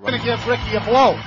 gonna give Ricky a blow.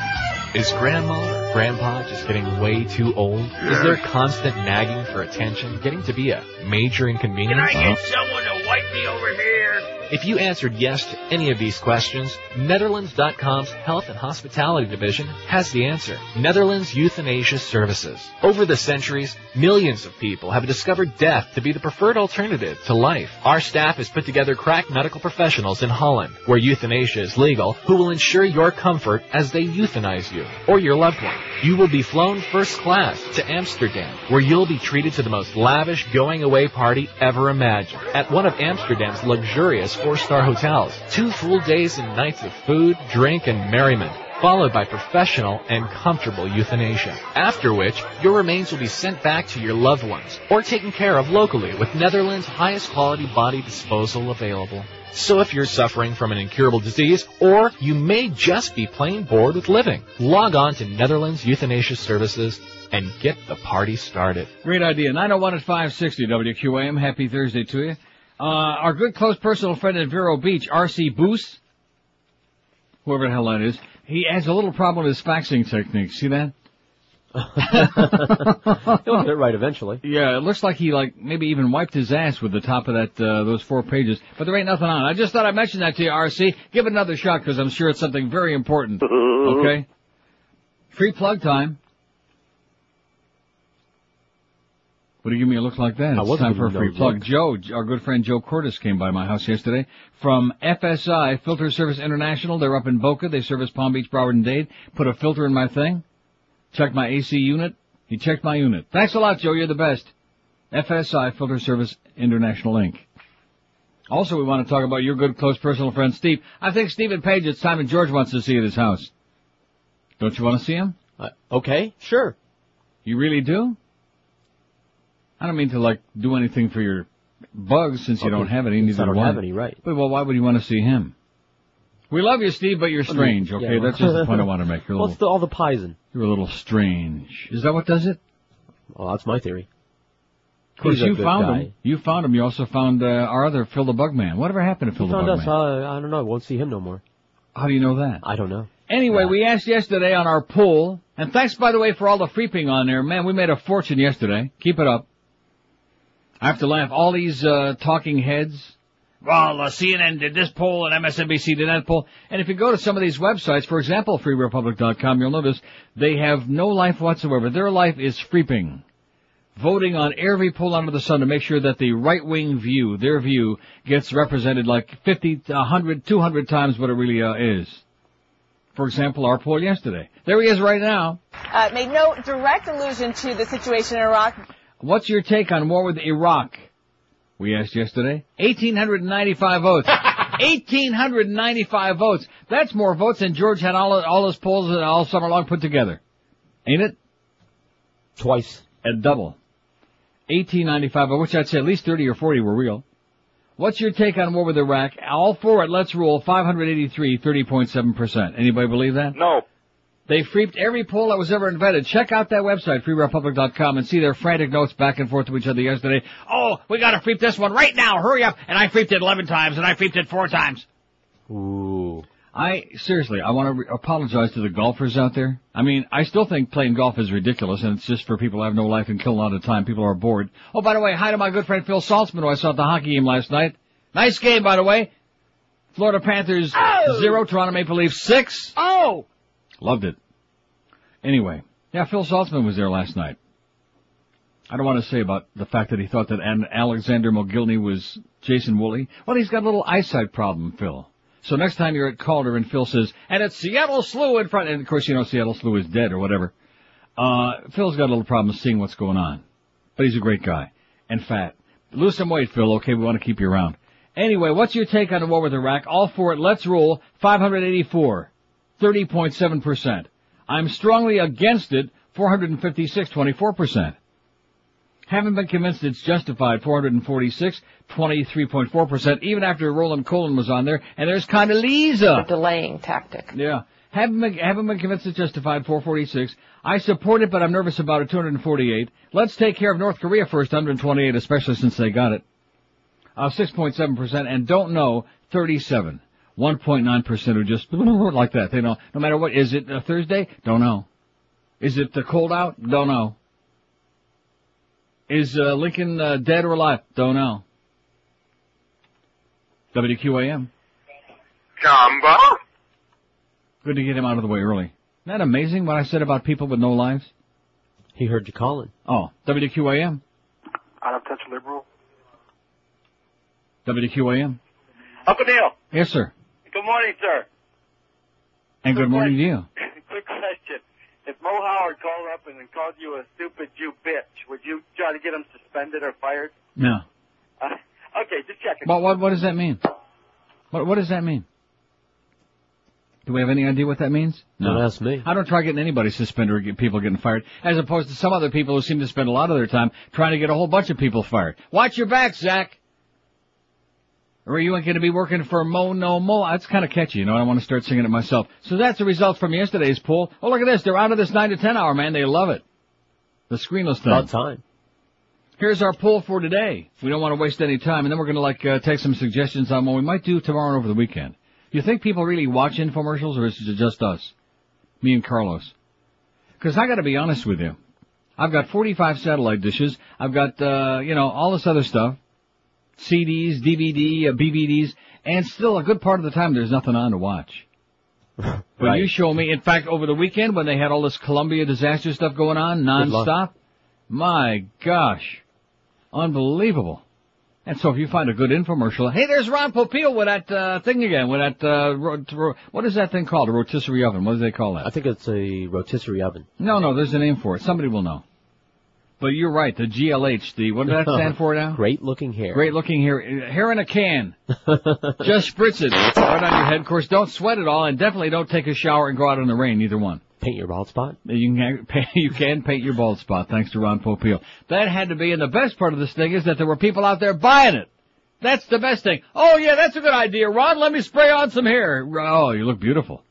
Is grandma or grandpa just getting way too old? Is there constant nagging for attention getting to be a major inconvenience? Can I get someone to wipe me over here? If you answered yes to any of these questions, Netherlands.com's Health and Hospitality Division has the answer. Netherlands Euthanasia Services. Over the centuries, millions of people have discovered death to be the preferred alternative to life. Our staff has put together crack medical professionals in Holland, where euthanasia is legal, who will ensure your comfort as they euthanize you or your loved one. You will be flown first class to Amsterdam, where you'll be treated to the most lavish going away party ever imagined at one of Amsterdam's luxurious four-star hotels. Two full days and nights of food, drink, and merriment followed by professional and comfortable euthanasia. After which, your remains will be sent back to your loved ones or taken care of locally with Netherlands' highest quality body disposal available. So if you're suffering from an incurable disease, or you may just be plain bored with living, log on to Netherlands Euthanasia Services and get the party started. Great idea. 901 at 560 WQAM. Happy Thursday to you. Uh, our good close personal friend at Vero Beach, R.C. Boos, whoever the hell that is, he has a little problem with his faxing technique. See that? He'll get it right eventually. Yeah, it looks like he like maybe even wiped his ass with the top of that uh, those four pages, but there ain't nothing on. it. I just thought I'd mention that to you, RC. Give it another shot because I'm sure it's something very important. Okay. Free plug time. What do you give me a look like that? I It's wasn't time for a free plug. Joe, our good friend Joe Cordes came by my house yesterday from FSI Filter Service International. They're up in Boca. They service Palm Beach, Broward, and Dade. Put a filter in my thing. Checked my AC unit. He checked my unit. Thanks a lot, Joe. You're the best. FSI Filter Service International Inc. Also, we want to talk about your good close personal friend Steve. I think Stephen Page at Simon George wants to see at his house. Don't you want to see him? Uh, okay, sure. You really do? I don't mean to like do anything for your bugs since you Okay, don't have any. Neither I don't do have any, right. But well, why would you want to see him? We love you, Steve, but you're strange. yeah, Okay, well- that's just the point I want to make. You're What's little, the, all the poison? you're a little strange. Is that what does it? Well, that's my theory. Of course, you found guy. him. You found him. You also found uh, our other Phil the Bugman. Whatever happened to Phil He the found us. Bugman? Uh, I don't know. I won't see him no more. How do you know that? I don't know. Anyway, we asked yesterday on our poll, and thanks by the way for all the freeping on there. Man, we made a fortune yesterday. Keep it up. I have to laugh. All these uh, talking heads. Well, uh, CNN did this poll and MSNBC did that poll. And if you go to some of these websites, for example, freerepublic.com, you'll notice they have no life whatsoever. Their life is freeping. Voting on every poll under the sun to make sure that the right-wing view, their view, gets represented like 50, 100, 200 times what it really uh, is. For example, our poll yesterday. There he is right now. uh, made no direct allusion to the situation in Iraq. What's your take on war with Iraq? We asked yesterday. 1,895 votes. 1,895 votes. That's more votes than George had all, all his polls uh, all summer long put together. Ain't it? Twice. At double. 1895, of which I'd say at least 30 or 40 were real. What's your take on war with Iraq? All for it, let's rule, 583, 30.7%. Anybody believe that? No. They freeped every poll that was ever invented. Check out that website, freerepublic.com, and see their frantic notes back and forth to each other yesterday. Oh, we gotta freep this one right now, hurry up! And I freeped it 11 times, and I freeped it 4 times. Ooh. I, seriously, I want to re- apologize to the golfers out there. I mean, I still think playing golf is ridiculous, and it's just for people who have no life and kill a lot of time. People are bored. Oh, by the way, hi to my good friend Phil Saltzman, who I saw at the hockey game last night. Nice game, by the way. Florida Panthers oh! zero, Toronto Maple Leafs six. Oh! Loved it. Anyway, yeah, Phil Saltzman was there last night. I don't want to say about the fact that he thought that An- Alexander Mogilny was Jason Woolley. Well, he's got a little eyesight problem, Phil. So next time you're at Calder and Phil says, and it's Seattle Slew in front, and of course you know Seattle Slew is dead or whatever. Uh, Phil's got a little problem seeing what's going on. But he's a great guy. And fat. Lose some weight, Phil, okay? We want to keep you around. Anyway, what's your take on the war with Iraq? All for it. Let's rule. 584. 30.7%. I'm strongly against it. 456, 24%. Haven't been convinced it's justified. 446, 23.4%. Even after Roland Colin was on there. And there's Condoleezza. A delaying tactic. Yeah. Haven't been, haven't been convinced it's justified. 446. I support it, but I'm nervous about it. 248. Let's take care of North Korea first. 128, especially since they got it. Uh, 6.7% and don't know. 37. 1.9% who just like that. They don't, no matter what, is it a Thursday? Don't know. Is it the cold out? Don't know. Is uh, Lincoln uh, dead or alive? Don't know. WQAM. Combo? Good to get him out of the way early. Isn't that amazing what I said about people with no lives? He heard you calling. Oh, WQAM. Out of touch liberal. WQAM. Uncle Neil. Yes, sir. Good morning, sir. And good Quick morning to you. Quick question. If Mo Howard called up and called you a stupid Jew bitch, would you try to get him suspended or fired? No. Uh, okay, just checking. What, what, what does that mean? What, what does that mean? Do we have any idea what that means? Don't ask me. I don't try getting anybody suspended or get people getting fired, as opposed to some other people who seem to spend a lot of their time trying to get a whole bunch of people fired. Watch your back, Zach. Or you ain't going to be working for Mo No Mo. That's kind of catchy, you know. I want to start singing it myself. So that's the result from yesterday's poll. Oh, look at this. They're out of this 9 to 10 hour, man. They love it. The screenless thing. About time. Here's our poll for today. We don't want to waste any time, and then we're going to like uh, take some suggestions on what we might do tomorrow and over the weekend. Do you think people really watch infomercials, or is it just us, me and Carlos? Because I got to be honest with you, I've got 45 satellite dishes. I've got uh, you know all this other stuff, CDs, DVD, uh, BVDs, and still a good part of the time there's nothing on to watch. But Right. you show me, in fact, over the weekend when they had all this Columbia disaster stuff going on nonstop, my gosh, unbelievable. And so if you find a good infomercial, hey, there's Ron Popeil with that uh, thing again, with that uh, ro- ro- what is that thing called? A rotisserie oven? What do they call that? I think it's a rotisserie oven. No, no, there's a name for it. Somebody will know. But you're right, the GLH, the what does that stand for now? Great looking hair. Great looking hair, hair in a can. Just spritz it right on your head. Of course, don't sweat it all, and definitely don't take a shower and go out in the rain. Neither one. Paint your bald spot. You can you can paint your bald spot thanks to Ron Popeil. That had to be, and the best part of this thing is that there were people out there buying it. That's the best thing. Oh yeah, that's a good idea, Ron. Let me spray on some hair. Oh, you look beautiful,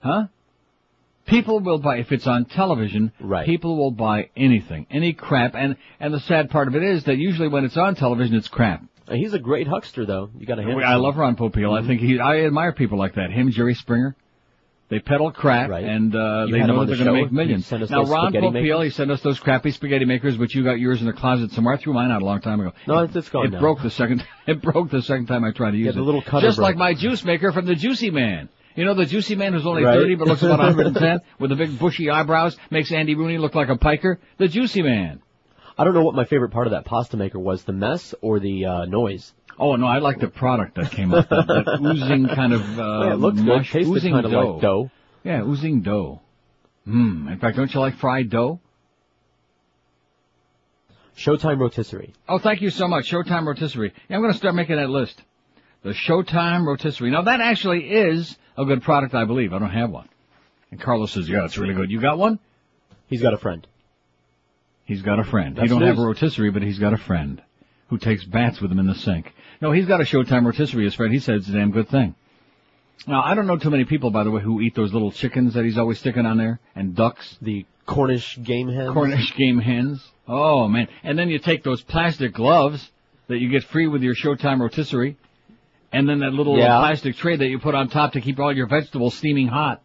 huh? People will buy if it's on television. Right. People will buy anything, any crap, and and the sad part of it is that usually when it's on television, it's crap. Uh, He's a great huckster, though. You got to hand. I love Ron Popeil. I think he. I admire people like that. Him, Jerry Springer. They peddle crap, Right. and uh, You they know on they're going to make millions. Now, Ron Popeil, makers. he sent us those crappy spaghetti makers, but you got yours in the closet somewhere. I threw mine out a long time ago. No, it, it's- it's gone It now. broke the second. It broke the second time I tried to use Yeah, it. the little cutter Just like my juice maker from the Juicy Man. You know the Juicy Man who's only Right. 30 but looks about 110 with the big bushy eyebrows, makes Andy Rooney look like a piker. The Juicy Man. I don't know what my favorite part of that pasta maker was: the mess or the uh, noise. Oh no, I like the product that came up. That, that oozing kind of uh, yeah, it looked mush, Tasted oozing kind of dough. like dough. Yeah, oozing dough. Mmm. In fact, don't you like fried dough? Showtime rotisserie. Oh, thank you so much. Showtime rotisserie. Yeah, I'm going to start making that list. The Showtime rotisserie. Now that actually is a good product, I believe. I don't have one. And Carlos says, yeah, it's really good. You got one? He's got a friend. He's got a friend. That's he don't have a rotisserie, but he's got a friend who takes bats with him in the sink. No, he's got a Showtime rotisserie, his friend. He said it's a damn good thing. Now, I don't know too many people, by the way, who eat those little chickens that he's always sticking on there, and ducks. The Cornish game hens. Cornish game hens. Oh man. And then you take those plastic gloves that you get free with your Showtime rotisserie, and then that little Yeah. plastic tray that you put on top to keep all your vegetables steaming hot.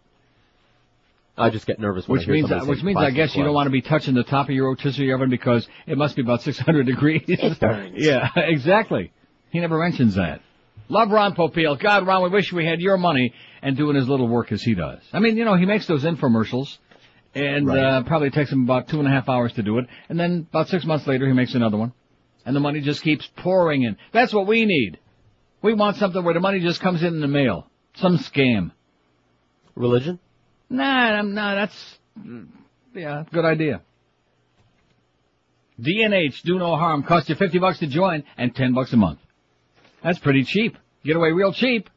I just get nervous when I Which means, somebody which means I guess you don't want to be touching the top of your rotisserie oven because it must be about 600 degrees. yeah, exactly. He never mentions that. Love Ron Popeil. God, Ron, we wish we had your money and doing as little work as he does. I mean, you know, he makes those infomercials and Right. uh, probably takes him about two and a half hours to do it. And then about six months later, he makes another one. And the money just keeps pouring in. That's what we need. We want something where the money just comes in in the mail. Some scam. Religion? Nah, I'm- nah, that's, yeah, good idea. DNH, do no harm, cost you 50 bucks to join and 10 bucks a month. That's pretty cheap. Get away real cheap.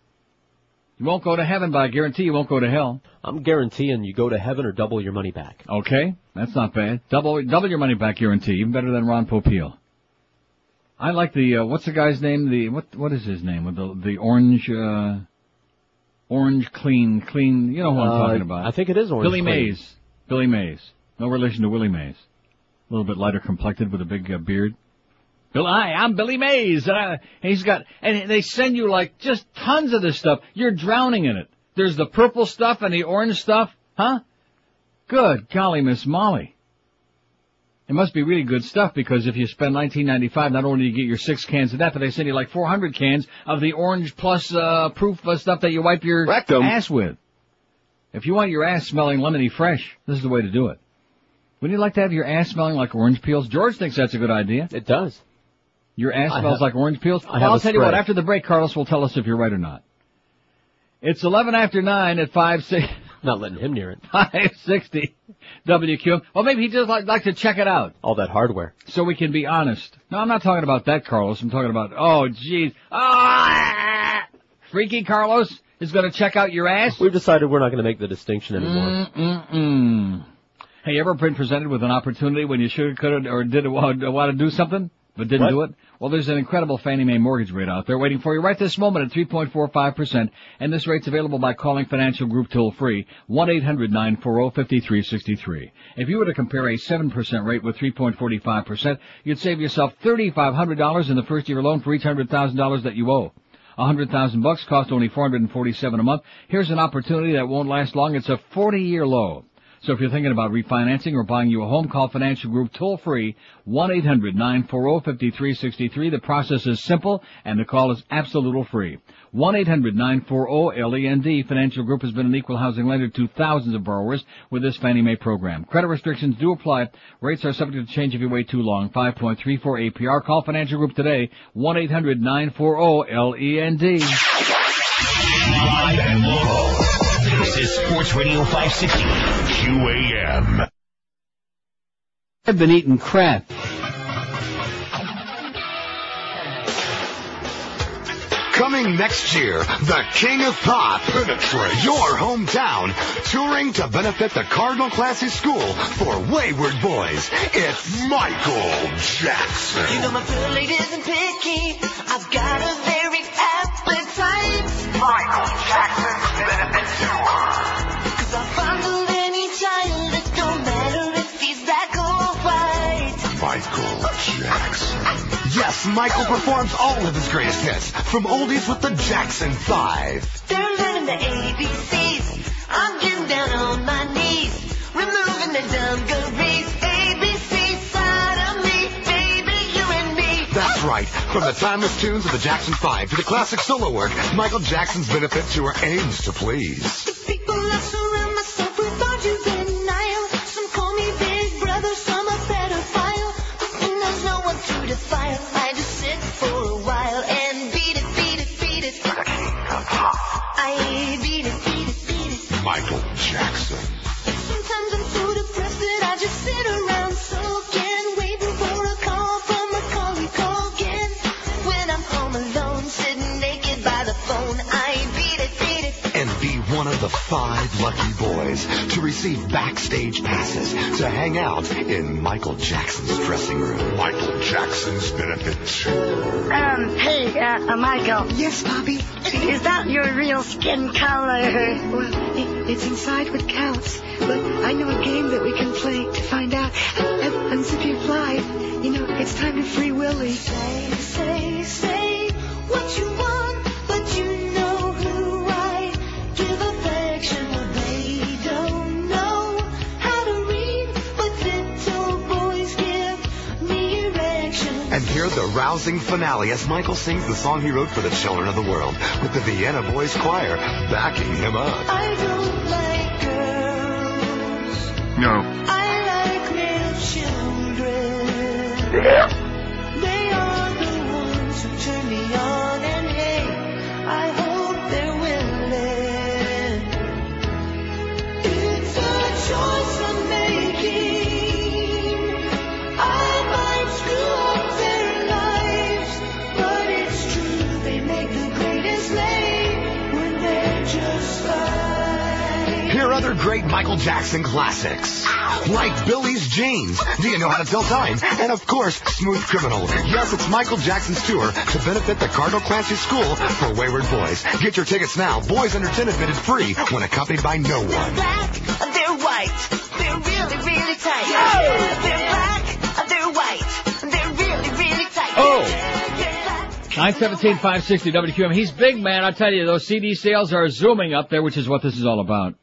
You won't go to heaven, but I guarantee you won't go to hell. I'm guaranteeing you go to heaven or double your money back. Okay, that's not bad. Double, double your money back guarantee, even better than Ron Popeil. I like the, uh, what's the guy's name? The, what, what is his name? With the, the orange, uh, orange clean, clean, you know who I'm Uh, talking about. I think it is orange. Billy Clean. Mays. Billy Mays. No relation to Willie Mays. A little bit lighter complected with a big uh, beard. Bill, hi, I'm Billy Mays. Uh, he's got, and they send you like just tons of this stuff. You're drowning in it. There's the purple stuff and the orange stuff, huh? Good golly, Miss Molly. It must be really good stuff because if you spend 19.95, not only do you get your six cans of that, but they send you like 400 cans of the orange plus uh, proof uh, stuff that you wipe your Rectum. ass with. If you want your ass smelling lemony fresh, this is the way to do it. Wouldn't you like to have your ass smelling like orange peels? George thinks that's a good idea. It does. Your ass I smells have- like orange peels. I well, I'll a tell you what. After the break, Carlos will tell us if you're right or not. It's 11 after 9 at 5, six, Not letting him near it. 560 WQ. Well, maybe he'd just like, like to check it out All that hardware. so we can be honest. No, I'm not talking about that, Carlos. I'm talking about, oh, jeez. Ah! Freaky Carlos is going to check out your ass? We've decided we're not going to make the distinction anymore. Mm-mm-mm. Hey, you ever been presented with an opportunity when you should, have, could, or did want to do something, but didn't What? do it? Well, there's an incredible Fannie Mae mortgage rate out there waiting for you right this moment at 3.45%, and this rate's available by calling Financial Group toll free, 1-800-940-5363. If you were to compare a 7% rate with 3.45%, you'd save yourself $3,500 in the first year loan for each $100,000 that you owe. A hundred thousand bucks cost only four hundred and forty-seven a month. Here's an opportunity that won't last long. It's a forty-year low. So if you're thinking about refinancing or buying you a home, call Financial Group toll free one eight hundred nine four zero fifty three sixty three. The process is simple and the call is absolutely free. One eight hundred nine four oh zero LEND. Financial Group has been an equal housing lender to thousands of borrowers with this Fannie Mae program. Credit restrictions do apply. Rates are subject to change if you wait too long. 5.34 APR. Call Financial Group today. One eight hundred nine four oh zero LEND. Live and local. This is Sports Radio 560 QAM. I've been eating crap. Coming next year, the King of Pop, Penetrate your hometown, touring to benefit the Cardinal Classic School for Wayward Boys. It's Michael Jackson. You know my food lady isn't picky. I've got a very appetite. Yes, Michael performs all of his greatest hits, from oldies with the Jackson 5. They're learning the ABCs. I'm getting down on my knees. Removing the dungarees. ABC side of me. Baby, you and me. That's right. From the timeless tunes of the Jackson 5 to the classic solo work, Michael Jackson's benefit tour aims to please. Five lucky boys to receive backstage passes to hang out in Michael Jackson's dressing room. Michael Jackson's benefit tour. Um, hey, uh, uh, Michael. Yes, Bobby. Is that your real skin color? Well, it, it's inside what counts. But I know a game that we can play to find out. Un- Unzip your fly. You know, it's time to free Willy. Say, say, say the rousing finale as Michael sings the song he wrote for the children of the world with the Vienna Boys Choir backing him up. I don't like girls. No. I like little children. They great Michael Jackson classics. Like Billy's Jeans, Do You Know How to Tell Time? And of course, Smooth Criminal. Yes, it's Michael Jackson's tour to benefit the Cardinal Clancy School for Wayward Boys. Get your tickets now. Boys under 10 admitted free when accompanied by no one. They're black, they're white, they're really, really tight. They're black, they're white, they're really, really tight. Oh! 917 560 WQM. He's big, man. I tell you, those CD sales are zooming up there, which is what this is all about.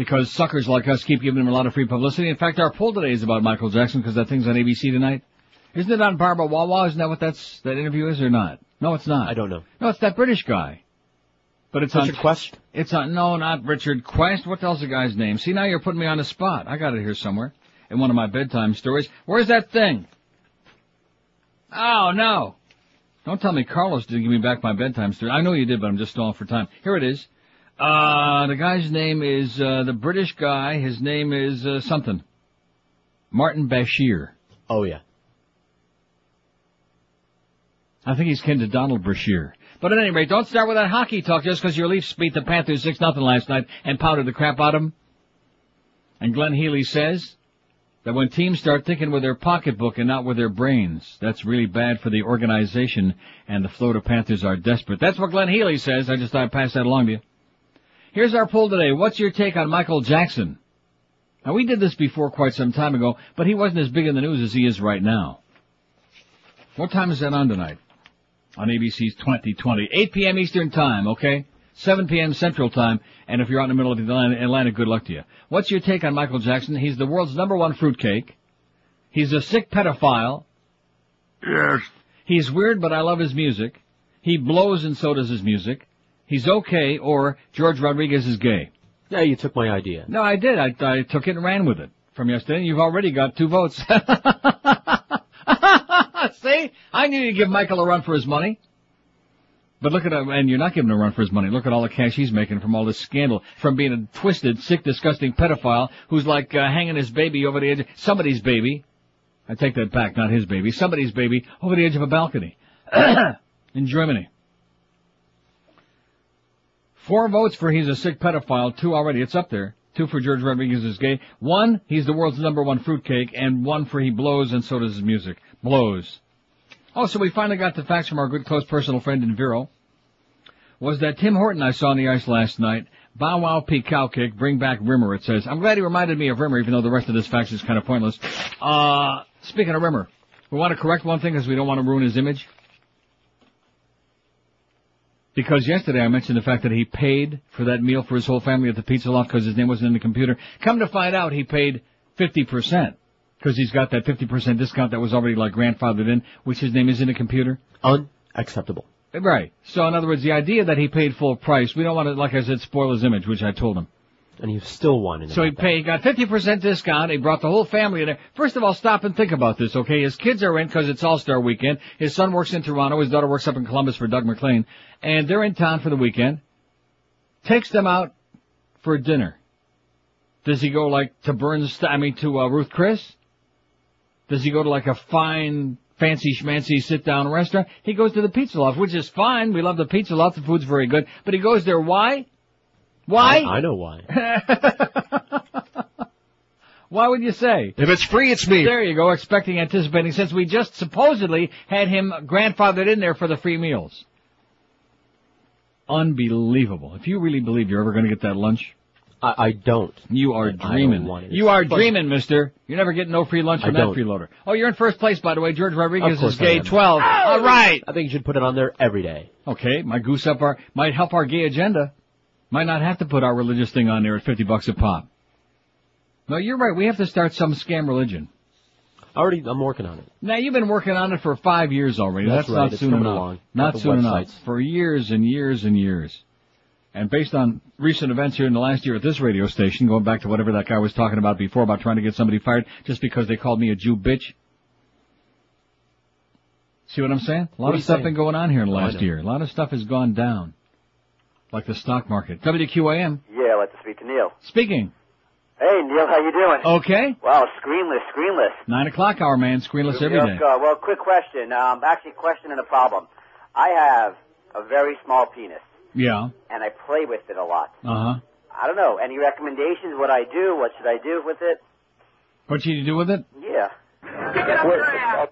Because suckers like us keep giving him a lot of free publicity. In fact, our poll today is about Michael Jackson because that thing's on ABC tonight. Isn't it on Barbara Wawa? Isn't that what that's, that interview is or not? No, it's not. I don't know. No, it's that British guy. But it's Richard on Quest? It's on no, not Richard Quest. What the hell's the guy's name? See now you're putting me on the spot. I got it here somewhere in one of my bedtime stories. Where's that thing? Oh no! Don't tell me Carlos didn't give me back my bedtime story. I know you did, but I'm just stalling for time. Here it is. Uh, the guy's name is uh, the British guy. His name is uh, something. Martin Bashir. Oh yeah. I think he's kin to Donald Brashear. But at any rate, don't start with that hockey talk just because your Leafs beat the Panthers 6 nothing last night and pounded the crap out of them. And Glenn Healy says that when teams start thinking with their pocketbook and not with their brains, that's really bad for the organization and the Florida Panthers are desperate. That's what Glenn Healy says. I just thought I'd pass that along to you. Here's our poll today. What's your take on Michael Jackson? Now we did this before quite some time ago, but he wasn't as big in the news as he is right now. What time is that on tonight? On ABC's 2020. 8 p.m. Eastern Time, okay? 7 p.m. Central Time, and if you're out in the middle of Atlantic, good luck to you. What's your take on Michael Jackson? He's the world's number one fruitcake. He's a sick pedophile. Yes. He's weird, but I love his music. He blows and so does his music. He's okay, or George Rodriguez is gay. Yeah, you took my idea. No, I did. I, I took it and ran with it from yesterday. You've already got two votes. See? I knew you'd give Michael a run for his money. But look at him, and you're not giving him a run for his money. Look at all the cash he's making from all this scandal, from being a twisted, sick, disgusting pedophile who's like uh, hanging his baby over the edge, somebody's baby. I take that back, not his baby, somebody's baby over the edge of a balcony in Germany. Four votes for he's a sick pedophile, two already, it's up there. Two for George Rodriguez is gay. One, he's the world's number one fruitcake, and one for he blows and so does his music. Blows. Oh, so we finally got the facts from our good close personal friend in Vero. Was that Tim Horton I saw on the ice last night. Bow wow peak cow kick, bring back Rimmer, it says. I'm glad he reminded me of Rimmer, even though the rest of this fax is kind of pointless. Uh, speaking of Rimmer, we want to correct one thing because we don't want to ruin his image. Because yesterday I mentioned the fact that he paid for that meal for his whole family at the pizza loft because his name wasn't in the computer. Come to find out, he paid 50% because he's got that 50% discount that was already like grandfathered in, which his name is in the computer. Unacceptable. Right. So in other words, the idea that he paid full price, we don't want to, like I said, spoil his image, which I told him. And you still won. So he paid, He got 50% discount. He brought the whole family in there. First of all, stop and think about this, okay? His kids are in because it's All-Star weekend. His son works in Toronto. His daughter works up in Columbus for Doug MacLean. And they're in town for the weekend. Takes them out for dinner. Does he go like to Burns, I mean to uh, Ruth Chris? Does he go to like a fine, fancy schmancy sit down restaurant? He goes to the Pizza Loft, which is fine. We love the Pizza Loft. The food's very good. But he goes there. Why? Why? I, I know why. Why would you say? If it's free, it's me. There you go, expecting, anticipating, since we just supposedly had him grandfathered in there for the free meals. Unbelievable. If you really believe you're ever going to get that lunch, I, I don't. you are dreaming. You are But- dreaming, mister. You're never getting no free lunch from that don't. freeloader. Oh, you're in first place, by the way. George Rodriguez is gay am. 12. All right. I think you should put it on there every day. Okay, my goose up our, might help our gay agenda. Might not have to put our religious thing on there at 50 bucks a pop. No, you're right. We have to start some scam religion. Already, I'm working on it. Now you've been working on it for five years already. That's That's, right. not It's soon enough. along. Not soon enough. For years and years and years. And based on recent events here in the last year at this radio station, going back to whatever that guy was talking about before about trying to get somebody fired just because they called me a Jew bitch. See what I'm saying? A lot What of stuff saying? been going on here in the Oh, last year. A lot of stuff has gone down. Like the stock market. WQAM. Yeah, I'd like to speak to Neil. Speaking. Hey, Neil, how you doing? Okay. Wow, screenless, screenless. Nine o'clock hour, man. Screenless every day. good. Well, quick question. Um, actually, question and a problem. I have a very small penis, Yeah. and I play with it a lot. Uh huh. I don't know. Any recommendations? What I do? What should I do with it? What should you do with it? Yeah.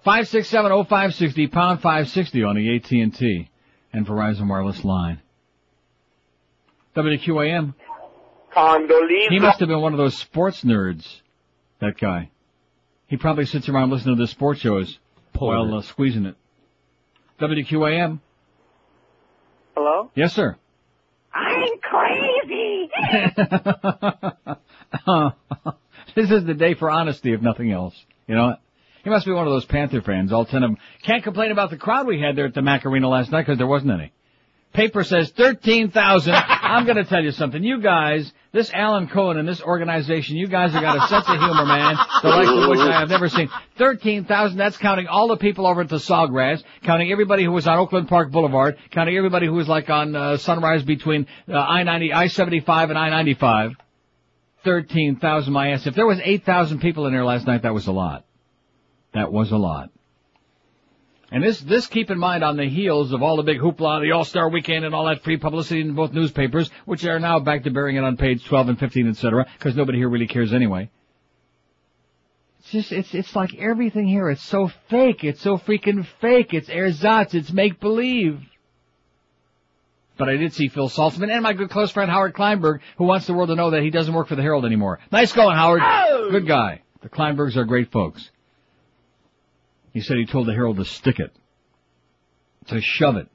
Five six seven oh five sixty pound five sixty on the AT and T and Verizon wireless line. WQAM. Condoleezza. He must have been one of those sports nerds. That guy. He probably sits around listening to the sports shows. while uh, squeezing it. WQAM. Hello? Yes, sir. I'm crazy. this is the day for honesty, if nothing else. You know, he must be one of those Panther fans. All ten of them can't complain about the crowd we had there at the Mac Arena last night because there wasn't any. Paper says 13,000. I'm going to tell you something. You guys, this Alan Cohen and this organization, you guys have got a sense of humor, man, the likes of which I have never seen. 13,000, that's counting all the people over at the Sawgrass, counting everybody who was on Oakland Park Boulevard, counting everybody who was like on uh, Sunrise between uh, I-90, I-75 and I-95. 13,000, my ass. If there was 8,000 people in there last night, that was a lot. That was a lot. And this, this keep in mind on the heels of all the big hoopla, the All-Star Weekend and all that free publicity in both newspapers, which are now back to burying it on page 12 and 15, etc., because nobody here really cares anyway. It's just, it's, it's like everything here, it's so fake, it's so freaking fake, it's ersatz, it's make-believe. But I did see Phil Saltzman and my good close friend Howard Kleinberg, who wants the world to know that he doesn't work for the Herald anymore. Nice going, Howard. Oh! Good guy. The Kleinbergs are great folks. He said he told the Herald to stick it. To shove it.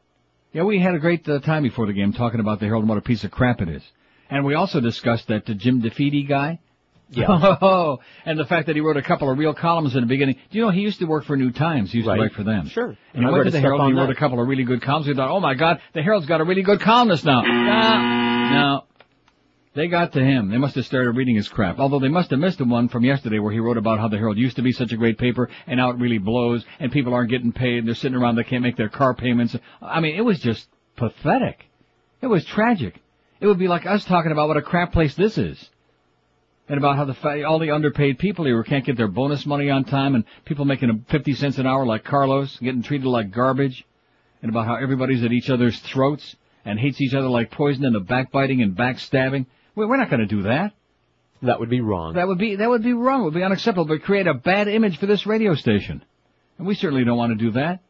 Yeah, we had a great uh, time before the game talking about the Herald and what a piece of crap it is. And we also discussed that uh, Jim DeFede guy. Yeah. Oh, and the fact that he wrote a couple of real columns in the beginning. Do you know he used to work for New Times? He used Right. to write for them. Sure. And he I went to the Herald and he wrote a couple of really good columns. We thought, oh my God, the Herald's got a really good columnist now. No, no. They got to him. They must have started reading his crap. Although they must have missed the one from yesterday where he wrote about how the Herald used to be such a great paper and now it really blows and people aren't getting paid and they're sitting around, they can't make their car payments. I mean, it was just pathetic. It was tragic. It would be like us talking about what a crap place this is. And about how the fa- all the underpaid people here can't get their bonus money on time, and people making 50 cents an hour like Carlos, getting treated like garbage, and about how everybody's at each other's throats and hates each other like poison, and the backbiting and backstabbing. We- We're not going to do that. That would be wrong. That would be that would be wrong. It would be unacceptable. It would create a bad image for this radio station, and we certainly don't want to do that.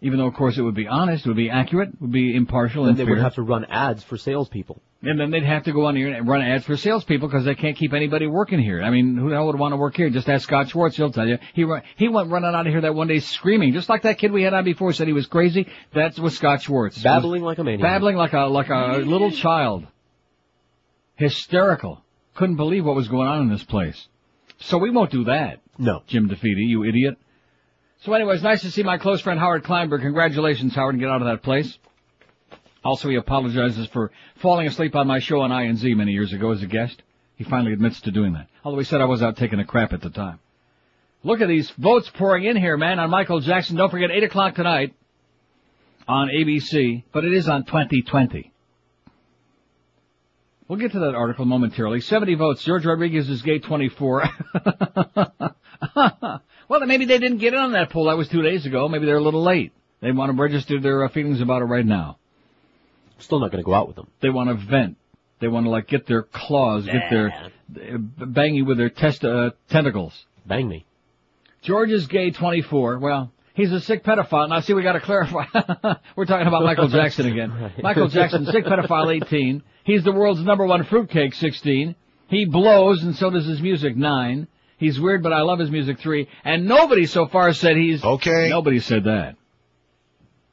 Even though, of course, it would be honest, it would be accurate, it would be impartial and they fair. would have to run ads for salespeople. And then they'd have to go on here and run ads for salespeople because they can't keep anybody working here. I mean, who the hell would want to work here? Just ask Scott Schwartz, he'll tell you. He run, he went running out of here that one day screaming, just like that kid we had on before said he was crazy. That's what Scott Schwartz. Babbling like a maniac. Babbling like a, like a little child. Hysterical. Couldn't believe what was going on in this place. So we won't do that. No. Jim DeFede, you idiot. So anyways, nice to see my close friend Howard Kleinberg. Congratulations, Howard, and get out of that place. Also, he apologizes for falling asleep on my show on INZ many years ago as a guest. He finally admits to doing that. Although he said I was out taking a crap at the time. Look at these votes pouring in here, man, on Michael Jackson. Don't forget, 8 o'clock tonight on ABC, but it is on 2020. We'll get to that article momentarily. 70 votes. George Rodriguez is gay 24. well, then maybe they didn't get in on that poll. That was two days ago. Maybe they're a little late. They want to register their uh, feelings about it right now. Still not going to go out with them. They want to vent. They want to like get their claws, get their bang you with their test uh, tentacles. Bang me. George is gay 24. Well, he's a sick pedophile. Now, see, we got to clarify. We're talking about Michael Jackson again. Right. Michael Jackson, sick pedophile 18. He's the world's number one fruitcake 16. He blows, and so does his music 9. He's weird, but I love his music 3. And nobody so far said he's... Okay. Nobody said that.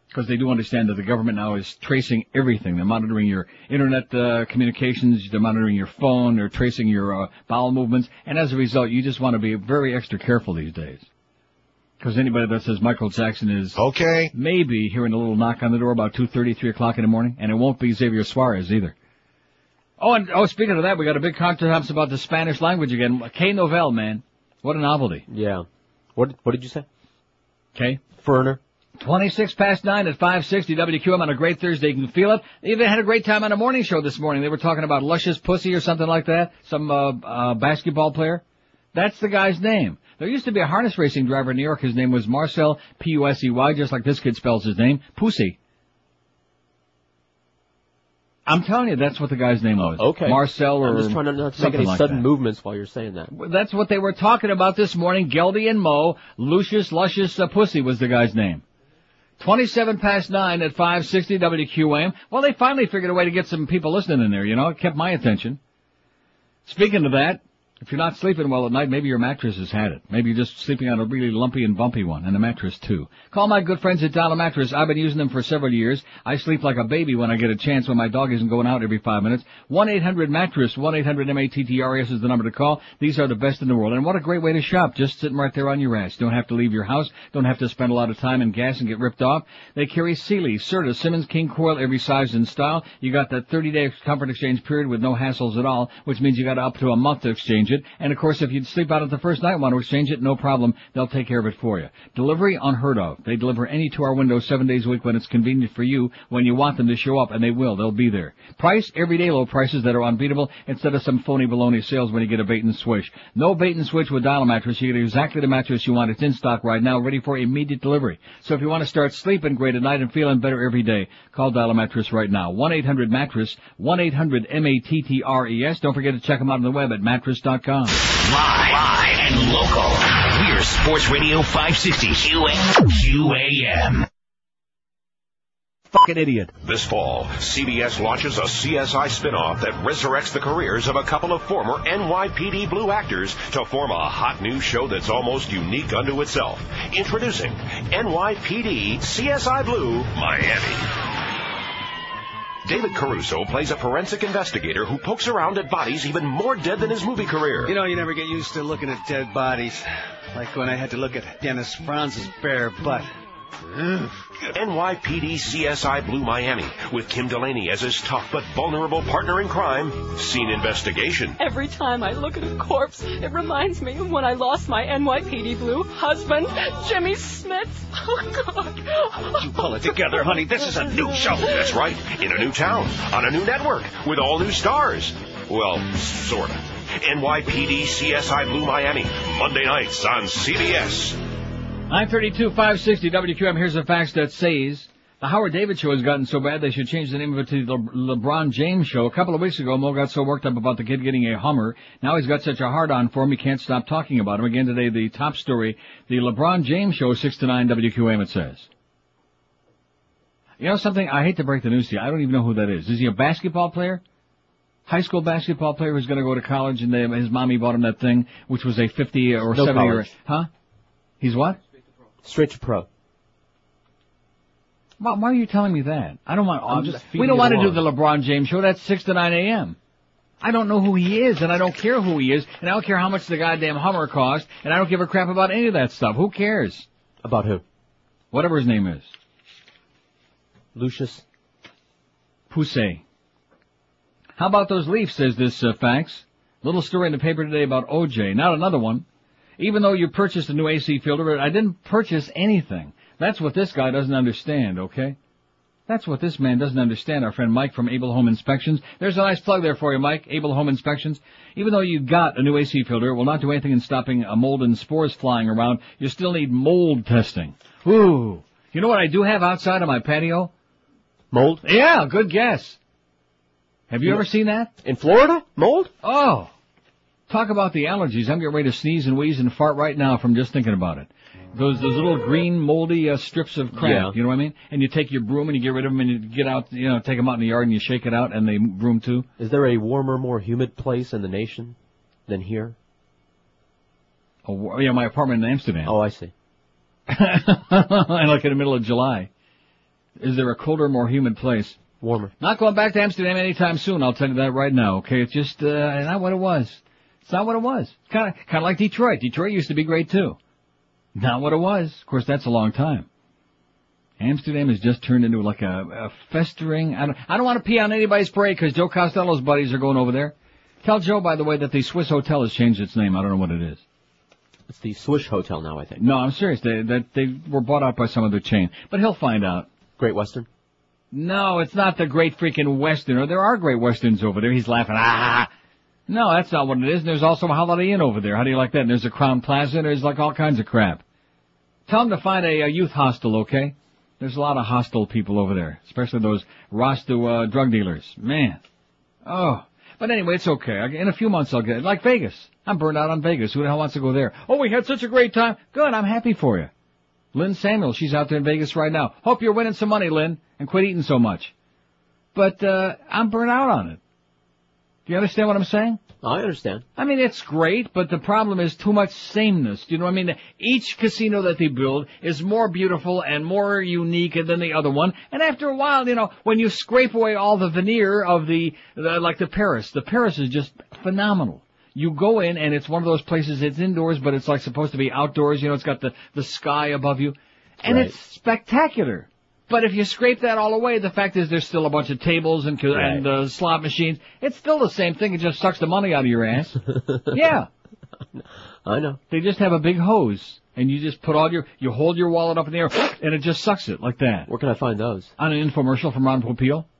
Because they do understand that the government now is tracing everything. They're monitoring your internet uh, communications, they're monitoring your phone, they're tracing your uh, bowel movements, and as a result, you just want to be very extra careful these days. Because anybody that says Michael Jackson is okay, maybe hearing a little knock on the door about two thirty, three o'clock in the morning, and it won't be Xavier Suarez either. Oh, and oh, speaking of that, we got a big contest about the Spanish language again. K Novell, man, what a novelty. Yeah. What What did you say? K. Ferner. 26 past 9 at 560 WQM on a great Thursday. You can feel it. They even had a great time on a morning show this morning. They were talking about Luscious Pussy or something like that. Some, uh, uh, basketball player. That's the guy's name. There used to be a harness racing driver in New York. His name was Marcel P-U-S-E-Y, just like this kid spells his name. Pussy. I'm telling you, that's what the guy's name was. Okay. Marcel or I'm just trying to not to make any like sudden that. movements while you're saying that. That's what they were talking about this morning. Geldy and Mo. Lucius Luscious uh, Pussy was the guy's name. 27 past 9 at 560 WQAM. Well, they finally figured a way to get some people listening in there, you know. It kept my attention. Speaking of that, If you're not sleeping well at night, maybe your mattress has had it. Maybe you're just sleeping on a really lumpy and bumpy one, and the mattress too. Call my good friends at Dial Mattress. I've been using them for several years. I sleep like a baby when I get a chance when my dog isn't going out every five minutes. 1-800-MATTRESS, 1-800-M-A-T-T-R-E-S is the number to call. These are the best in the world. And what a great way to shop, just sitting right there on your ass. Don't have to leave your house, don't have to spend a lot of time and gas and get ripped off. They carry Sealy, Serta, Simmons, King Coil, every size and style. You got that 30-day comfort exchange period with no hassles at all, which means you got up to a month to exchange it. And of course, if you sleep out at the first night want to exchange it, no problem. They'll take care of it for you. Delivery unheard of. They deliver any to our window seven days a week when it's convenient for you, when you want them to show up, and they will. They'll be there. Price, everyday low prices that are unbeatable instead of some phony baloney sales when you get a bait and switch. No bait and switch with Dial Mattress. You get exactly the mattress you want. It's in stock right now, ready for immediate delivery. So if you want to start sleeping great at night and feeling better every day, call Dial Mattress right now. 1-800-MATTRESS, 1-800-M-A-T-T-R-E-S. Don't forget to check them out on the web at mattress.com. Live, live and local. We're Sports Radio 560 QAM. Fucking idiot. This fall, CBS launches a CSI spinoff that resurrects the careers of a couple of former NYPD Blue actors to form a hot new show that's almost unique unto itself. Introducing NYPD CSI Blue Miami. David Caruso plays a forensic investigator who pokes around at bodies even more dead than his movie career. You know, you never get used to looking at dead bodies. Like when I had to look at Dennis Franz's bare butt. NYPD CSI Blue Miami with Kim Delaney as his tough but vulnerable partner in crime. Scene investigation. Every time I look at a corpse, it reminds me of when I lost my NYPD Blue husband, Jimmy Smits. Oh, God. You pull it together, honey. This is a new show. That's right. In a new town, on a new network, with all new stars. Well, sorta. NYPD CSI Blue Miami, Monday nights on CBS. 932 560 WQM. Here's a fax that says the Howard David show has gotten so bad they should change the name of it to the Le- LeBron James show. A couple of weeks ago, Mo got so worked up about the kid getting a Hummer. Now he's got such a hard on for him, he can't stop talking about him. Again today, the top story, the LeBron James show, 6 to 9 WQM, it says. You know something? I hate to break the news to you. I don't even know who that is. Is he a basketball player? High school basketball player who's going to go to college and they, his mommy bought him that thing, which was a 50 or No 70 or, college. huh? He's what? Straight to pro. Why, why are you telling me that? I don't want. I'm just we don't want to do the LeBron James show. That's six to nine a.m. I don't know who he is, and I don't care who he is, and I don't care how much the goddamn Hummer cost, and I don't give a crap about any of that stuff. Who cares? About who? Whatever his name is. Lucius. Poussey. How about those Leafs, says this uh, fax. Little story in the paper today about OJ. Not another one. Even though you purchased a new AC filter, I didn't purchase anything. That's what this guy doesn't understand, okay? That's what this man doesn't understand, our friend Mike from Able Home Inspections. There's a nice plug there for you, Mike. Able Home Inspections. Even though you got a new AC filter, it will not do anything in stopping uh, mold and spores flying around. You still need mold testing. Ooh. You know what I do have outside on my patio? Mold? Yeah, good guess. Have you ever seen that? In Florida? Mold? Oh. Talk about the allergies. I'm getting ready to sneeze and wheeze and fart right now from just thinking about it. Those those little green moldy uh, strips of crap, Yeah. you know what I mean? And you take your broom and you get rid of them and you get out, you know, take them out in the yard and you shake it out and they broom too. Is there a warmer, more humid place in the nation than here? Oh, yeah, my apartment in Amsterdam. Oh, I see. and like in the middle of July. Is there a colder, more humid place? Warmer. Not going back to Amsterdam anytime soon. I'll tell you that right now. Okay, it's just uh, not what it was. It's not what it was. Kind of, kind of like Detroit. Detroit used to be great too. Not what it was. Of course, that's a long time. Amsterdam has just turned into like a, a festering. I don't, I don't want to pee on anybody's parade because Joe Costello's buddies are going over there. Tell Joe, by the way, that the Swiss Hotel has changed its name. I don't know what it is. It's the Swish Hotel now, I think. No, I'm serious. They that they were bought out by some other chain, but he'll find out. Great Western? No, it's not the great freaking Westerner. There are great Westerns over there. He's laughing. Ah. No, that's not what it is. And there's also a Holiday Inn over there. How do you like that? And there's a Crowne Plaza. And there's like all kinds of crap. Tell him to find a, a youth hostel, okay? There's a lot of hostile people over there, especially those Rasta uh, drug dealers. Man. Oh. But anyway, it's okay. In a few months I'll get it. Like Vegas. I'm burned out on Vegas. Who the hell wants to go there? Oh, we had such a great time. Good. I'm happy for you. Lynn Samuel, she's out there in Vegas right now. Hope you're winning some money, Lynn, and quit eating so much. But, uh, I'm burnt out on it. You understand what I'm saying? I understand. I mean, it's great, but the problem is too much sameness. Do you know what I mean? Each casino that they build is more beautiful and more unique than the other one. And after a while, you know, when you scrape away all the veneer of the, the like the Paris, the Paris is just phenomenal. You go in and it's one of those places, it's indoors, but it's like supposed to be outdoors. You know, it's got the, the sky above you. And Right. it's spectacular. But if you scrape that all away, the fact is there's still a bunch of tables and, co- and uh, slot machines. It's still the same thing. It just sucks the money out of your ass. yeah. I know. They just have a big hose, and you just put all your, you hold your wallet up in the air, and it just sucks it like that. Where can I find those? On an infomercial from Ron Popeil.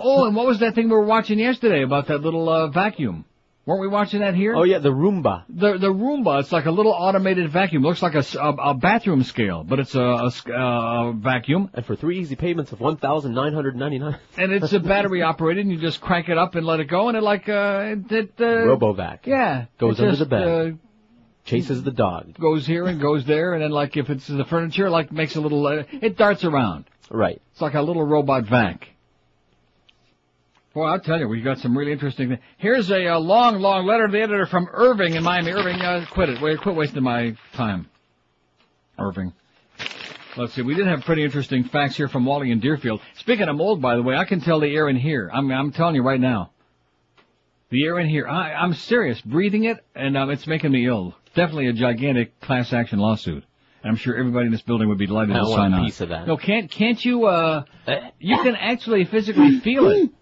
Oh, and what was that thing we were watching yesterday about that little uh, vacuum? Weren't we watching that here? Oh yeah, the Roomba. The the Roomba, it's like a little automated vacuum. Looks like a, a, a bathroom scale, but it's a, a uh, a vacuum. And for three easy payments of one thousand nine hundred ninety nine. And it's a battery operated, and you just crank it up and let it go, and it like uh, it, it uh, Robovac. Yeah, Goes under just, the bed. Uh, Chases the dog. goes here and goes there, and then like if it's the furniture, like makes a little, uh, it darts around. Right. It's like a little robot vac. Boy, I'll tell you, we've got some really interesting. Th- Here's a, uh long, long letter to the editor from Irving in Miami. Irving, uh, quit it. Wait, quit wasting my time. Irving. Let's see. We did have pretty interesting facts here from Wally and Deerfield. Speaking of mold, by the way, I can tell the air in here. I'm, I'm telling you right now. The air in here. I, I'm serious. Breathing it, and um, it's making me ill. Definitely a gigantic class action lawsuit. And I'm sure everybody in this building would be delighted I to sign a on. piece of that. No, can't can't you? uh You can actually physically feel it.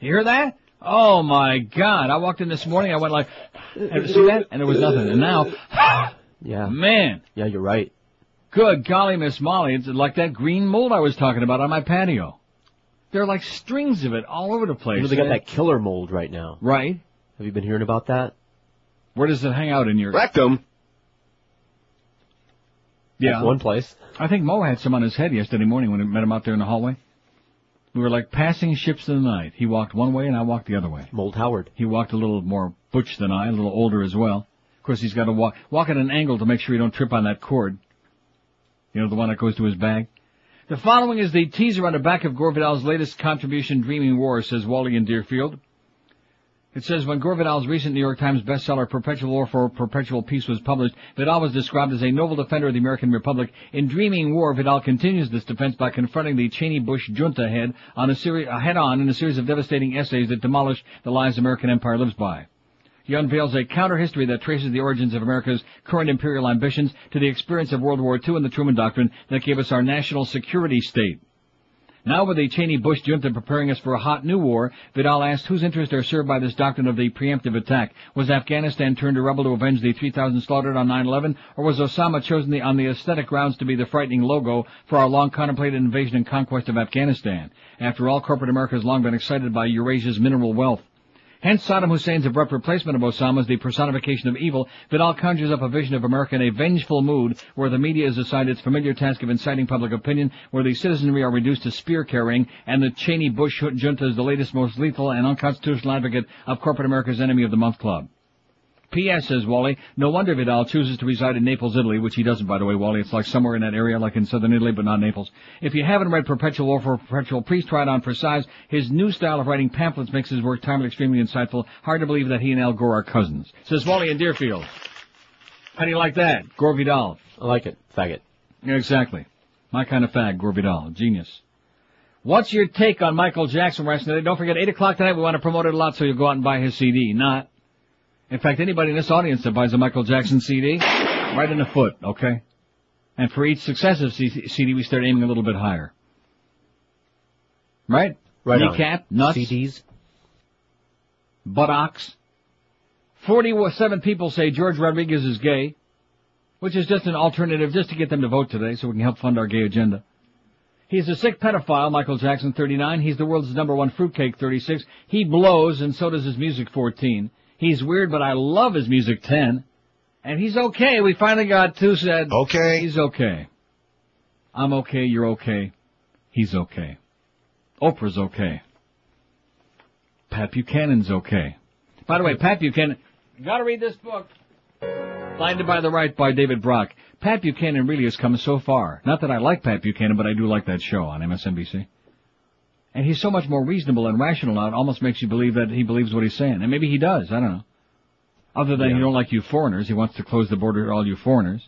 You hear that? Oh my God! I walked in this morning. I went like, "Have you seen that?" And there was nothing. And now, Yeah. man, Yeah, you're right. good golly, Miss Molly, it's like that green mold I was talking about on my patio. There are like strings of it all over the place. You know they got that killer mold right now. right. Have you been hearing about that? Where does it hang out in your? Rectum. Yeah. That's one place. I think Mo had some on his head yesterday morning when we met him out there in the hallway. We were like passing ships in the night. He walked one way and I walked the other way. Mold Howard. He walked a little more butch than I, a little older as well. Of course, he's got to walk walk at an angle to make sure he don't trip on that cord. You know, the one that goes to his bag. The following is the teaser on the back of Gore Vidal's latest contribution, Dreaming War, says Wally in Deerfield. It says when Gore Vidal's recent New York Times bestseller Perpetual War for Perpetual Peace was published, Vidal was described as a noble defender of the American Republic. In Dreaming War, Vidal continues this defense by confronting the Cheney-Bush junta head on a head-on in a series of devastating essays that demolish the lies the American empire lives by. He unveils a counter-history that traces the origins of America's current imperial ambitions to the experience of World War II and the Truman Doctrine that gave us our national security state. Now with the Cheney-Bush junta preparing us for a hot new war, Vidal asked whose interests are served by this doctrine of the preemptive attack. Was Afghanistan turned to rebel to avenge the 3,000 slaughtered on 9-11, or was Osama chosen the, on the aesthetic grounds to be the frightening logo for our long contemplated invasion and conquest of Afghanistan? After all, corporate America has long been excited by Eurasia's mineral wealth. Hence Saddam Hussein's abrupt replacement of Osama as the personification of evil, Vidal conjures up a vision of America in a vengeful mood where the media is assigned its familiar task of inciting public opinion, where the citizenry are reduced to spear carrying, and the Cheney-Bush junta is the latest, most lethal and unconstitutional advocate of corporate America's enemy of the month club. P.S. says Wally, no wonder Vidal chooses to reside in Naples, Italy, which he doesn't, by the way, Wally. It's like somewhere in that area, like in southern Italy, but not Naples. If you haven't read Perpetual War for Perpetual Priest, try it on for size. His new style of writing pamphlets makes his work timely, extremely insightful. Hard to believe that he and Al Gore are cousins. Says Wally in Deerfield. How do you like that? Gore Vidal. I like it. Faggot. Yeah, exactly. My kind of fag, Gore Vidal. Genius. What's your take on Michael Jackson night? Don't forget, 8 o'clock tonight, we want to promote it a lot so you'll go out and buy his CD. Not. In fact, anybody in this audience that buys a Michael Jackson CD, right in the foot, okay? And for each successive C- CD, we start aiming a little bit higher. Right? Right on. Kneecap, nuts, CDs. buttocks. 47 people say George Rodriguez is gay, which is just an alternative just to get them to vote today so we can help fund our gay agenda. He's a sick pedophile, Michael Jackson, 39. He's the world's number one fruitcake, 36. He blows, and so does his music, 14. He's weird, but I love his music, 10. And he's okay. We finally got two said. Okay. He's okay. I'm okay, you're okay. He's okay. Oprah's okay. Pat Buchanan's okay. By the way, Pat Buchanan, gotta read this book. Blinded by the Right by David Brock. Pat Buchanan really has come so far. Not that I like Pat Buchanan, but I do like that show on MSNBC. And he's so much more reasonable and rational now, it almost makes you believe that he believes what he's saying. And maybe he does, I don't know. Other than Yeah. he don't like you foreigners, he wants to close the border to all you foreigners,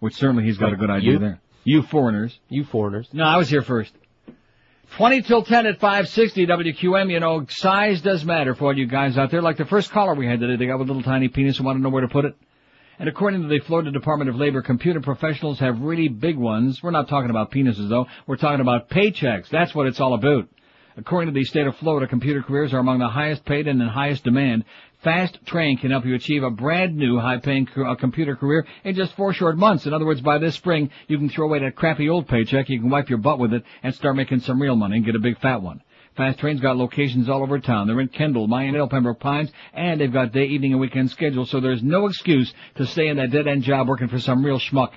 which certainly he's got a oh, good idea You? there. You foreigners. You foreigners. No, I was here first. 20 till 10 at 560 WQM. You know, size does matter for all you guys out there. Like the first caller we had today, they got a little tiny penis and want to know where to put it. And according to the Florida Department of Labor, computer professionals have really big ones. We're not talking about penises though. We're talking about paychecks. That's what it's all about. According to the state of Florida, computer careers are among the highest paid and in highest demand. Fast Train can help you achieve a brand new high-paying uh, computer career in just four short months. In other words, by this spring, you can throw away that crappy old paycheck, you can wipe your butt with it, and start making some real money and get a big fat one. Fast Train's got locations all over town. They're in Kendall, Mayandale, Pembroke Pines, and they've got day, evening, and weekend schedules, so there's no excuse to stay in that dead-end job working for some real schmuck.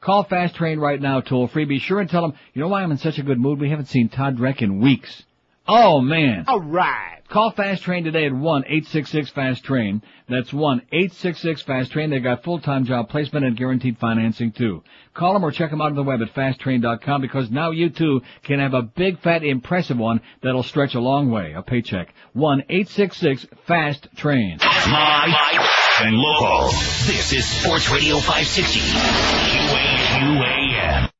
Call Fast Train right now, toll free. Be sure and tell them, you know why I'm in such a good mood? We haven't seen Todd Dreck in weeks. Oh man. Alright. Call Fast Train today at 1-866-FAST-TRAIN. That's 1-866-FAST-TRAIN. They've got full-time job placement and guaranteed financing too. Call them or check them out on the web at fasttrain.com because now you too can have a big fat impressive one that'll stretch a long way. A paycheck. 1-866-FAST-TRAIN. Live and local. This is Sports Radio 560. QAQAM.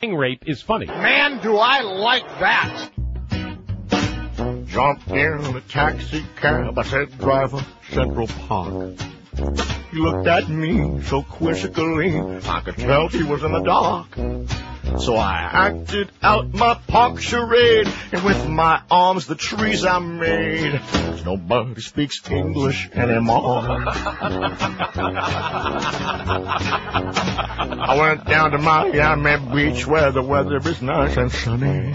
Rape is funny. Man, do I like that! Jumped in a taxi cab. I said, driver, Central Park. He looked at me so quizzically, I could tell he was in the dark. So I acted out my park charade, and with my arms the trees I made. Nobody speaks English anymore. I went down to Miami Beach where the weather is nice and sunny.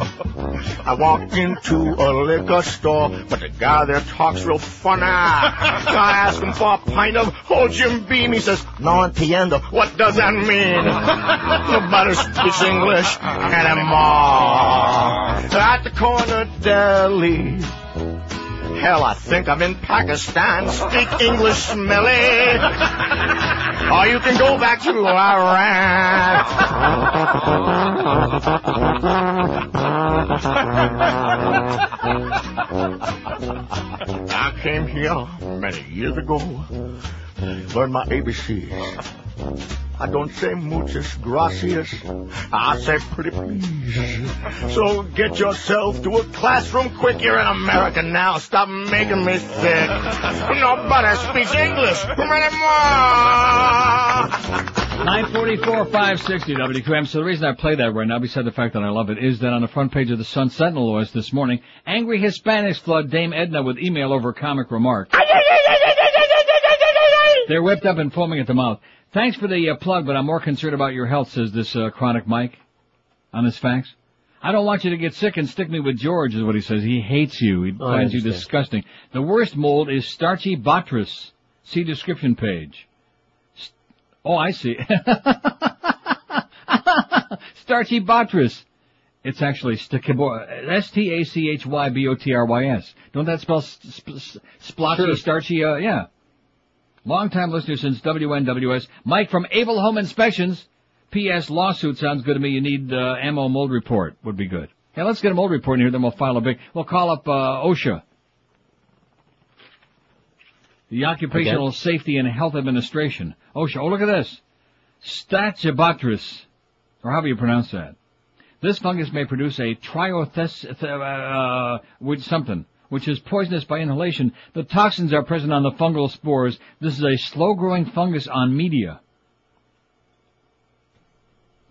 I walked into a liquor store, but the guy there talks real funny. I asked him for a pint of old Jim Beam. He says, no entiendo. What does that mean? Nobody speaks English anymore. At the corner deli. Hell, I think I'm in Pakistan. Speak English, smelly. Or you can go back to Iran. I came here many years ago. Learned my ABCs. I don't say muchas gracias. I say pretty please. So get yourself to a classroom quick. You're in America now. Stop making me sick. Nobody speaks English anymore. 944 560 WQM. So the reason I play that right now, beside the fact that I love it, is that on the front page of the Sun Sentinel was this morning, angry Hispanics flood Dame Edna with email over comic remark. They're whipped up and foaming at the mouth. Thanks for the uh, plug, but I'm more concerned about your health, says this uh, chronic Mike on his fax. I don't want you to get sick and stick me with George, is what he says. He hates you. He Oh, finds you disgusting. The worst mold is starchy botrytis. See description page. St- oh, I see. starchy botrytis. It's actually stickabo- S-T-A-C-H-Y-B-O-T-R-Y-S. Don't that spell sp- sp- splotchy, Sure. starchy, uh, yeah. Long-time listener since WNWS. Mike from Able Home Inspections. P.S. Lawsuit sounds good to me. You need uh, ammo mold report. Would be good. Hey, let's get a mold report in here, then we'll file a big... We'll call up uh, OSHA. The Occupational? Safety and Health Administration. OSHA. Oh, look at this. Stachybotrys. Or however you pronounce that. This fungus may produce a triothes... Uh, with something which is poisonous by inhalation. The toxins are present on the fungal spores. This is a slow-growing fungus on media.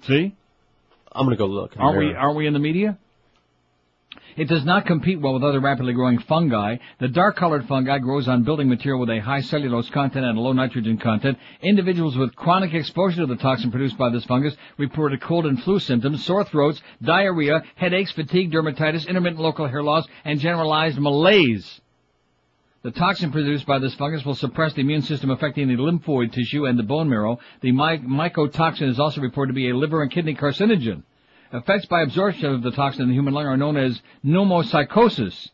See? I'm gonna go look. Aren't we, aren't we in the media? It does not compete well with other rapidly growing fungi. The dark-colored fungi grows on building material with a high cellulose content and a low nitrogen content. Individuals with chronic exposure to the toxin produced by this fungus reported cold and flu symptoms, sore throats, diarrhea, headaches, fatigue, dermatitis, intermittent local hair loss, and generalized malaise. The toxin produced by this fungus will suppress the immune system affecting the lymphoid tissue and the bone marrow. The my- mycotoxin is also reported to be a liver and kidney carcinogen. Effects by absorption of the toxin in the human lung are known as pneumopsychosis.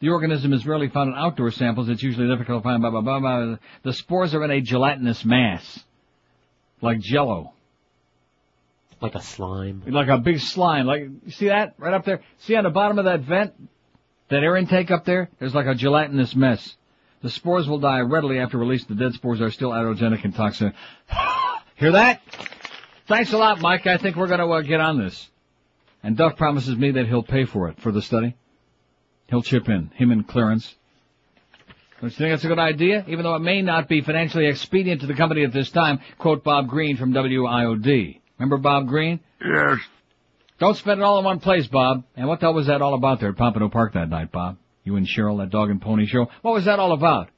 The organism is rarely found in outdoor samples. It's usually difficult to find. Blah, blah, blah, blah. The spores are in a gelatinous mass, like jello. Like a slime. Like a big slime. Like, you see that? Right up there? See on the bottom of that vent? That air intake up there? There's like a gelatinous mess. The spores will die readily after release. The dead spores are still aerogenic and toxic. Hear that? Thanks a lot, Mike. I think we're gonna uh, get on this. And Duff promises me that he'll pay for it, for the study. He'll chip in. Him and Clarence. Don't you think that's a good idea? Even though it may not be financially expedient to the company at this time, quote Bob Green from WIOD. Remember Bob Green? Yes. Don't spend it all in one place, Bob. And what the hell was that all about there at Pompano Park that night, Bob? You and Cheryl, that dog and pony show. What was that all about?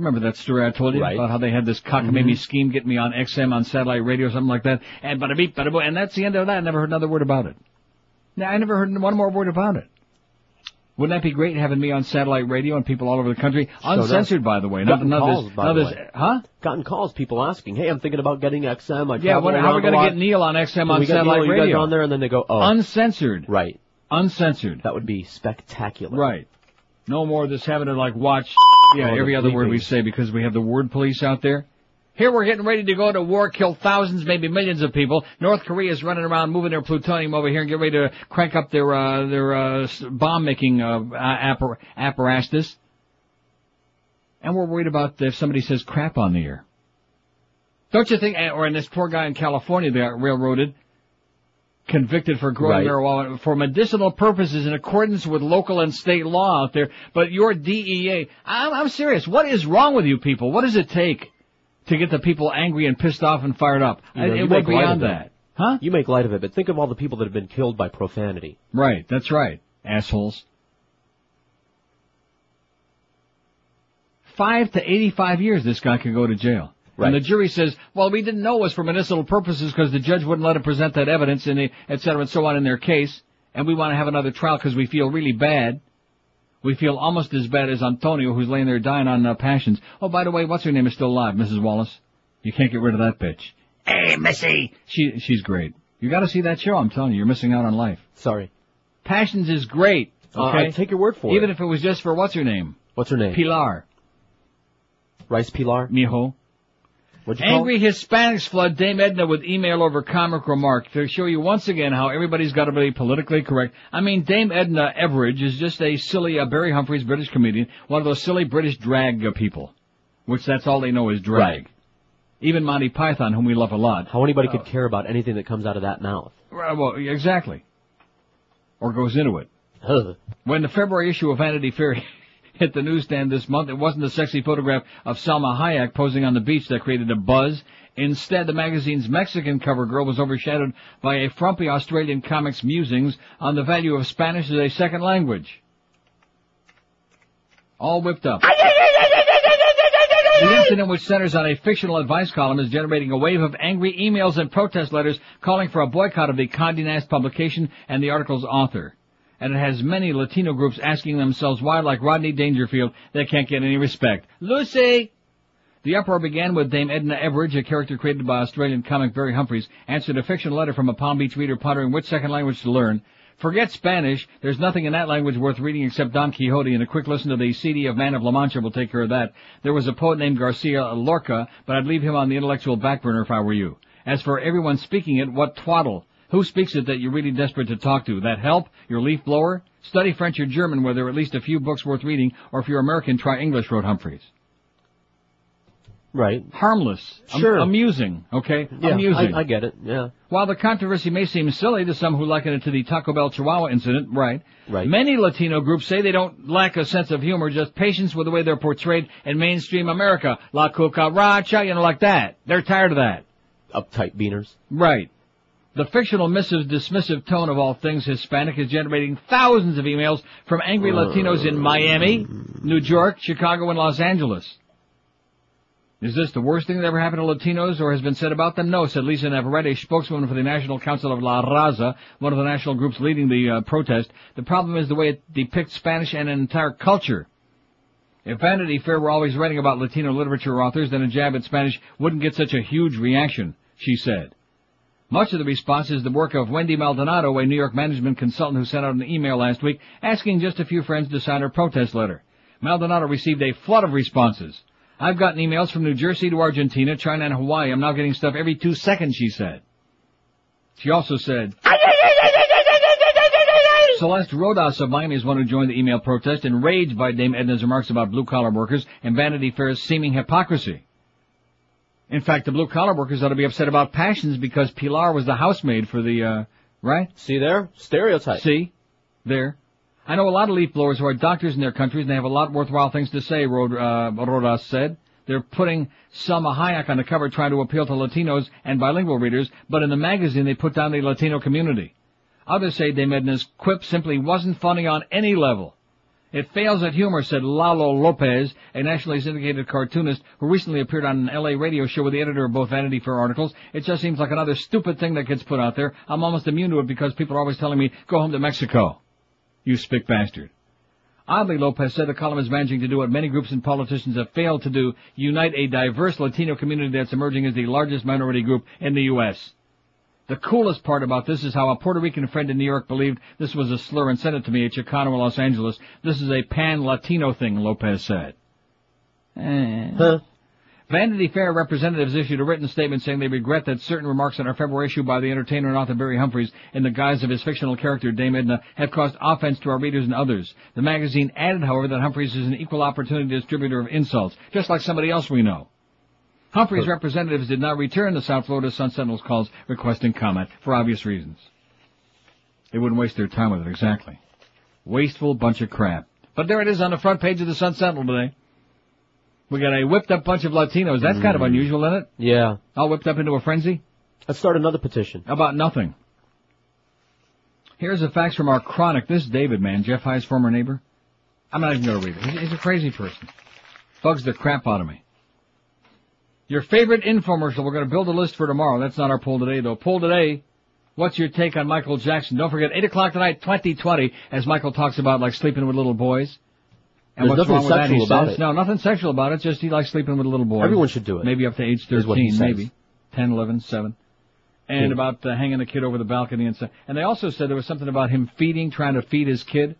Remember that story I told you Right. about how they had this cockamamie mm-hmm. scheme getting me on XM on satellite radio or something like that? And bada beep, bada boo, and that's the end of that. I never heard another word about it. Now, I never heard one more word about it. Wouldn't that be great having me on satellite radio and people all over the country? So. Uncensored, by the way. Not, Gotten not calls, this, by not the this, way. huh? Gotten calls, people asking, hey, I'm thinking about getting XM. I Yeah, what, how are we going to get Neil on XM on get satellite Neil, you guys radio? on there, and then they go, oh. Uncensored. Right. Uncensored. That would be spectacular. Right. No more of this having to like watch, yeah, every other word we say because we have the word police out there. Here we're getting ready to go to war, kill thousands, maybe millions of people. North Korea is running around moving their plutonium over here and get ready to crank up their, uh, their, uh, bomb making, uh, appar- apparatus. And we're worried about if somebody says crap on the air. Don't you think, or in this poor guy in California that got railroaded, convicted for growing Right. marijuana for medicinal purposes in accordance with local and state law out there. But your DEA, I'm, I'm serious. What is wrong with you people? What does it take to get the people angry and pissed off and fired up? You know, it went make light beyond of that. Huh? You make light of it, but think of all the people that have been killed by profanity. Right, that's right. Assholes. Five to 85 years this guy could go to jail. Right. And the jury says, well, we didn't know it was for medicinal purposes because the judge wouldn't let him present that evidence and the, et cetera and so on in their case. And we want to have another trial because we feel really bad. We feel almost as bad as Antonio who's laying there dying on uh, passions. Oh, by the way, what's her name is still alive, Mrs. Wallace. You can't get rid of that bitch. Hey, Missy! She, she's great. You gotta see that show, I'm telling you, you're missing out on life. Sorry. Passions is great. Uh, Okay? I take your word for Even it. Even if it was just for what's her name? What's her name? Pilar. Rice Pilar? Mijo. What'd you call Angry Hispanics flood Dame Edna with email over comic remark to show you once again how everybody's got to be politically correct. I mean, Dame Edna Everage is just a silly uh, Barry Humphries British comedian, one of those silly British drag uh, people, which that's all they know is drag. Right. Even Monty Python, whom we love a lot. How anybody could care about anything that comes out of that mouth? Right, well, exactly. Or goes into it. When the February issue of Vanity Fair hit the newsstand this month, it wasn't the sexy photograph of Salma Hayek posing on the beach that created a buzz. Instead, the magazine's Mexican cover girl was overshadowed by a frumpy Australian comic's musings on the value of Spanish as a second language. All whipped up. The incident, which centers on a fictional advice column, is generating a wave of angry emails and protest letters calling for a boycott of the Condé Nast publication and the article's author. And it has many Latino groups asking themselves why, like Rodney Dangerfield, they can't get any respect. Lucy! The uproar began with Dame Edna Everage, a character created by Australian comic Barry Humphries, answered a fictional letter from a Palm Beach reader pondering which second language to learn. Forget Spanish. There's nothing in that language worth reading except Don Quixote, and a quick listen to the CD of Man of La Mancha will take care of that. There was a poet named Garcia Lorca, but I'd leave him on the intellectual back burner if I were you. As for everyone speaking it, what twaddle? Who speaks it that you're really desperate to talk to? That help? Your leaf blower? Study French or German where there are at least a few books worth reading, or if you're American, try English, wrote Humphries. Right. Harmless. Am- Sure. amusing, okay? Yeah, amusing. I, I get it. Yeah. While the controversy may seem silly to some who liken it to the Taco Bell Chihuahua incident, right? Right. Many Latino groups say they don't lack a sense of humor, just patience with the way they're portrayed in mainstream America. La cucaracha, you know, like that. They're tired of that. Uptight beaners. Right. The fictional dismissive tone of all things Hispanic is generating thousands of emails from angry Latinos in Miami, New York, Chicago, and Los Angeles. Is this the worst thing that ever happened to Latinos or has been said about them? No, said Lisa Navarrete, spokeswoman for the National Council of La Raza, one of the national groups leading the uh, protest. The problem is the way it depicts Spanish and an entire culture. If Vanity Fair were always writing about Latino literature authors, then a jab at Spanish wouldn't get such a huge reaction, she said. Much of the response is the work of Wendy Maldonado, a New York management consultant who sent out an email last week asking just a few friends to sign her protest letter. Maldonado received a flood of responses. I've gotten emails from New Jersey to Argentina, China, and Hawaii. I'm now getting stuff every two seconds, she said. She also said, Celeste Rodas of Miami is one who joined the email protest, enraged by Dame Edna's remarks about blue-collar workers and Vanity Fair's seeming hypocrisy. In fact, the blue-collar workers ought to be upset about passions because Pilar was the housemaid for the, uh, right? See there? Stereotype. See? There. I know a lot of leaf blowers who are doctors in their countries and they have a lot worthwhile things to say, Rod, uh, Rodas said. They're putting Salma Hayek on the cover trying to appeal to Latinos and bilingual readers, but in the magazine they put down the Latino community. Others say Dame Edna's quip simply wasn't funny on any level. It fails at humor, said Lalo Lopez, a nationally syndicated cartoonist who recently appeared on an LA radio show with the editor of both Vanity Fair articles. It just seems like another stupid thing that gets put out there. I'm almost immune to it because people are always telling me, go home to Mexico. You spick bastard. Oddly, Lopez said the column is managing to do what many groups and politicians have failed to do, unite a diverse Latino community that's emerging as the largest minority group in the U.S. The coolest part about this is how a Puerto Rican friend in New York believed this was a slur and sent it to me at Chicano, Los Angeles. This is a pan-Latino thing, Lopez said. Eh. Vanity Fair representatives issued a written statement saying they regret that certain remarks in our February issue by the entertainer and author Barry Humphries in the guise of his fictional character Dame Edna have caused offense to our readers and others. The magazine added, however, that Humphries is an equal opportunity distributor of insults, just like somebody else we know. Humphries' representatives did not return the South Florida Sun Sentinel's calls requesting comment for obvious reasons. They wouldn't waste their time with it, exactly. Wasteful bunch of crap. But there it is on the front page of the Sun Sentinel today. We got a whipped up bunch of Latinos. That's kind of Mm. unusual, isn't it? Yeah. All whipped up into a frenzy? Let's start another petition. About nothing. Here's the facts from our chronic. This David man, Jeff High's former neighbor. I'm not even going to read it. He's, he's a crazy person. Bugs the crap out of me. Your favorite infomercial. We're going to build a list for tomorrow. That's not our poll today, though. Poll today. What's your take on Michael Jackson? Don't forget, 8 o'clock tonight, 2020, as Michael talks about, like, sleeping with little boys. And There's what's wrong with that, he sexual about says. it. No, nothing sexual about it. Just he likes sleeping with little boys. Everyone should do it. Maybe up to age Is what he 13, maybe. 10, 11, 7. And about uh, hanging the kid over the balcony and stuff. And they also said there was something about him feeding, trying to feed his kid.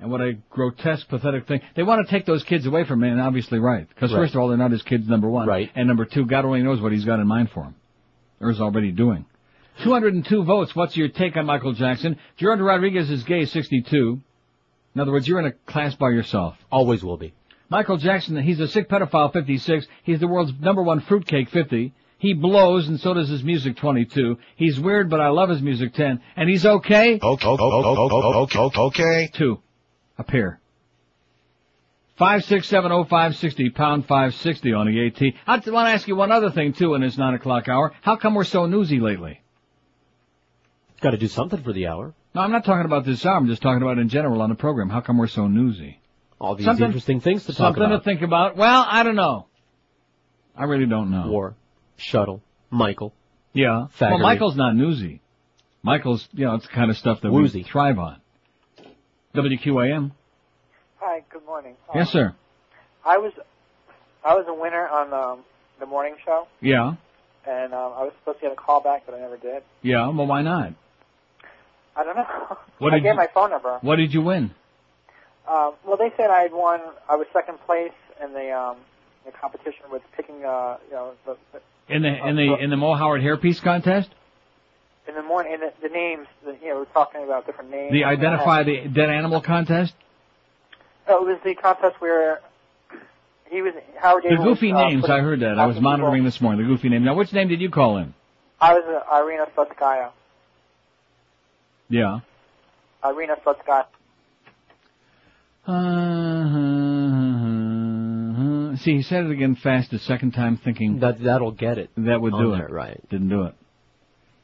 And what a grotesque, pathetic thing. They want to take those kids away from him, and obviously right. Because Right. first of all, they're not his kids, number one. Right. And number two, God only knows what he's got in mind for him. Or is already doing. 202 votes. What's your take on Michael Jackson? Gerardo Rodriguez is gay, 62. In other words, you're in a class by yourself. Always will be. Michael Jackson, he's a sick pedophile, 56. He's the world's number one fruitcake, 50. He blows, and so does his music, 22. He's weird, but I love his music, 10. And he's okay? Okay, okay, okay, okay. Two. A pair. 5670560, pound 560 on the AT. I want to ask you one other thing, too, in this 9 o'clock hour. How come we're so newsy lately? Got to do something for the hour. No, I'm not talking about this hour. I'm just talking about in general on the program. How come we're so newsy? All these Something- interesting things to talk Something about. Something to think about. Well, I don't know. I really don't know. War, shuttle, Michael. Yeah. Well, Michael's not newsy. Michael's, you know, it's the kind of stuff that Woozy. we thrive on. WQAM. Hi, good morning. Yes, sir. I was I was a winner on um, the morning show, Yeah. and um, I was supposed to get a call back, but I never did. Yeah. Well, why not? I don't know. What I did gave you- my phone number. What did you win? Um, well, they said I had won. I was second place in the um, the competition with picking. Uh, you know, the, the, In the in the in the Mo Howard hairpiece contest? In the morning, in the, the names. The, you know, we're talking about different names. The identify the dead animal contest? Oh, it was the contest where he was Howard The David goofy was, uh, names, putting I heard that. I was the people- monitoring this morning, the goofy name. Now, which name did you call in? I was uh, Irina Slutskaya. Yeah. Irina Slutskaya. Uh, see, he said it again fast the second time thinking that that'll get it. that would on do there, it. right. Didn't do it.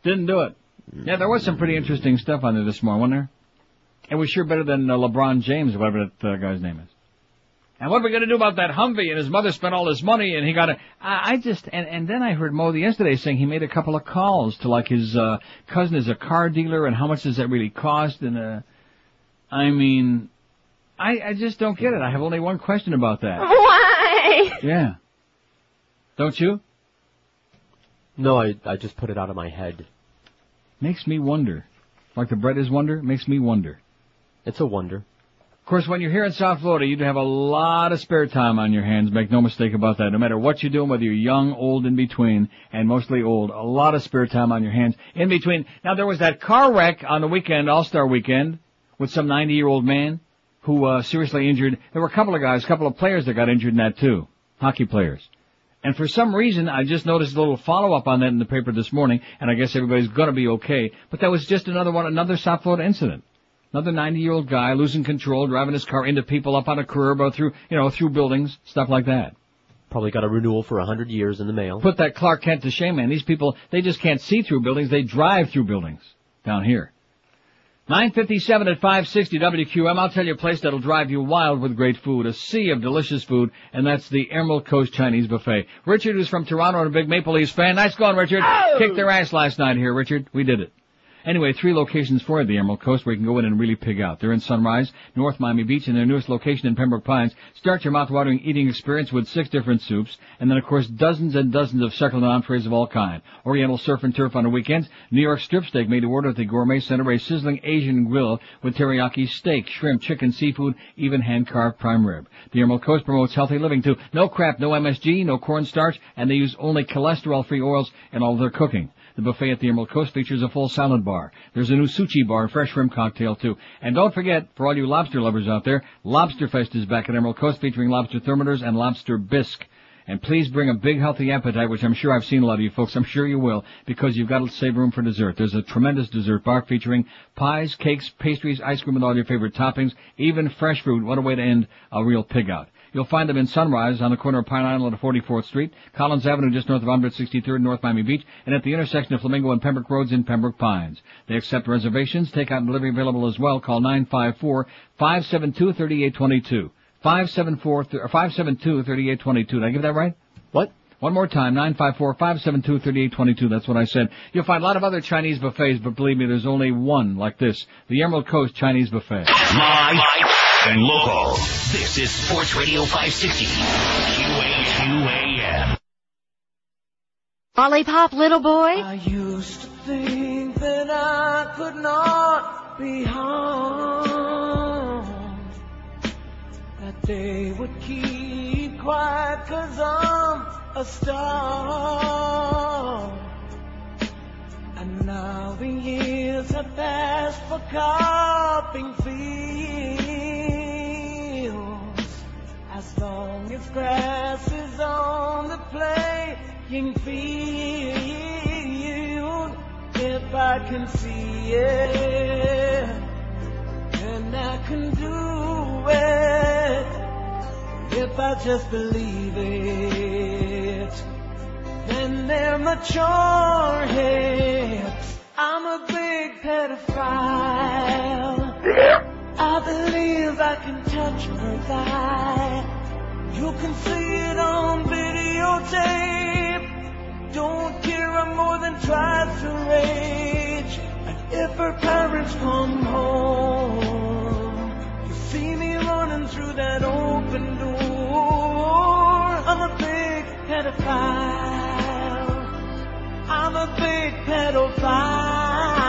Didn't do it. Yeah, there was some pretty interesting stuff on there this morning, wasn't there? It was sure better than uh, LeBron James, whatever that uh, guy's name is. And what are we going to do about that Humvee? And his mother spent all his money, and he got a. I, I just and and then I heard Mo yesterday saying he made a couple of calls to like his uh, cousin is a car dealer, and how much does that really cost? And uh, I mean, I I just don't get it. I have only one question about that. Why? Yeah. Don't you? No, I I just put it out of my head. Makes me wonder. Like the bread is wonder, makes me wonder. It's a wonder. Of course, when you're here in South Florida, you'd have a lot of spare time on your hands. Make no mistake about that. No matter what you're doing, whether you're young, old, in between, and mostly old, a lot of spare time on your hands in between. Now, there was that car wreck on the weekend, All-Star weekend, with some 90-year-old man who uh, seriously injured. There were a couple of guys, a couple of players that got injured in that too, hockey players. And for some reason, I just noticed a little follow-up on that in the paper this morning, and I guess everybody's gonna be okay. But that was just another one, another South Florida incident. Another 90-year-old guy losing control, driving his car into people up on a curb or through, you know, through buildings, stuff like that. Probably got a renewal for a hundred years in the mail. Put that Clark Kent to shame, man. These people, they just can't see through buildings, they drive through buildings. Down here. 957 at 560 WQM. I'll tell you a place that'll drive you wild with great food. A sea of delicious food, and that's the Emerald Coast Chinese Buffet. Richard, who's from Toronto and a big Maple Leafs fan. Nice going, Richard. Oh! Kicked their ass last night here, Richard. We did it. Anyway, three locations for the Emerald Coast where you can go in and really pig out. They're in Sunrise, North Miami Beach, and their newest location in Pembroke Pines. Start your mouth-watering eating experience with six different soups, and then of course dozens and dozens of succulent entrees of all kind. Oriental surf and turf on the weekends, New York strip steak made to order at the Gourmet Center, a sizzling Asian grill with teriyaki steak, shrimp, chicken, seafood, even hand-carved prime rib. The Emerald Coast promotes healthy living too. No crap, no MSG, no cornstarch, and they use only cholesterol-free oils in all their cooking. The buffet at the Emerald Coast features a full salad bar. There's a new sushi bar, fresh shrimp cocktail too. And don't forget, for all you lobster lovers out there, Lobster Fest is back at Emerald Coast featuring lobster thermometers and lobster bisque. And please bring a big healthy appetite, which I'm sure I've seen a lot of you folks. I'm sure you will, because you've got to save room for dessert. There's a tremendous dessert bar featuring pies, cakes, pastries, ice cream with all your favorite toppings, even fresh fruit. What a way to end a real pig out. You'll find them in Sunrise on the corner of Pine Island and 44th Street, Collins Avenue just north of 163rd North Miami Beach, and at the intersection of Flamingo and Pembroke Roads in Pembroke Pines. They accept reservations, take out and delivery available as well. Call 954-572-3822. 574 or 572-3822. Did I give that right? What? One more time, 954-572-3822. That's what I said. You'll find a lot of other Chinese buffets, but believe me, there's only one like this. The Emerald Coast Chinese Buffet. Live and local. This is Sports Radio 560. QAQAM. Lollipop, little boy? I used to think that I could not be harmed. That they would keep quiet cause I'm a star. And now the years have passed for carping fields. As long as grass is on the playing field, if I can see it, then I can do it. If I just believe it, then they're mature hips. I'm a big pedophile. I believe I touch her thigh. You can see it on videotape. Don't care, I'm more than tried to rage. And if her parents come home, you see me running through that open door. I'm a big pedophile. I'm a big pedophile.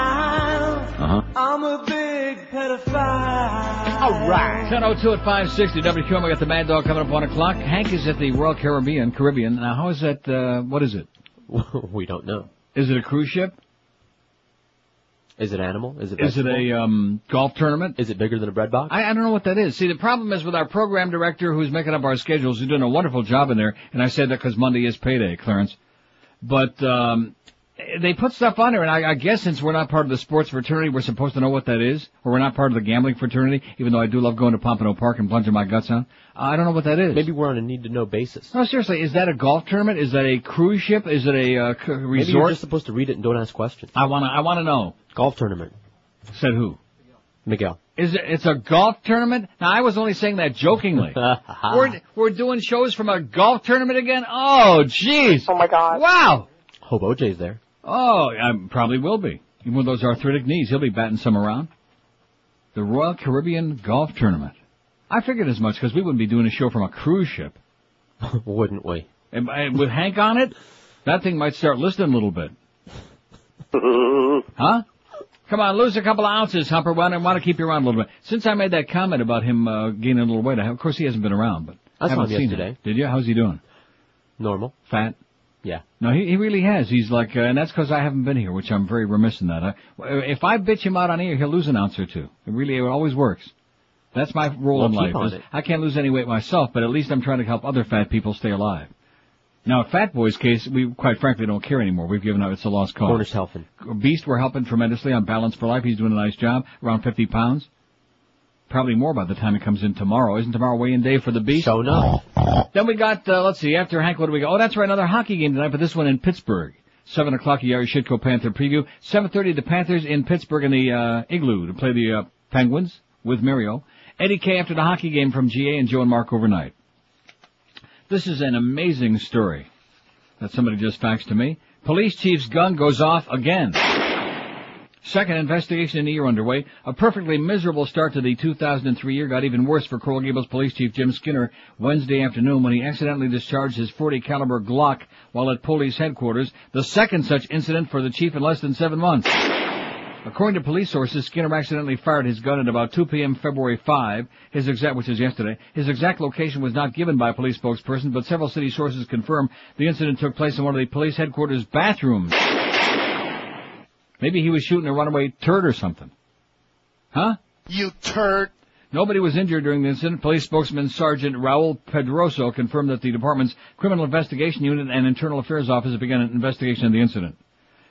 Uh-huh. I'm a big pedophile. All right. 10.02 at 560 WQM. We got the Mad Dog coming up 1 o'clock. Hank is at the Royal Caribbean. Caribbean. Now, how is that, uh, what is it? we don't know. Is it a cruise ship? Is it animal? Is it Is it vegetable? a, um, golf tournament? Is it bigger than a bread box? I, I don't know what that is. See, the problem is with our program director who's making up our schedules, who's doing a wonderful job in there, and I said that because Monday is payday, Clarence. But, um, they put stuff on there, and I, I guess since we're not part of the sports fraternity, we're supposed to know what that is, or we're not part of the gambling fraternity, even though I do love going to Pompano Park and plunging my guts out. I don't know what that is. Maybe we're on a need-to-know basis. No, seriously, is that a golf tournament? Is that a cruise ship? Is it a uh, c- Maybe you're just supposed to read it and don't ask questions. I wanna, I wanna know. Golf tournament. Said who? Miguel. Is it, it's a golf tournament? Now I was only saying that jokingly. we're, we're doing shows from a golf tournament again? Oh, jeez. Oh my god. Wow. Hope OJ's there. Oh, I probably will be. Even with those arthritic knees, he'll be batting some around. The Royal Caribbean Golf Tournament. I figured as much because we wouldn't be doing a show from a cruise ship. Wouldn't we? And, and with Hank on it, that thing might start listening a little bit. Huh? Come on, lose a couple of ounces, Humper. Why don't want to keep you around a little bit? Since I made that comment about him uh, gaining a little weight, I, of course he hasn't been around, but I saw him seen yesterday. Did you? How's he doing? Normal. Fat? Yeah. No, he, he really has. He's like, uh, and that's because I haven't been here, which I'm very remiss in that. I, if I bitch him out on air, he'll lose an ounce or two. It really, it always works. That's my role Well, in life. is. I can't lose any weight myself, but at least I'm trying to help other fat people stay alive. Now, at Fat Boy's case, we quite frankly don't care anymore. We've given up. It's a lost cause. Cornish helping. Beast, we're helping tremendously on Balance for Life. He's doing a nice job. Around 50 pounds. Probably more by the time it comes in tomorrow. Isn't tomorrow weigh-in day for the Beast? So no. Then we got, uh, let's see, after Hank, what do we go? Oh, that's right, another hockey game tonight, but this one in Pittsburgh. 7 o'clock, Yari Shitko Panther preview. 7.30, the Panthers in Pittsburgh in the, uh, Igloo to play the, uh, Penguins with Mario. Eddie K after the hockey game from GA and Joe and Mark overnight. This is an amazing story that somebody just faxed to me. Police chief's gun goes off again. Second investigation in the year underway. A perfectly miserable start to the 2003 year got even worse for Coral Gables Police Chief Jim Skinner Wednesday afternoon when he accidentally discharged his 40 caliber Glock while at police headquarters. The second such incident for the chief in less than seven months. According to police sources, Skinner accidentally fired his gun at about 2 p.m. February 5, his exact, which is yesterday. His exact location was not given by a police spokesperson, but several city sources confirm the incident took place in one of the police headquarters bathrooms. Maybe he was shooting a runaway turd or something. Huh? You turd. Nobody was injured during the incident. Police spokesman Sergeant Raul Pedroso confirmed that the department's Criminal Investigation Unit and Internal Affairs Office have begun an investigation of the incident.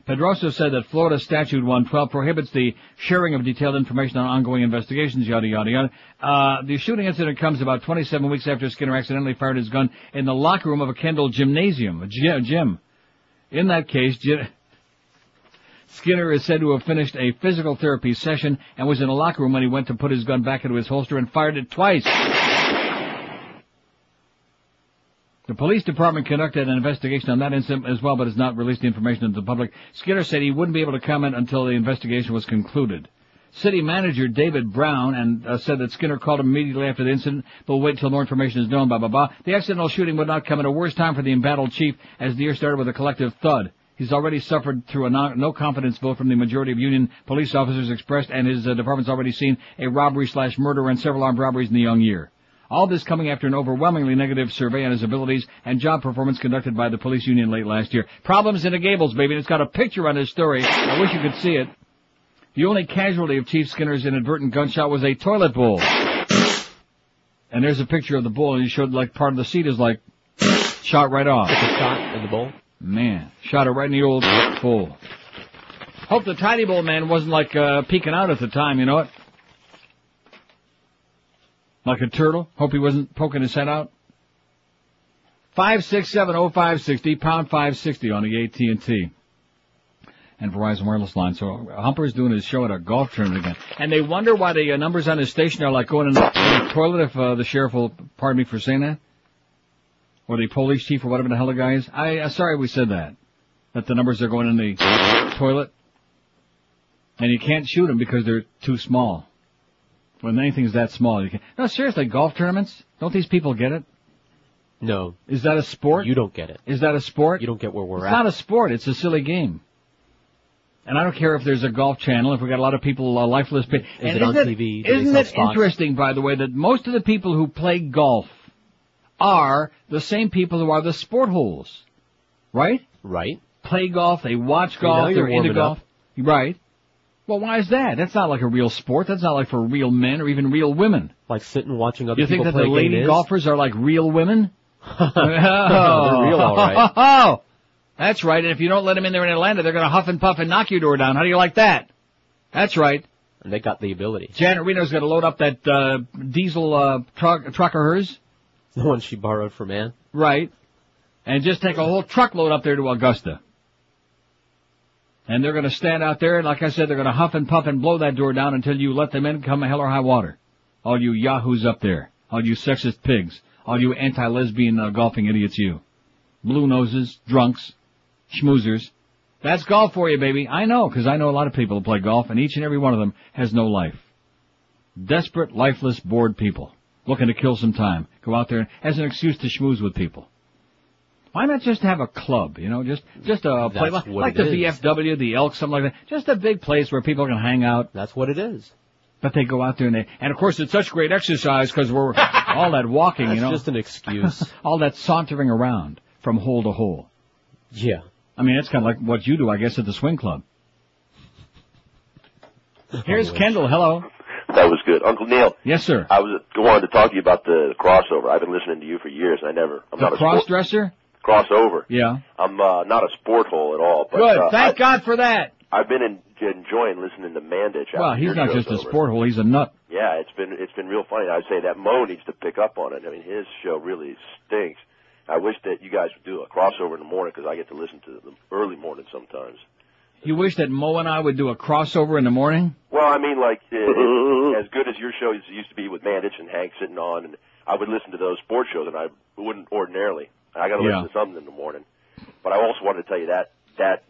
Pedroso said that Florida Statute 112 prohibits the sharing of detailed information on ongoing investigations, yada, yada, yada. Uh, the shooting incident comes about 27 weeks after Skinner accidentally fired his gun in the locker room of a Kendall gymnasium, a gym. In that case, Skinner is said to have finished a physical therapy session and was in a locker room when he went to put his gun back into his holster and fired it twice. The police department conducted an investigation on that incident as well, but has not released the information to the public. Skinner said he wouldn't be able to comment until the investigation was concluded. City manager David Brown and uh, said that Skinner called him immediately after the incident, but wait till more information is known. Blah blah blah. The accidental shooting would not come at a worse time for the embattled chief, as the year started with a collective thud. He's already suffered through a no confidence vote from the majority of union police officers expressed, and his uh, department's already seen a robbery slash murder and several armed robberies in the young year. All this coming after an overwhelmingly negative survey on his abilities and job performance conducted by the police union late last year. Problems in the Gables, baby, and it's got a picture on his story. I wish you could see it. The only casualty of Chief Skinner's inadvertent gunshot was a toilet bowl. And there's a picture of the bowl, and he showed like part of the seat is like shot right off. A shot in the bowl. Man, shot it right in the old bowl. Hope the tidy bowl man wasn't like uh, peeking out at the time, you know it? Like a turtle. Hope he wasn't poking his head out. Five six seven oh five sixty pound five sixty on the AT and T and Verizon wireless line. So Humper's doing his show at a golf tournament again, and they wonder why the uh, numbers on his station are like going in the toilet. If uh, the sheriff will pardon me for saying that, or the police chief or whatever the hell the guy is. I uh, sorry we said that. That the numbers are going in the toilet, and you can't shoot them because they're too small. When anything's that small, you can't. No, seriously, golf tournaments. Don't these people get it? No. Is that a sport? You don't get it. Is that a sport? You don't get where we're It's at. It's not a sport. It's a silly game. And I don't care if there's a golf channel, if we got a lot of people uh, lifeless. Is and it on isn't TV? Do isn't it interesting, by the way, that most of the people who play golf are the same people who are the sport holes, right? Right. Play golf, they watch golf, they're into golf, up. right? Well, why is that? That's not like a real sport. That's not like for real men or even real women. Like sitting watching other people. You think that the lady golfers are like real women? They're real, all right. Oh, that's right. And if you don't let them in there in Atlanta, they're going to huff and puff and knock your door down. How do you like that? That's right. And they got the ability. Janet Reno's going to load up that uh, diesel uh, truck, truck of hers, The one she borrowed from Ann. right? And just take a whole truckload up there to Augusta. And they're to stand out there, and like I said, they're to huff and puff and blow that door down until you let them in, come hell or high water. All you yahoos up there. All you sexist pigs. All you anti-lesbian uh, golfing idiots you. Blue noses, drunks, schmoozers. That's golf for you, baby. I know, because I know a lot of people who play golf, and each and every one of them has no life. Desperate, lifeless, bored people. Looking to kill some time. Go out there as an excuse to schmooze with people. Why not just have a club? You know, just just a place like, like the is. VFW, the Elks, something like that. Just a big place where people can hang out. That's what it is. But they go out there and they, and of course it's such great exercise because we're all that walking. You know, just an excuse. all that sauntering around from hole to hole. Yeah. I mean, it's kind of like what you do, I guess, at the swing club. Here's Kendall. Hello. That was good. Uncle Neil, Yes, sir. I was wanted to talk to you about the crossover. I've been listening to you for years, and I never. I'm The not a cross sport, dresser. crossover. Yeah. I'm uh, not a sport hole at all. But, Good. Uh, Thank God for that. I, I've been in, enjoying listening to Mandich. Well, he's not just a sport hole. He's a nut. Yeah, it's been it's been real funny. I'd say that Mo needs to pick up on it. I mean, his show really stinks. I wish that you guys would do a crossover in the morning because I get to listen to them early morning sometimes. You wish that Mo and I would do a crossover in the morning? Well, I mean, like uh, as good as your shows used to be with Mandich and Hank sitting on, and I would listen to those sports shows, and I wouldn't ordinarily. I got to Yeah. listen to something in the morning. But I also wanted to tell you that that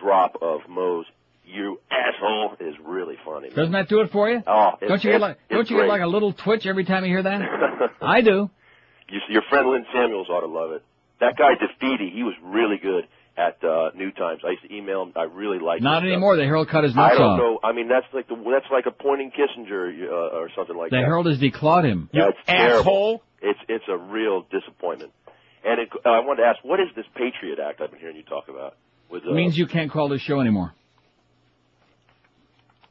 drop of Mo's "you asshole" is really funny. man. Doesn't that do it for you? Oh, it's, don't you get like don't you great. get like a little twitch every time you hear that? I do. You, your friend Lynn Samuels ought to love it. That guy DeFede, he was really good at uh, New Times. I used to email him. I really liked. Not his stuff. anymore. The Herald cut his I don't off. know. I mean, that's like the that's like appointing Kissinger uh, or something like that. The. Herald has declawed him. Yeah, it's terrible. It's it's a real disappointment. And it, uh, I wanted to ask, what is this Patriot Act I've been hearing you talk about? With uh, It means you can't call this show anymore.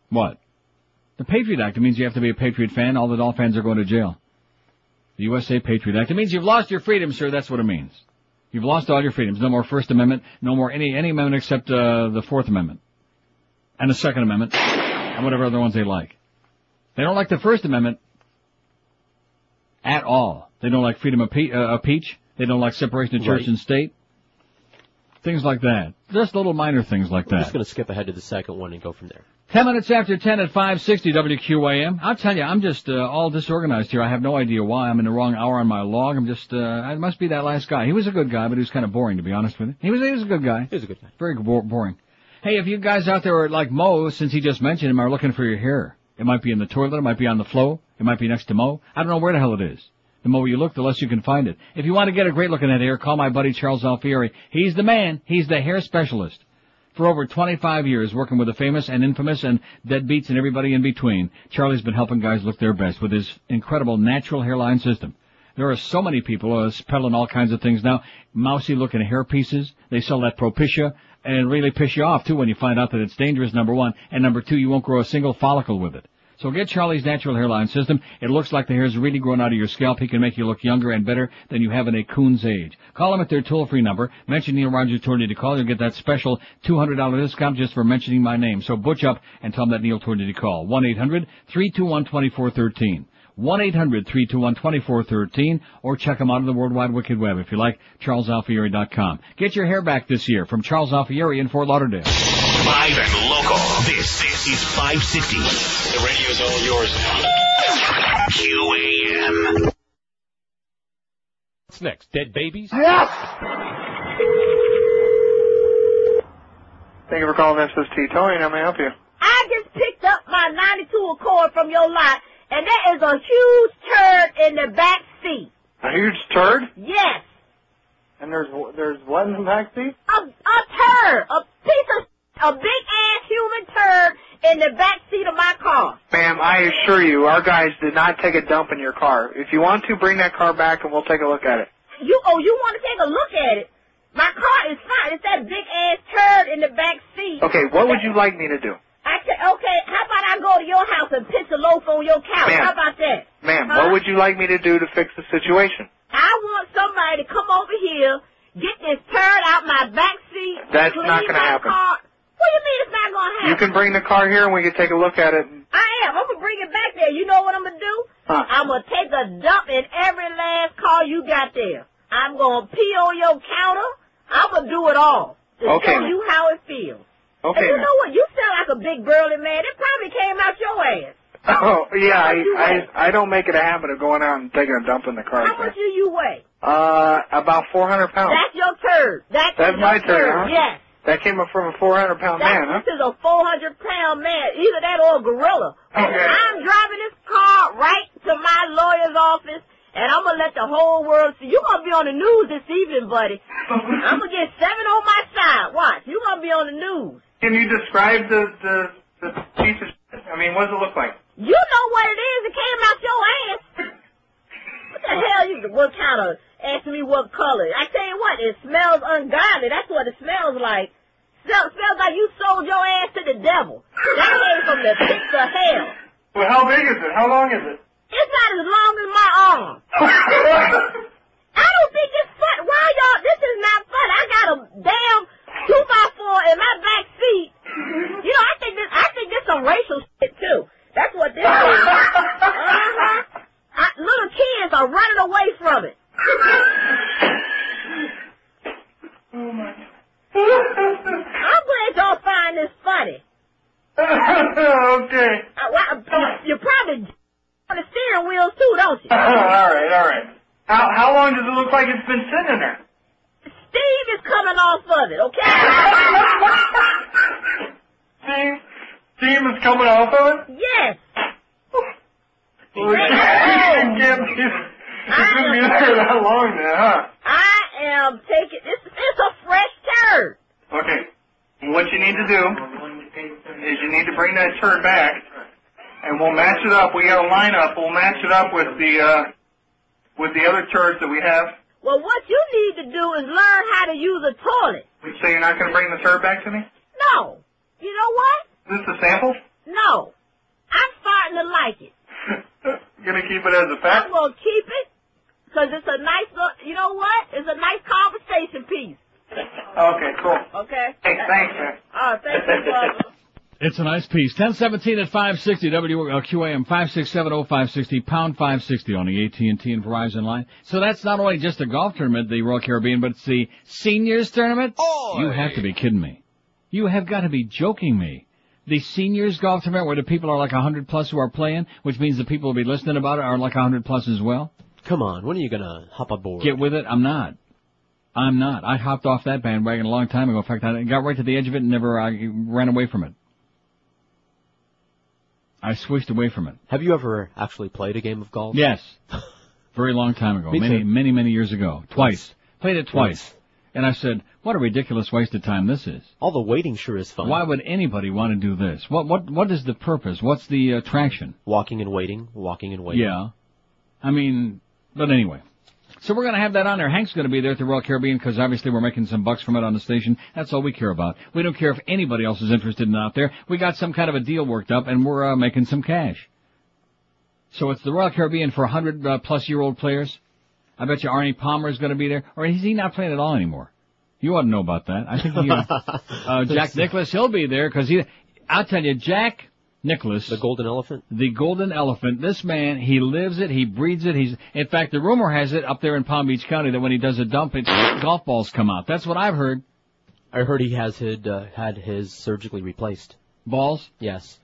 What? The Patriot Act. It means you have to be a Patriot fan. All the Dolphin fans are going to jail. The USA Patriot Act. It means you've lost your freedom, sir. That's what it means. You've lost all your freedoms. No more First Amendment. No more any any amendment except uh, the Fourth Amendment and the Second Amendment and whatever other ones they like. They don't like the First Amendment at all. They don't like freedom of, pe- uh, of speech. They don't like separation of church Right. and state. Things like that. Just little minor things like that. just going to skip ahead to the second one and go from there. Ten minutes after ten at 560 WQAM. I'll tell you, I'm just uh, all disorganized here. I have no idea why. I'm in the wrong hour on my log. I'm just, uh, I must be that last guy. He was a good guy, but he was kind of boring, to be honest with you. He was, he was a good guy. He was a good guy. Very bo- boring. Hey, if you guys out there are like Mo, since he just mentioned him, are looking for your hair, it might be in the toilet, it might be on the flow, it might be next to Mo. I don't know where the hell it is. The more you look, the less you can find it. If you want to get a great looking head hair, call my buddy Charles Alfieri. He's the man. He's the hair specialist. For over 25 years, working with the famous and infamous and deadbeats and everybody in between, Charlie's been helping guys look their best with his incredible natural hairline system. There are so many people uh, peddling all kinds of things now. Mousy looking hair pieces. They sell that Propecia, and really piss you off too when you find out that it's dangerous, number one, and number two, you won't grow a single follicle with it. So get Charlie's natural hairline system. It looks like the hair's really grown out of your scalp. He can make you look younger and better than you have in a coon's age. Call him at their toll-free number. Mention Neil Rogers told you to call. You'll get that special $200 discount just for mentioning my name. So butch up and tell him that Neil told you to call. 1-800-321-2413. 1-800-321-2413 or check them out on the World Wide Wicked Web if you like, charlesalfieri.com. Get your hair back this year from Charles Alfieri in Fort Lauderdale. Live and local. This, this is 560. The radio's all yours now. QAM. What's next? Dead babies? Yes! Thank you for calling SST. Tony, how may I help you? I just picked up my 92 Accord from your lot, and there is a huge turd in the back seat. A huge turd? Yes, And there's there's what in the back seat? a, a turd, a piece of, a big ass human turd in the back seat of my car. Ma'am, I assure you, our guys did not take a dump in your car. If you want to, bring that car back and we'll take a look at it. You, oh, you want to take a look at it? My car is fine. It's that big ass turd in the back seat. Okay, what would you like me to do? I said, okay, how about I go to your house and piss a loaf on your couch? How about that? Ma'am, Huh? what would you like me to do to fix the situation? I want somebody to come over here, get this turd out my back seat. That's not gonna my happen. Car. What do you mean it's not gonna happen? You can bring the car here and we can take a look at it. I am. I'm gonna bring it back there. You know what I'm gonna do? Huh. I'm gonna take a dump in every last car you got there. I'm gonna pee on your counter. I'm gonna do it all to Okay. show you how it feels. Okay. And you know what? You sound like a big burly man. It probably came out your ass. Oh, yeah, I, How much you weigh? I, I don't make it a habit of going out and taking a dump in the car. How much do you weigh? Uh, about 400 pounds. That's your turd. That's, That's my turd, huh? Yes. That came up from a 400 pound That, man, huh? This is a 400 pound man. Either that or a gorilla. Okay. I'm driving this car right to my lawyer's office, And I'm gonna let the whole world see. You're gonna be on the news this evening, buddy. I'm gonna get seven on my side. Watch. You're gonna be on the news. Can you describe the, the, the piece of shit? I mean, what does it look like? You know what it is. It came out your ass. What the hell? You what kind of asking me what color? I tell you what, it smells ungodly. That's what it smells like. Smell, smells like you sold your ass to the devil. That came from the pits of hell. Well, how big is it? How long is it? It's not as long as my arm. I don't think it's fun. Why y'all? This is not fun. I got a damn two by four in my back seat. You know, I think this. I think this some racial shit too. That's what this is. Uh-huh. I, little kids are running away from it. Oh my. I'm glad y'all find this funny. okay. Uh, well, you probably on the steering wheels too, don't you? all right, all right. How how long does it look like it's been sitting there? Steve is coming off of it, okay? Steam, steam is coming off of it. yes. Well, it can't be. It's gonna be there that long then, huh? I am taking this. It's a fresh turd. Okay. What you need to do is you need to bring that turd back, and we'll match it up. We got a lineup. We'll match it up with the uh, with the other turds that we have. Well, what you need to do is learn how to use a toilet. So you're not going to bring the turd back to me? No. You know what? Is this a sample? No. I'm starting to like it. You're going to keep it as a fact? I'm going to keep it because it's a nice, you know what? It's a nice conversation piece. Okay, cool. Okay? Hey, thanks, man. Oh, thank you, brother. It's a nice piece. 1017 at 560 WQAM 5670560 pound 560 on the AT&T and Verizon line. So that's not only just a golf tournament, the Royal Caribbean, but it's the seniors tournament. You have to be kidding me. You have got to be joking me. The seniors golf tournament where the people are like 100 plus who are playing, which means the people who will be listening about it are like 100 plus as well. Come on, when are you gonna hop aboard? Get with it. I'm not. I'm not. I hopped off that bandwagon a long time ago. In fact, I got right to the edge of it and never uh, ran away from it. I switched away from it. Have you ever actually played a game of golf? Yes. Very long time ago. Me many, too. many, many years ago. Twice. Played it twice. And I said, what a ridiculous waste of time this is. All the waiting sure is fun. Why would anybody want to do this? What, what, what is the purpose? What's the attraction? Walking and waiting, walking and waiting. Yeah. I mean, but anyway. So we're going to have that on there. Hank's going to be there at the Royal Caribbean because obviously we're making some bucks from it on the station. That's all we care about. We don't care if anybody else is interested in it out there. We got some kind of a deal worked up and we're uh, making some cash. So it's the Royal Caribbean for 100 uh, plus year old players. I bet you Arnie Palmer is going to be there. Or is he not playing at all anymore? You ought to know about that. I think he, uh, uh, Jack Nicklaus, he'll be there because he, I'll tell you, Jack Nicklaus. The golden elephant? The golden elephant. This man, he lives it, he breeds it, he's, in fact, the rumor has it up there in Palm Beach County that when he does a dump, it, golf balls come out. That's what I've heard. I heard he has had, uh, had his surgically replaced. Balls? Yes.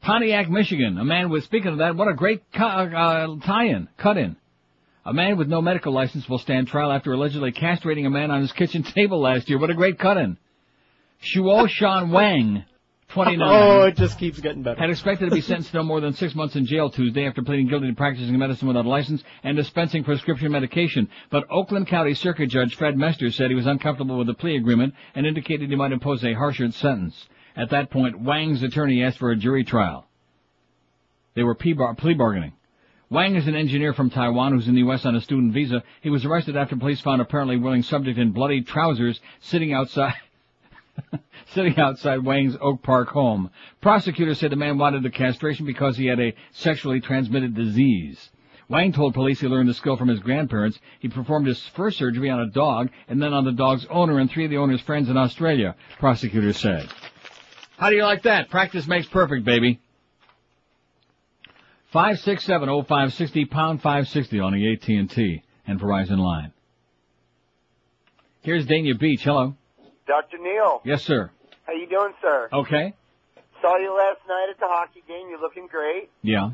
Pontiac, Michigan. A man with, speaking of that, what a great cu- uh, tie-in, cut-in. A man with no medical license will stand trial after allegedly castrating a man on his kitchen table last year. What a great cut-in. Shuo Shan Wang, 29. Oh, it just keeps getting better. Had expected to be sentenced to no more than six months in jail Tuesday after pleading guilty to practicing medicine without a license and dispensing prescription medication. But Oakland County Circuit Judge Fred Mester said he was uncomfortable with the plea agreement and indicated he might impose a harsher sentence. At that point, Wang's attorney asked for a jury trial. They were plea plea bargaining. Wang is an engineer from Taiwan who's in the U.S. on a student visa. He was arrested after police found apparently willing subject in bloody trousers sitting outside sitting outside Wang's Oak Park home. Prosecutors said the man wanted the castration because he had a sexually transmitted disease. Wang told police he learned the skill from his grandparents. He performed his first surgery on a dog and then on the dog's owner and three of the owner's friends in Australia, prosecutors said. How do you like that? Practice makes perfect, baby. 5670560 pound 560 on the AT&T and Verizon line. Here's Dania Beach. Hello. Dr. Neal, Yes, sir. how you doing, sir? Okay. Saw you last night at the hockey game. You're looking great. Yeah.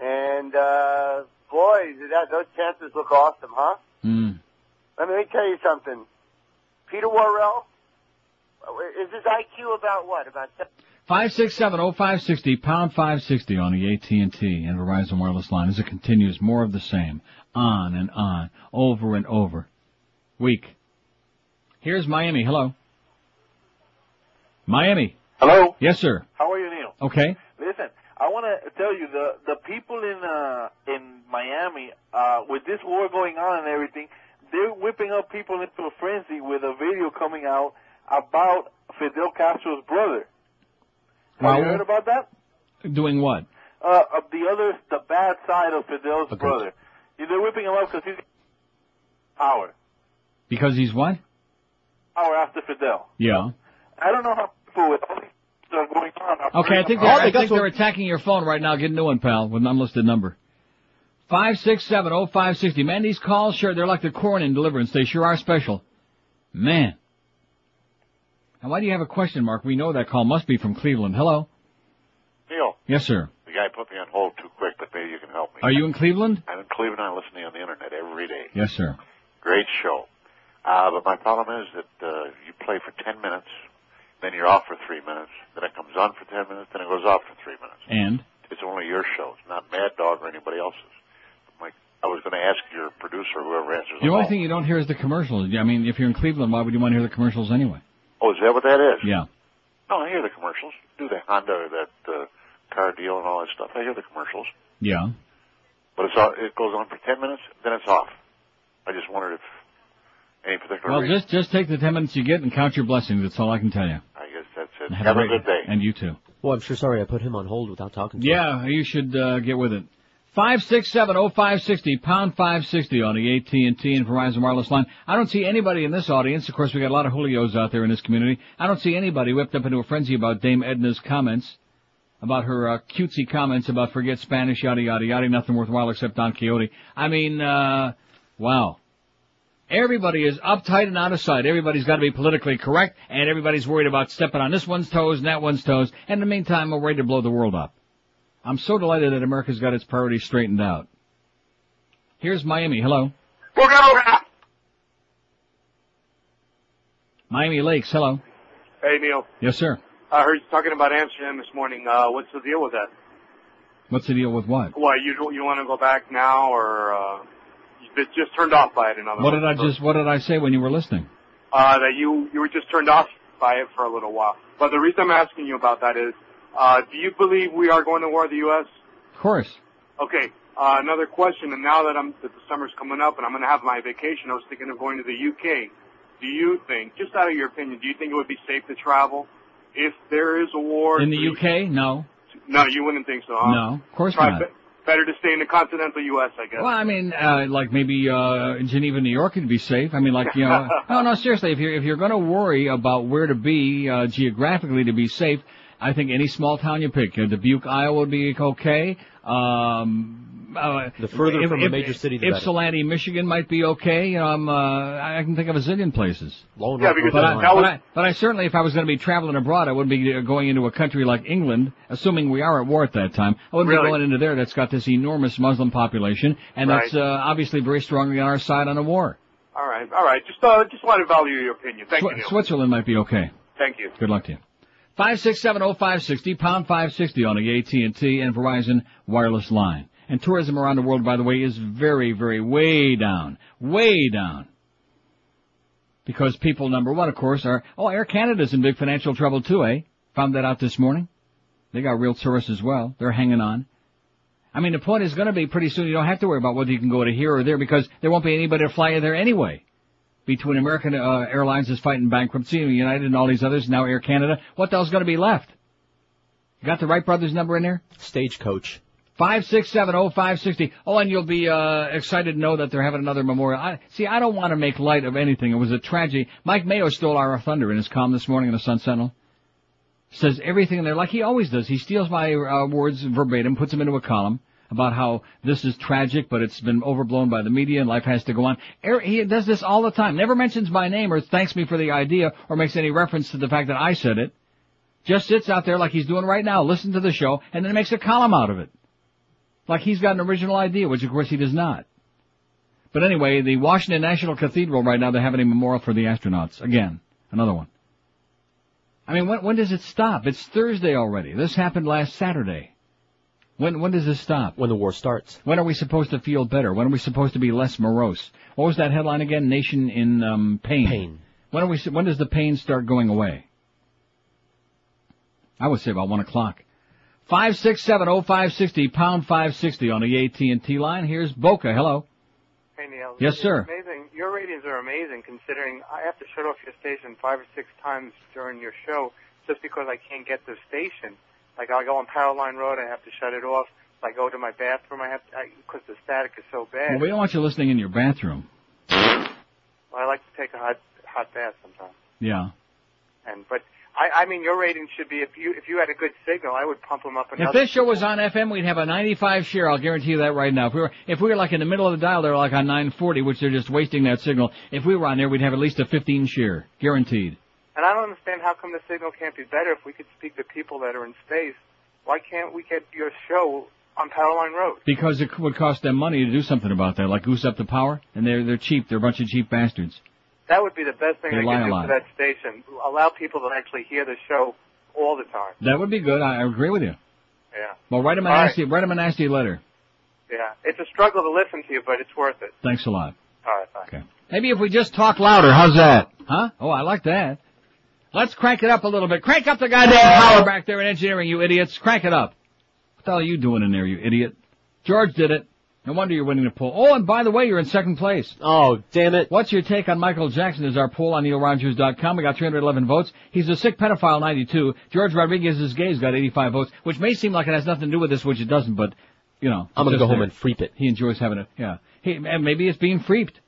And, uh, boy, that, those Panthers look awesome, huh? Mm. Let me, tell you something. Peter Worrell, is his IQ about what? About seven? 5670560, pound 560 on the AT&T and Verizon wireless line as it continues more of the same. On and on, over and over. Week. Here's Miami. Hello. Miami. Hello. Yes, sir. How are you, Neil? Okay. Listen, I want to tell you the the people in uh in Miami uh with this war going on and everything, they're whipping up people into a frenzy with a video coming out about Fidel Castro's brother. Have you heard about that? Doing what? Uh, of the other, the bad side of Fidel's Okay. brother. They're whipping him up because he's power, Because he's what? Power after Fidel. Yeah. I don't know how people with all these things are going on. are Okay, I think they're, up- I think they're attacking your phone right now. Get a new one, pal, with an unlisted number. Five six seven oh five sixty. Man, these calls sure they're like the corn in Deliverance. They sure are special. Man. And why do you have a question mark? We know that call must be from Cleveland. Hello. Neil, Yes, sir. the guy put me on hold too quick, but maybe you can help me. Are you in Cleveland? I'm in Cleveland. I listen to you on the internet every day. Yes, sir. Great show. Uh, but my problem is that uh, you play for 10 minutes, then you're off for three minutes, then it comes on for 10 minutes, then it goes off for three minutes. And It's only your show. It's not Mad Dog or anybody else's. Like, I was going to ask your producer, whoever answers the the only thing you don't hear is the commercials. I mean, if you're in Cleveland, why would you want to hear the commercials anyway? Oh, is that what that is? Yeah. No, I hear the commercials. Do the Honda, or that uh, car deal and all that stuff. I hear the commercials. Yeah. But it's all, it goes on for 10 minutes, then it's off. I just wondered if any particular Well, reason. just just take the ten minutes you get and count your blessings. That's all I can tell you. I guess that's it. And Have, a great- good day. And you too. Well, I'm sure sorry I put him on hold without talking to him. Yeah, you should uh, get with it. Five six seven oh five sixty pound five sixty on the AT and T and Verizon wireless line. I don't see anybody in this audience. Of course, we got a lot of Julios out there in this community. I don't see anybody whipped up into a frenzy about Dame Edna's comments, about her uh, cutesy comments about forget Spanish, yada yada yada, nothing worthwhile except Don Quixote. I mean, uh, wow. Everybody is uptight and out of sight. Everybody's got to be politically correct, and everybody's worried about stepping on this one's toes and that one's toes. And in the meantime, we're ready to blow the world up. I'm so delighted that America's got its priorities straightened out. Here's Miami. Hello. Miami Lakes. Hello. Hey Neil, Yes, sir. I heard you talking about Amsterdam this morning. Uh, what's the deal with that? What's the deal with what? Why you you want to go back now, or uh, you've just turned off by it? In other What did I just What did I say when you were listening? Uh, that you you were just turned off by it for a little while. But the reason I'm asking you about that is, uh, do you believe we are going to war with the U.S.? Of course. Okay. Uh, another question, and now that I'm that the summer's coming up and I'm going to have my vacation, I was thinking of going to the UK. Do you think, just out of your opinion, do you think it would be safe to travel if there is a war? In the UK? No. No, you wouldn't think so. Huh? No. Of course Probably not. Better to stay in the continental U.S., I guess. Well, I mean, uh, like maybe uh, in Geneva, New York, it'd be safe. I mean, like you know, no, no, seriously. If you're if you're going to worry about where to be uh, geographically to be safe, I think any small town you pick, uh, Dubuque, Iowa, would be okay. Um, uh, The further if- from a major city, the better. Michigan, might be okay. You know, I'm, uh, I I can think of a zillion places. Lone Yeah, because but, I, that but, I, but I certainly, if I was going to be traveling abroad, I wouldn't be uh, going into a country like England, assuming we are at war at that time. I wouldn't Really? be going into there that's got this enormous Muslim population, and that's uh, obviously very strongly on our side on a war. All right, all right. Just uh, just want to value your opinion. Thank you, Neil. Switzerland might be okay. Thank you. Good luck to you. Five six seven oh five sixty pound five sixty on the AT and T and Verizon wireless line. And tourism around the world, by the way, is very, very way down, way down. Because people, number one, of course, are oh, Air Canada's in big financial trouble too, eh? Found that out this morning. They got real tourists as well. They're hanging on. I mean, the point is going to be pretty soon. You don't have to worry about whether you can go to here or there because there won't be anybody to fly you there anyway between American uh, Airlines is fighting bankruptcy and United and all these others, now Air Canada, what the hell's going to be left? You got the Wright brothers number in there? Stagecoach. Five six seven oh five sixty. Oh, and you'll be uh, excited to know that they're having another memorial. I, see, I don't want to make light of anything. It was a tragedy. Mike Mayo stole our thunder in his column this morning in the Sun Sentinel. Says everything in there like he always does. He steals my uh, words verbatim, puts them into a column about how this is tragic, but it's been overblown by the media and life has to go on. Er- He does this all the time. Never mentions my name or thanks me for the idea or makes any reference to the fact that I said it. Just sits out there like he's doing right now, listen to the show, and then makes a column out of it. Like he's got an original idea, which of course he does not. But anyway, the Washington National Cathedral right now, they're having a memorial for the astronauts. Again, another one. I mean, when, when does it stop? It's Thursday already. This happened last Saturday. When when does this stop? When the war starts. When are we supposed to feel better? When are we supposed to be less morose? What was that headline again? Nation in um, pain. Pain. When are we? When does the pain start going away? I would say about one o'clock. Five six seven oh five sixty pound five sixty on the AT and T line. Here's Boca. Hello. Hey Neil. Yes, It's sir. Amazing. Your ratings are amazing considering I have to shut off your station five or six times during your show just because I can't get the station. Like I go on Powerline Road, I have to shut it off. If I go to my bathroom, I have to because the static is so bad. Well, we don't want you listening in your bathroom. Well, I like to take a hot hot bath sometimes. Yeah. And but I I mean your ratings should be if you if you had a good signal, I would pump them up Another If this show was on FM, we'd have a 95 share. I'll guarantee you that right now. If we were, if we were like in the middle of the dial, they're like on 940, which they're just wasting that signal. If we were on there, we'd have at least a 15 share, guaranteed. And I don't understand how come the signal can't be better if we could speak to people that are in space. Why can't we get your show on Powerline Road? Because it would cost them money to do something about that, like goose up the power, and they're they're cheap. They're a bunch of cheap bastards. That would be the best thing They they could do for that station. Allow people to actually hear the show all the time. That would be good. I, I agree with you. Yeah. Well, write him a All right. nasty, write him a nasty letter. Yeah. It's a struggle to listen to you, but it's worth it. Thanks a lot. All right, bye. Okay. Maybe if we just talk louder, how's that? Huh? Oh, I like that. Let's crank it up a little bit. Crank up the goddamn power back there in engineering, you idiots. Crank it up. What the hell are you doing in there, you idiot? George did it. No wonder you're winning the poll. Oh, and by the way, you're in second place. Oh, damn it. What's your take on Michael Jackson is our poll on NeilRogers.com. We got 311 votes. He's a sick pedophile, 92. George Rodriguez is gay. He's got 85 votes, which may seem like it has nothing to do with this, which it doesn't, but, you know. I'm gonna go just home there. and freep it. He enjoys having it, yeah. He, and maybe it's being freeped.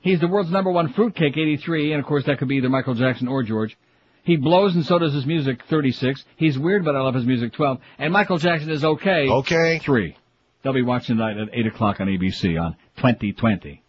He's the world's number one fruitcake, 83, and of course that could be either Michael Jackson or George. He blows and so does his music, 36. He's weird, but I love his music, 12. And Michael Jackson is okay. Okay. 3. They'll be watching tonight at 8 o'clock on ABC on 2020.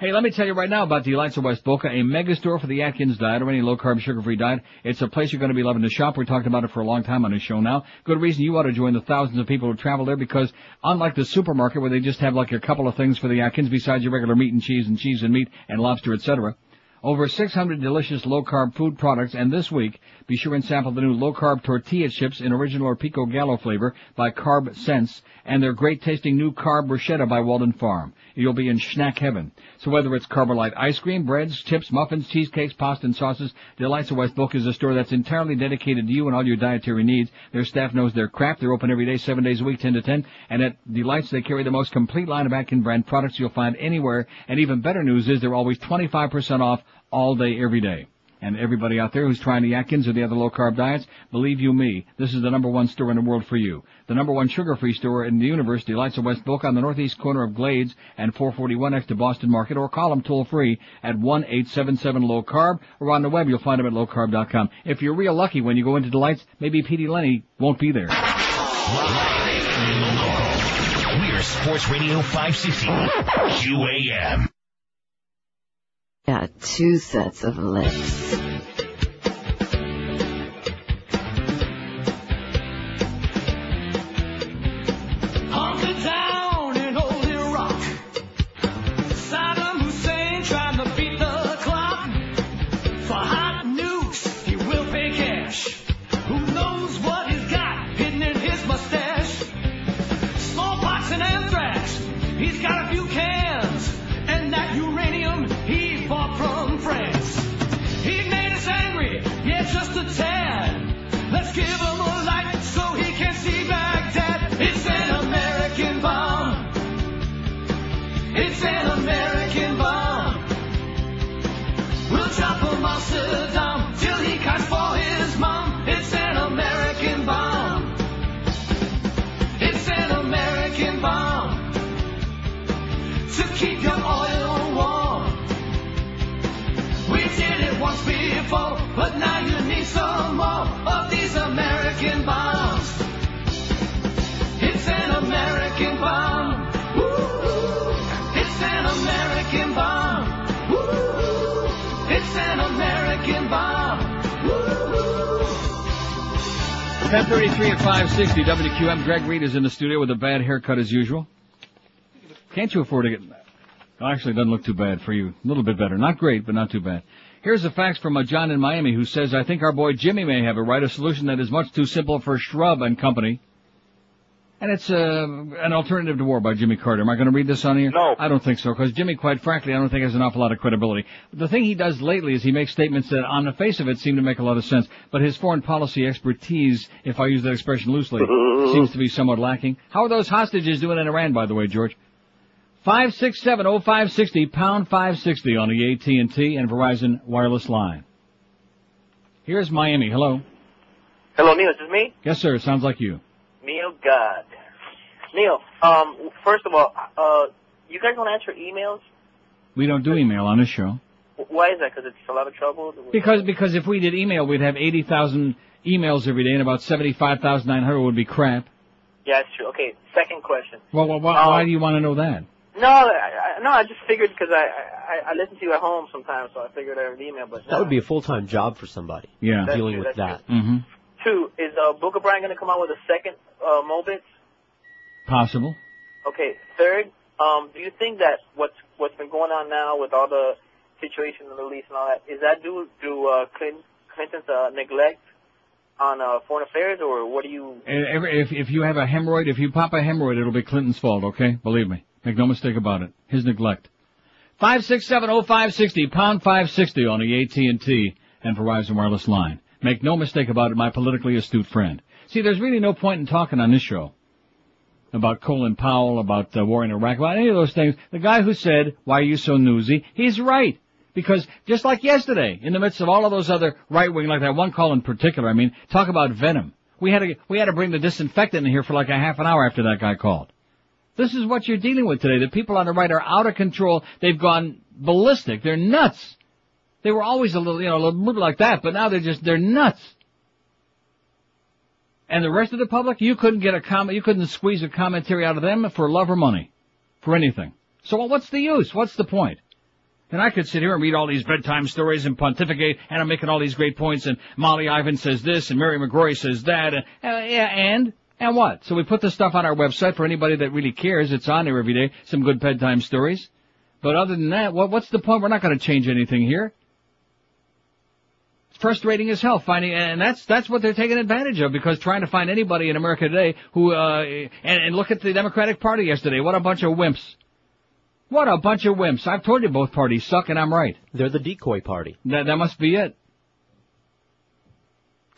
Hey, let me tell you right now about Delights of West Boca, a mega store for the Atkins diet or any low carb, sugar free diet. It's a place you're going to be loving to shop. We talked about it for a long time on this show now. Good reason you ought to join the thousands of people who travel there because unlike the supermarket where they just have like a couple of things for the Atkins besides your regular meat and cheese and cheese and meat and lobster, etc. Over 600 delicious low carb food products and this week, be sure and sample the new low carb tortilla chips in original or pico gallo flavor by Carb Sense and their great tasting new carb bruschetta by Walden Farm. You'll be in snack heaven. So whether it's Carbolite ice cream, breads, chips, muffins, cheesecakes, pasta and sauces, Delights of West Boca is a store that's entirely dedicated to you and all your dietary needs. Their staff knows their crap. They're open every day, seven days a week, 10 to 10. And at Delights, they carry the most complete line of Atkin brand products you'll find anywhere. And even better news is they're always 25% off all day, every day. And everybody out there who's trying the Atkins or the other low carb diets, believe you me, this is the number one store in the world for you. The number one sugar free store in the universe, Delights of West on the northeast corner of Glades and 441 next to Boston Market or call them toll free at 1-877 low carb or on the web you'll find them at lowcarb.com. If you're real lucky when you go into Delights, maybe Petey Lenny won't be there. We're Sports Radio 560 QAM. Got two sets of lips. Keep your oil warm. Once before, but now you need some more of these American bombs. It's an American bomb. Woo! It's an American bomb. Woo! It's an American bomb. Woo! 1033 at 560 WQM. Greg Reed is in the studio with a bad haircut as usual. Can't you afford to get... Well, actually, it doesn't look too bad for you. A little bit better. Not great, but not too bad. Here's a fax from a John in Miami who says, I think our boy Jimmy may have it right, a solution that is much too simple for Shrub and company. And it's uh, an alternative to war by Jimmy Carter. Am I going to read this on here? No. I don't think so, because Jimmy, quite frankly, I don't think has an awful lot of credibility. The thing he does lately is he makes statements that, on the face of it, seem to make a lot of sense, but his foreign policy expertise, if I use that expression loosely, seems to be somewhat lacking. How are those hostages doing in Iran, by the way, George? Five six seven oh five sixty pound five sixty on the AT and T and Verizon wireless line. Here's Miami. Hello. Hello, Neil. Is this me? Yes, sir. Sounds like you. Neil God. Neil, um, first of all, uh, you guys don't answer emails? We don't do email on this show Why is that? Because it's a lot of trouble? because because if we did email, we'd have eighty thousand emails every day, and about seventy five thousand nine hundred would be crap. Yeah, it's true. Okay, second question. Well, well why, why do you want to know that? No, I, I, no, I just figured because I, I I listen to you at home sometimes, so I figured I would email. But That would be a full-time job for somebody. Yeah. That's Dealing true, with that's that. Mm-hmm. two is uh, Booker Bryan going to come out with a second uh, Mobits? Possible. Okay. Third, um, do you think that what's what's been going on now with all the situation in the Middle East and all that is that due to uh, Clinton, Clinton's uh, neglect on uh, foreign affairs, or what do you? If if you have a hemorrhoid, if you pop a hemorrhoid, it'll be Clinton's fault. Okay, believe me. Make no mistake about it. His neglect. Five six seven oh five sixty pound five sixty on the AT and Verizon wireless line. Make no mistake about it, my politically astute friend. See, there's really no point in talking on this show about Colin Powell, about the war in Iraq, about any of those things. The guy who said, "Why are you so newsy?" He's right. Because just like yesterday, in the midst of all of those other right wing, like that one call in particular, I mean, talk about venom. We had to we had to bring the disinfectant in here for like a half an hour after that guy called. This is what you're dealing with today. The people on the right are out of control. They've gone ballistic. They're nuts. They were always a little, you know, a little like that, but now they're just they're nuts. And the rest of the public, you couldn't get a comment, you couldn't squeeze a commentary out of them for love or money, for anything. So what's the use? What's the point? And I could sit here and read all these bedtime stories and pontificate, and I'm making all these great points, and Molly Ivins says this, and Mary McGrory says that, and, uh, yeah, and? And what? So we put the stuff on our website for anybody that really cares. It's on there every day. Some good bedtime stories. But other than that, what, what's the point? We're not going to change anything here. It's frustrating as hell finding, and that's that's what they're taking advantage of because trying to find anybody in America today who, uh, and, and look at the Democratic Party yesterday. What a bunch of wimps. What a bunch of wimps. I've told you both parties suck, and I'm right. They're the decoy party. That that must be it.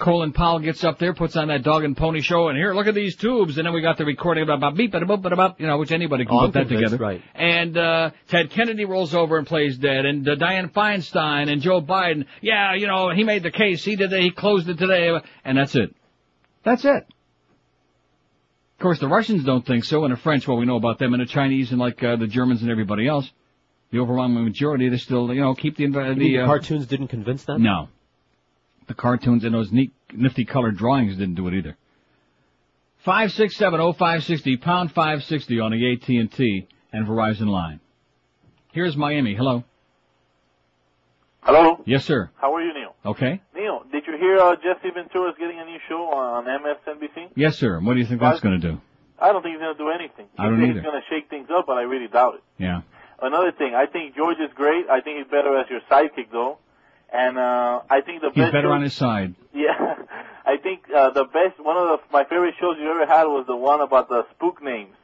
Colin Powell gets up there, puts on that dog and pony show, and here, look at these tubes, and then we got the recording about about beep, bada bop, you know, which anybody can Oh, put that together. right. And uh Ted Kennedy rolls over and plays dead, and uh, Dianne Feinstein and Joe Biden, yeah, you know, he made the case, he did it, he closed it today, and that's it. That's it. Of course, the Russians don't think so, and the French, well, we know about them, and the Chinese, and like uh, the Germans and everybody else. The overwhelming majority, they still, you know, keep the mean the the uh, cartoons didn't convince them? no. The cartoons and those neat, nifty colored drawings didn't do it either. Five six seven oh five sixty pound five sixty on the AT and T and Verizon line. Here's Miami. Hello. Hello. Yes, sir. How are you, Neil? Okay. Neil, did you hear uh, Jesse Ventura's getting a new show on MSNBC? Yes, sir. What do you think that's going to do? I don't think he's going to do anything. I don't he either. He's going to shake things up, but I really doubt it. Yeah. Another thing, I think George is great. I think he's better as your sidekick, though. And uh, I think the He's best better on his side. Yeah, I think uh, the best, one of the, my favorite shows you ever had was the one about the spook names.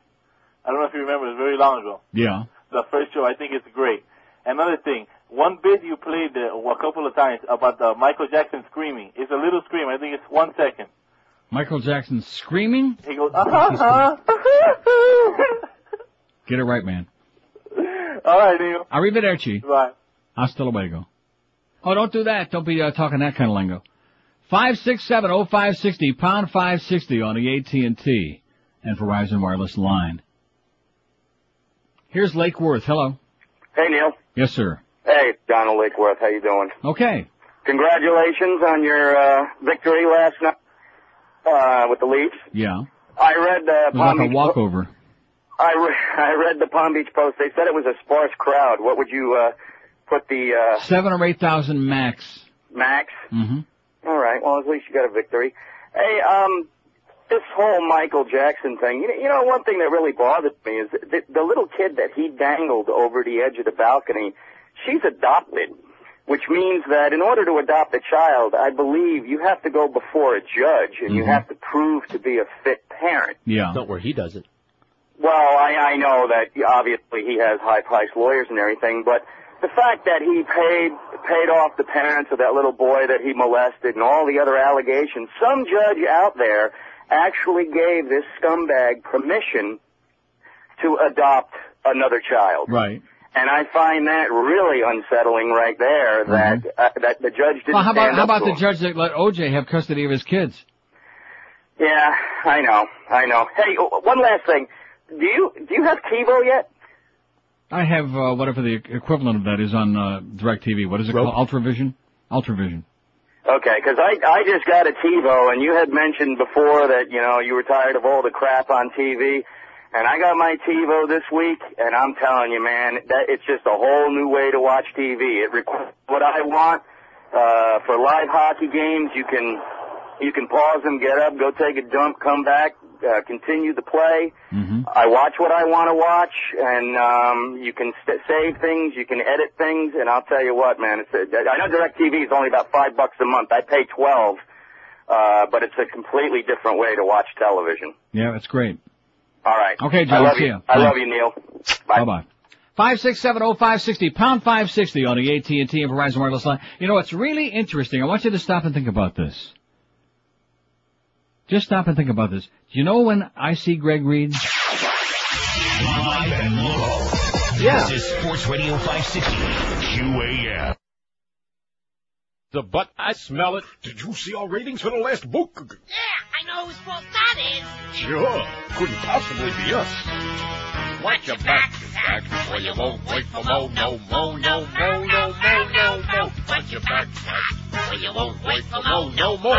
I don't know if you remember, it was very long ago. Yeah. The first show, I think it's great. Another thing, one bit you played uh, a couple of times about the Michael Jackson screaming. It's a little scream. I think it's one second. Michael Jackson screaming. He goes, uh-huh. Get it right, man. All right, Neil. Arrivederci. Bye. Hasta luego. Oh, don't do that. Don't be uh, talking that kind of lingo. Five six seven oh five sixty pound five sixty on the AT and T and Verizon wireless line. Here's Lake Worth. Hello. Hey, Neil. Yes, sir. Hey, Donald Lake Worth. How you doing? Okay. Congratulations on your uh, victory last night uh, with the Leafs. Yeah. I read the Palm like a Beach. walkover. I, re- I read the Palm Beach Post. They said it was a sparse crowd. What would you uh, put the uh, Seven or eight thousand max. max? Mm-hmm. All right. Well, at least you got a victory. Hey, um, this whole Michael Jackson thing. You know, you know one thing that really bothers me is the, the little kid that he dangled over the edge of the balcony. She's adopted. which means that in order to adopt a child, I believe you have to go before a judge and you Mhm. have to prove to be a fit parent. Yeah. Not where he does it. Well, I, I know that obviously he has high-priced lawyers and everything, but the fact that he paid paid off the parents of that little boy that he molested and all the other allegations, some judge out there actually gave this scumbag permission to adopt another child. Right. And I find that really unsettling right there that uh, that the judge didn't Well, how about how about the him. judge that let OJ have custody of his kids? Yeah, I know, I know. Hey, one last thing. Do you do you have TiVo yet? I have uh, whatever the equivalent of that is on uh, DirecTV. What is it called? Ultravision. Ultravision. Okay, because I I just got a TiVo, and you had mentioned before that you know you were tired of all the crap on TV, and I got my TiVo this week, and I'm telling you, man, that it's just a whole new way to watch TV. It records what I want uh, for live hockey games. You can you can pause them, get up, go take a dump, come back, uh, continue the play. I watch what I want to watch, and um, you can st- save things, you can edit things, and I'll tell you what, man. It's a, I know DirecTV is only about five bucks a month. I pay twelve, uh, but it's a completely different way to watch television. Yeah, that's great. All right. Okay, I John. love see you. ya. I love you, Neil. Bye bye. Five six seven oh five sixty pound five sixty on the AT and T and Verizon wireless line. You know it's really interesting. I want you to stop and think about this. Just stop and think about this. Do you know when I see Greg Reed? Live and local. Yeah. This is Sports Radio 560. QAM. The butt, I smell it. Did you see our ratings for the last book? Yeah, I know whose fault that is. Sure. Couldn't possibly be us. Watch your back, Zach, or you won't wait for mo, no, mo, no, mo, no, mo, no, mo. Watch your back, Zach, or you won't wait for mo, no more.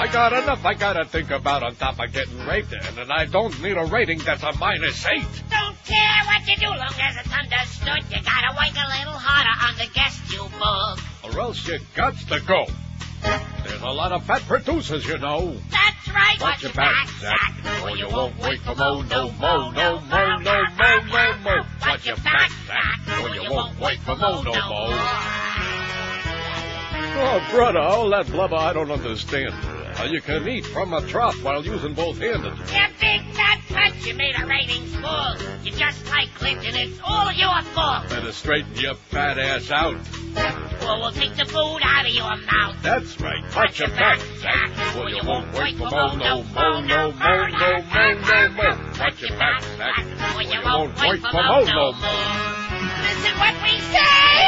I got enough I gotta think about on top of getting raped, and, and I don't need a rating that's a minus eight. Don't care what you do, long as it's understood. You gotta work a little harder on the guest you book. Or else you got to go. There's a lot of fat producers, you know. That's right. Watch your back, Zach, or you won't wait for mo, no, mo, no, mo, no, mo, no, mo. Watch your back, Zach, or you won't wait for mo, no, mo. Oh, brother, all that blubber I don't understand. You can eat from a trough while using both hands. You big fat punch, you made our ratings full. You're just like Clinton, it's all your fault. Better straighten your fat ass out. Or we'll take the food out of your mouth. That's right. Watch your back, Zach, or you won't wait for mo, no, mo, no, mo, no, mo, no, mo. Watch your back, Zach, Or you you won't wait for mo, mo, no no, more. Listen what we say.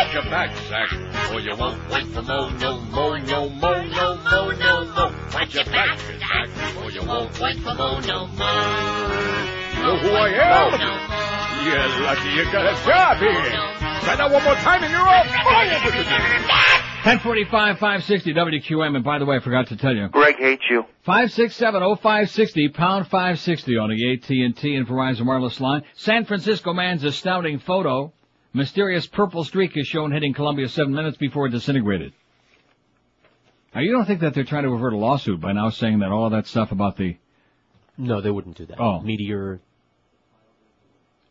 Watch your back, Zach, or you won't wait for mo, no, mo, no, mo, no, mo, no, mo. Watch your back, Zach, or you won't wait for mo, no, mo. You know who I am? You're lucky you got a job here. Try that one more time and you're all fired. 1045 560 WQM. And by the way, I forgot to tell you. Greg hates you. 5670560 pound 560 on the AT&T and Verizon wireless line. San Francisco man's astounding photo. Mysterious purple streak is shown hitting Columbia seven minutes before it disintegrated. Now you don't think that they're trying to avert a lawsuit by now saying that all that stuff about the No, they wouldn't do that. Oh. Meteor.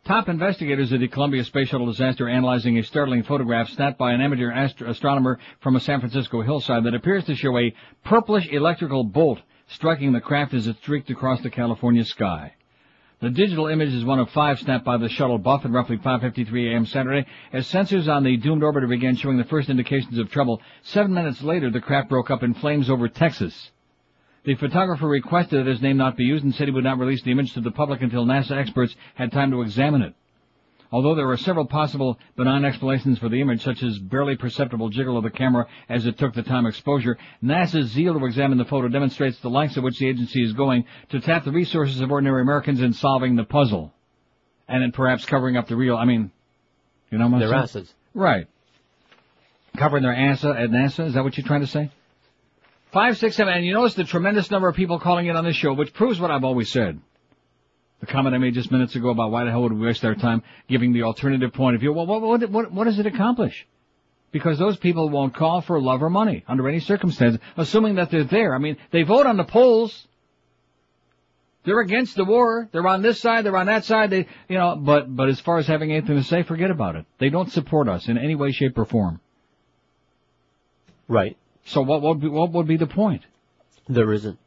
Top investigators of the Columbia Space Shuttle disaster analyzing a startling photograph snapped by an amateur astro- astronomer from a San Francisco hillside that appears to show a purplish electrical bolt striking the craft as it streaked across the California sky. The digital image is one of five snapped by the shuttle buff at roughly 5.53 a.m. Saturday as sensors on the doomed orbiter began showing the first indications of trouble. Seven minutes later, the craft broke up in flames over Texas. The photographer requested that his name not be used and said he would not release the image to the public until NASA experts had time to examine it. Although there are several possible benign explanations for the image, such as barely perceptible jiggle of the camera as it took the time exposure, NASA's zeal to examine the photo demonstrates the lengths at which the agency is going to tap the resources of ordinary Americans in solving the puzzle. And in perhaps covering up the real, I mean, you know what I'm Their saying? asses. Right. Covering their ass at NASA, is that what you're trying to say? Five, six, seven, and you notice the tremendous number of people calling in on this show, which proves what I've always said. The comment I made just minutes ago about why the hell would we waste our time giving the alternative point of view. Well, what, what, what, what does it accomplish? Because those people won't call for love or money under any circumstance, assuming that they're there. I mean, they vote on the polls. They're against the war. They're on this side. They're on that side. They, you know, but but as far as having anything to say, forget about it. They don't support us in any way, shape, or form. Right. So what would be, what would be the point? There isn't.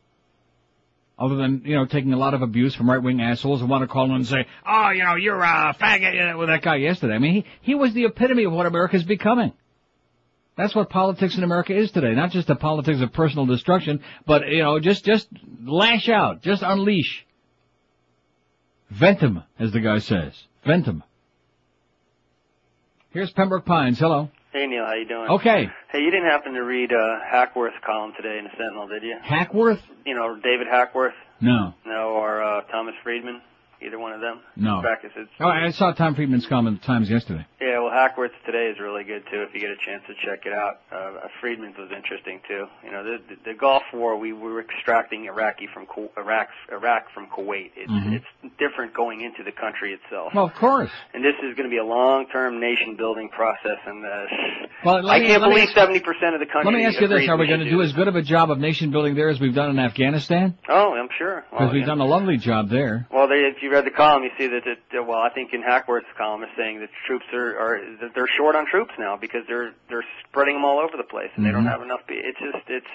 Other than you know taking a lot of abuse from right wing assholes who want to call in and say, oh, you know, you're a faggot. You know, with that guy yesterday. I mean, he he was the epitome of what America's becoming. That's what politics in America is today. Not just the politics of personal destruction, but you know, just just lash out, just unleash. Vent 'em, as the guy says. Vent 'em. Here's Pembroke Pines. Hello. Hey Neil, how you doing? Okay. Hey, you didn't happen to read uh, Hackworth's column today in the Sentinel, did you? Hackworth? You know, David Hackworth? No. No, or uh, Thomas Friedman? Either one of them? No. In it's, it's Oh, I saw Tom Friedman's column in the Times yesterday. Yeah, well, Hackworth's today is really good too. If you get a chance to check it out, uh, Friedman's was interesting too. You know, the, the, the Gulf War, we were extracting Iraqi from Ku- Iraq, Iraq from Kuwait. It's, Mhm. it's different going into the country itself. Well, of course. And this is going to be a long-term nation-building process, and uh, Well, let I me- can't believe seventy percent of the country. Let me ask you this: Are we going to do as good of a job of nation building there as we've done in Afghanistan? Oh, I'm sure. Because Well, we've yeah. done a lovely job there. Well, they, if you read the column, you see that, that well, I think in Hackworth's column is saying that troops are, are that they're short on troops now because they're they're spreading them all over the place and they don't Mhm. have enough. It's just it's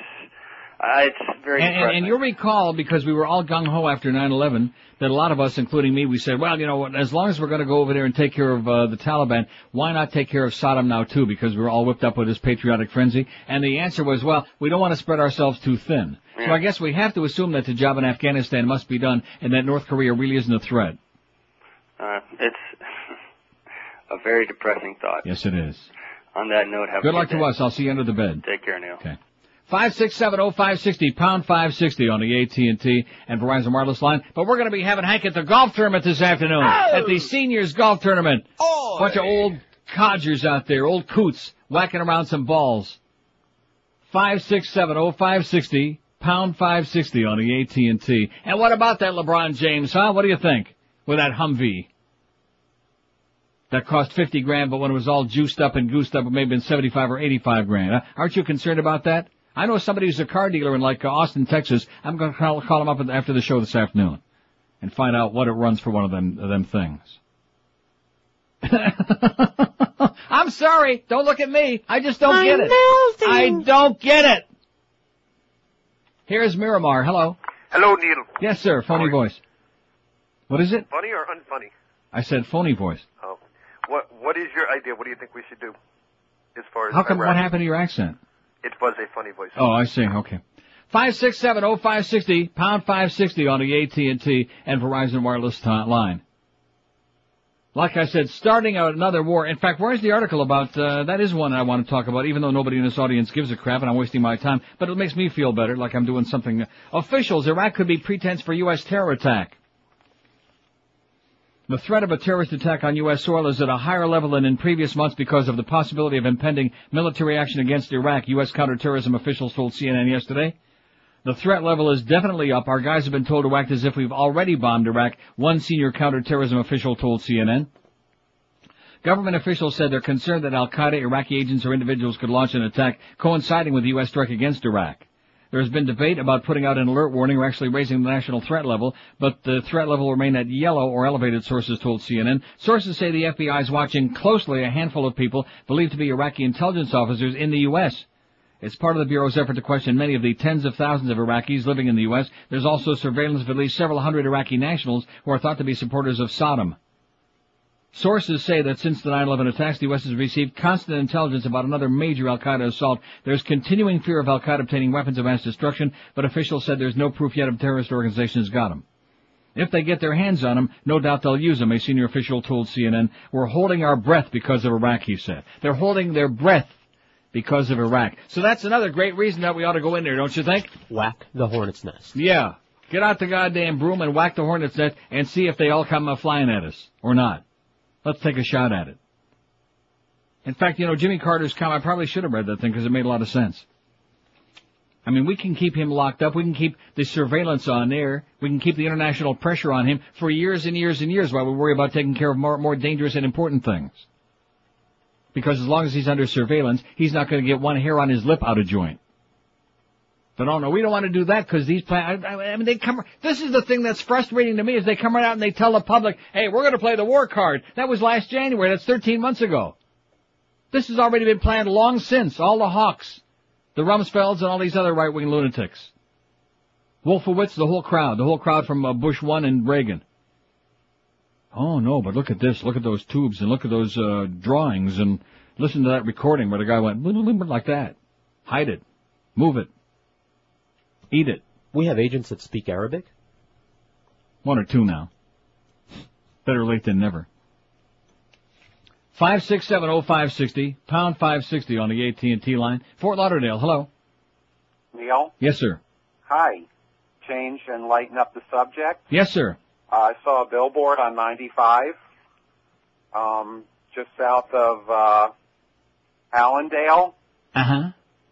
uh, it's very And, and, and you'll recall, because we were all gung ho after 9/11, that a lot of us, including me, we said, well, you know, as long as we're going to go over there and take care of uh, the Taliban, why not take care of Saddam now too? Because we were all whipped up with this patriotic frenzy. And the answer was, well, we don't want to spread ourselves too thin. So I guess we have to assume that the job in Afghanistan must be done, and that North Korea really isn't a threat. uh, it's a very depressing thought. Yes, it is. On that note, have a Good luck day. to us. I'll see you under the bed. Take care, Neil. Okay. Five six seven oh five sixty pound five sixty on the AT and T and Verizon wireless line. But we're going to be having Hank at the golf tournament this afternoon oh! at the seniors golf tournament. Oh, Bunch of old codgers out there, old coots whacking around some balls. Five six seven oh five sixty pound five sixty on the AT and T. And what about that LeBron James, huh? What do you think with that Humvee? That cost 50 grand, but when it was all juiced up and goosed up, it may have been 75 or 85 grand. Aren't you concerned about that? I know somebody who's a car dealer in like Austin, Texas. I'm going to call, call him up after the show this afternoon and find out what it runs for one of them, of them things. I'm sorry. Don't look at me. I just don't I'm get it. I don't get it. Here's Miramar. Hello. Hello, Neil. Yes, sir. Phony voice. What is it? Funny or unfunny? I said phony voice. Oh, what what is your idea? What do you think we should do as far as How come? What happened to your accent? It was a funny voice. Oh, I see. Okay. Five six seven oh five sixty pound five sixty on the AT and T and Verizon wireless ti- line. Like I said, starting out another war. In fact, where's the article about? Uh, that is one I want to talk about, even though nobody in this audience gives a crap, and I'm wasting my time. But it makes me feel better, like I'm doing something. Officials, Iraq could be pretense for U.S. terror attack. The threat of a terrorist attack on U.S. soil is at a higher level than in previous months because of the possibility of impending military action against Iraq, U.S. counterterrorism officials told CNN yesterday. The threat level is definitely up. Our guys have been told to act as if we've already bombed Iraq, one senior counterterrorism official told CNN. Government officials said they're concerned that al-Qaeda, Iraqi agents, or individuals could launch an attack coinciding with the U.S. strike against Iraq. There has been debate about putting out an alert warning or actually raising the national threat level, but the threat level will remain at yellow or elevated, sources told CNN. Sources say the FBI is watching closely a handful of people believed to be Iraqi intelligence officers in the U.S. It's part of the Bureau's effort to question many of the tens of thousands of Iraqis living in the U.S. There's also surveillance of at least several hundred Iraqi nationals who are thought to be supporters of Saddam. Sources say that since the 9-11 attacks, the U.S. has received constant intelligence about another major al-Qaeda assault. There's continuing fear of al-Qaeda obtaining weapons of mass destruction, but officials said there's no proof yet of terrorist organizations got them. If they get their hands on them, no doubt they'll use them, a senior official told CNN. We're holding our breath because of Iraq, he said. They're holding their breath because of Iraq. So that's another great reason that we ought to go in there, don't you think? Whack the hornet's nest. Yeah. Get out the goddamn broom and whack the hornet's nest and see if they all come flying at us. Or not. Let's take a shot at it. In fact, you know, Jimmy Carter's comment, I probably should have read that thing because it made a lot of sense. I mean, we can keep him locked up. We can keep the surveillance on there. We can keep the international pressure on him for years and years and years while we worry about taking care of more, more dangerous and important things. Because as long as he's under surveillance, he's not going to get one hair on his lip out of joint. But oh no, we don't want to do that because these plan. I, I mean, they come. This is the thing that's frustrating to me is they come right out and they tell the public, "Hey, we're going to play the war card." That was last January. That's 13 months ago. This has already been planned long since. All the Hawks, the Rumsfelds, and all these other right-wing lunatics. Wolfowitz, the whole crowd, the whole crowd from uh, Bush one and Reagan. Oh no, but look at this. Look at those tubes and look at those uh, drawings and listen to that recording where the guy went like that. Hide it. Move it. Eat it. We have agents that speak Arabic. One or two now. Better late than never. Five six seven oh five sixty pound five sixty on the AT and T line. Fort Lauderdale. Hello. Neil, Yes, sir. hi. Change and lighten up the subject. Yes, sir. Uh, I saw a billboard on 95, um, just south of uh, Hallandale Uh huh.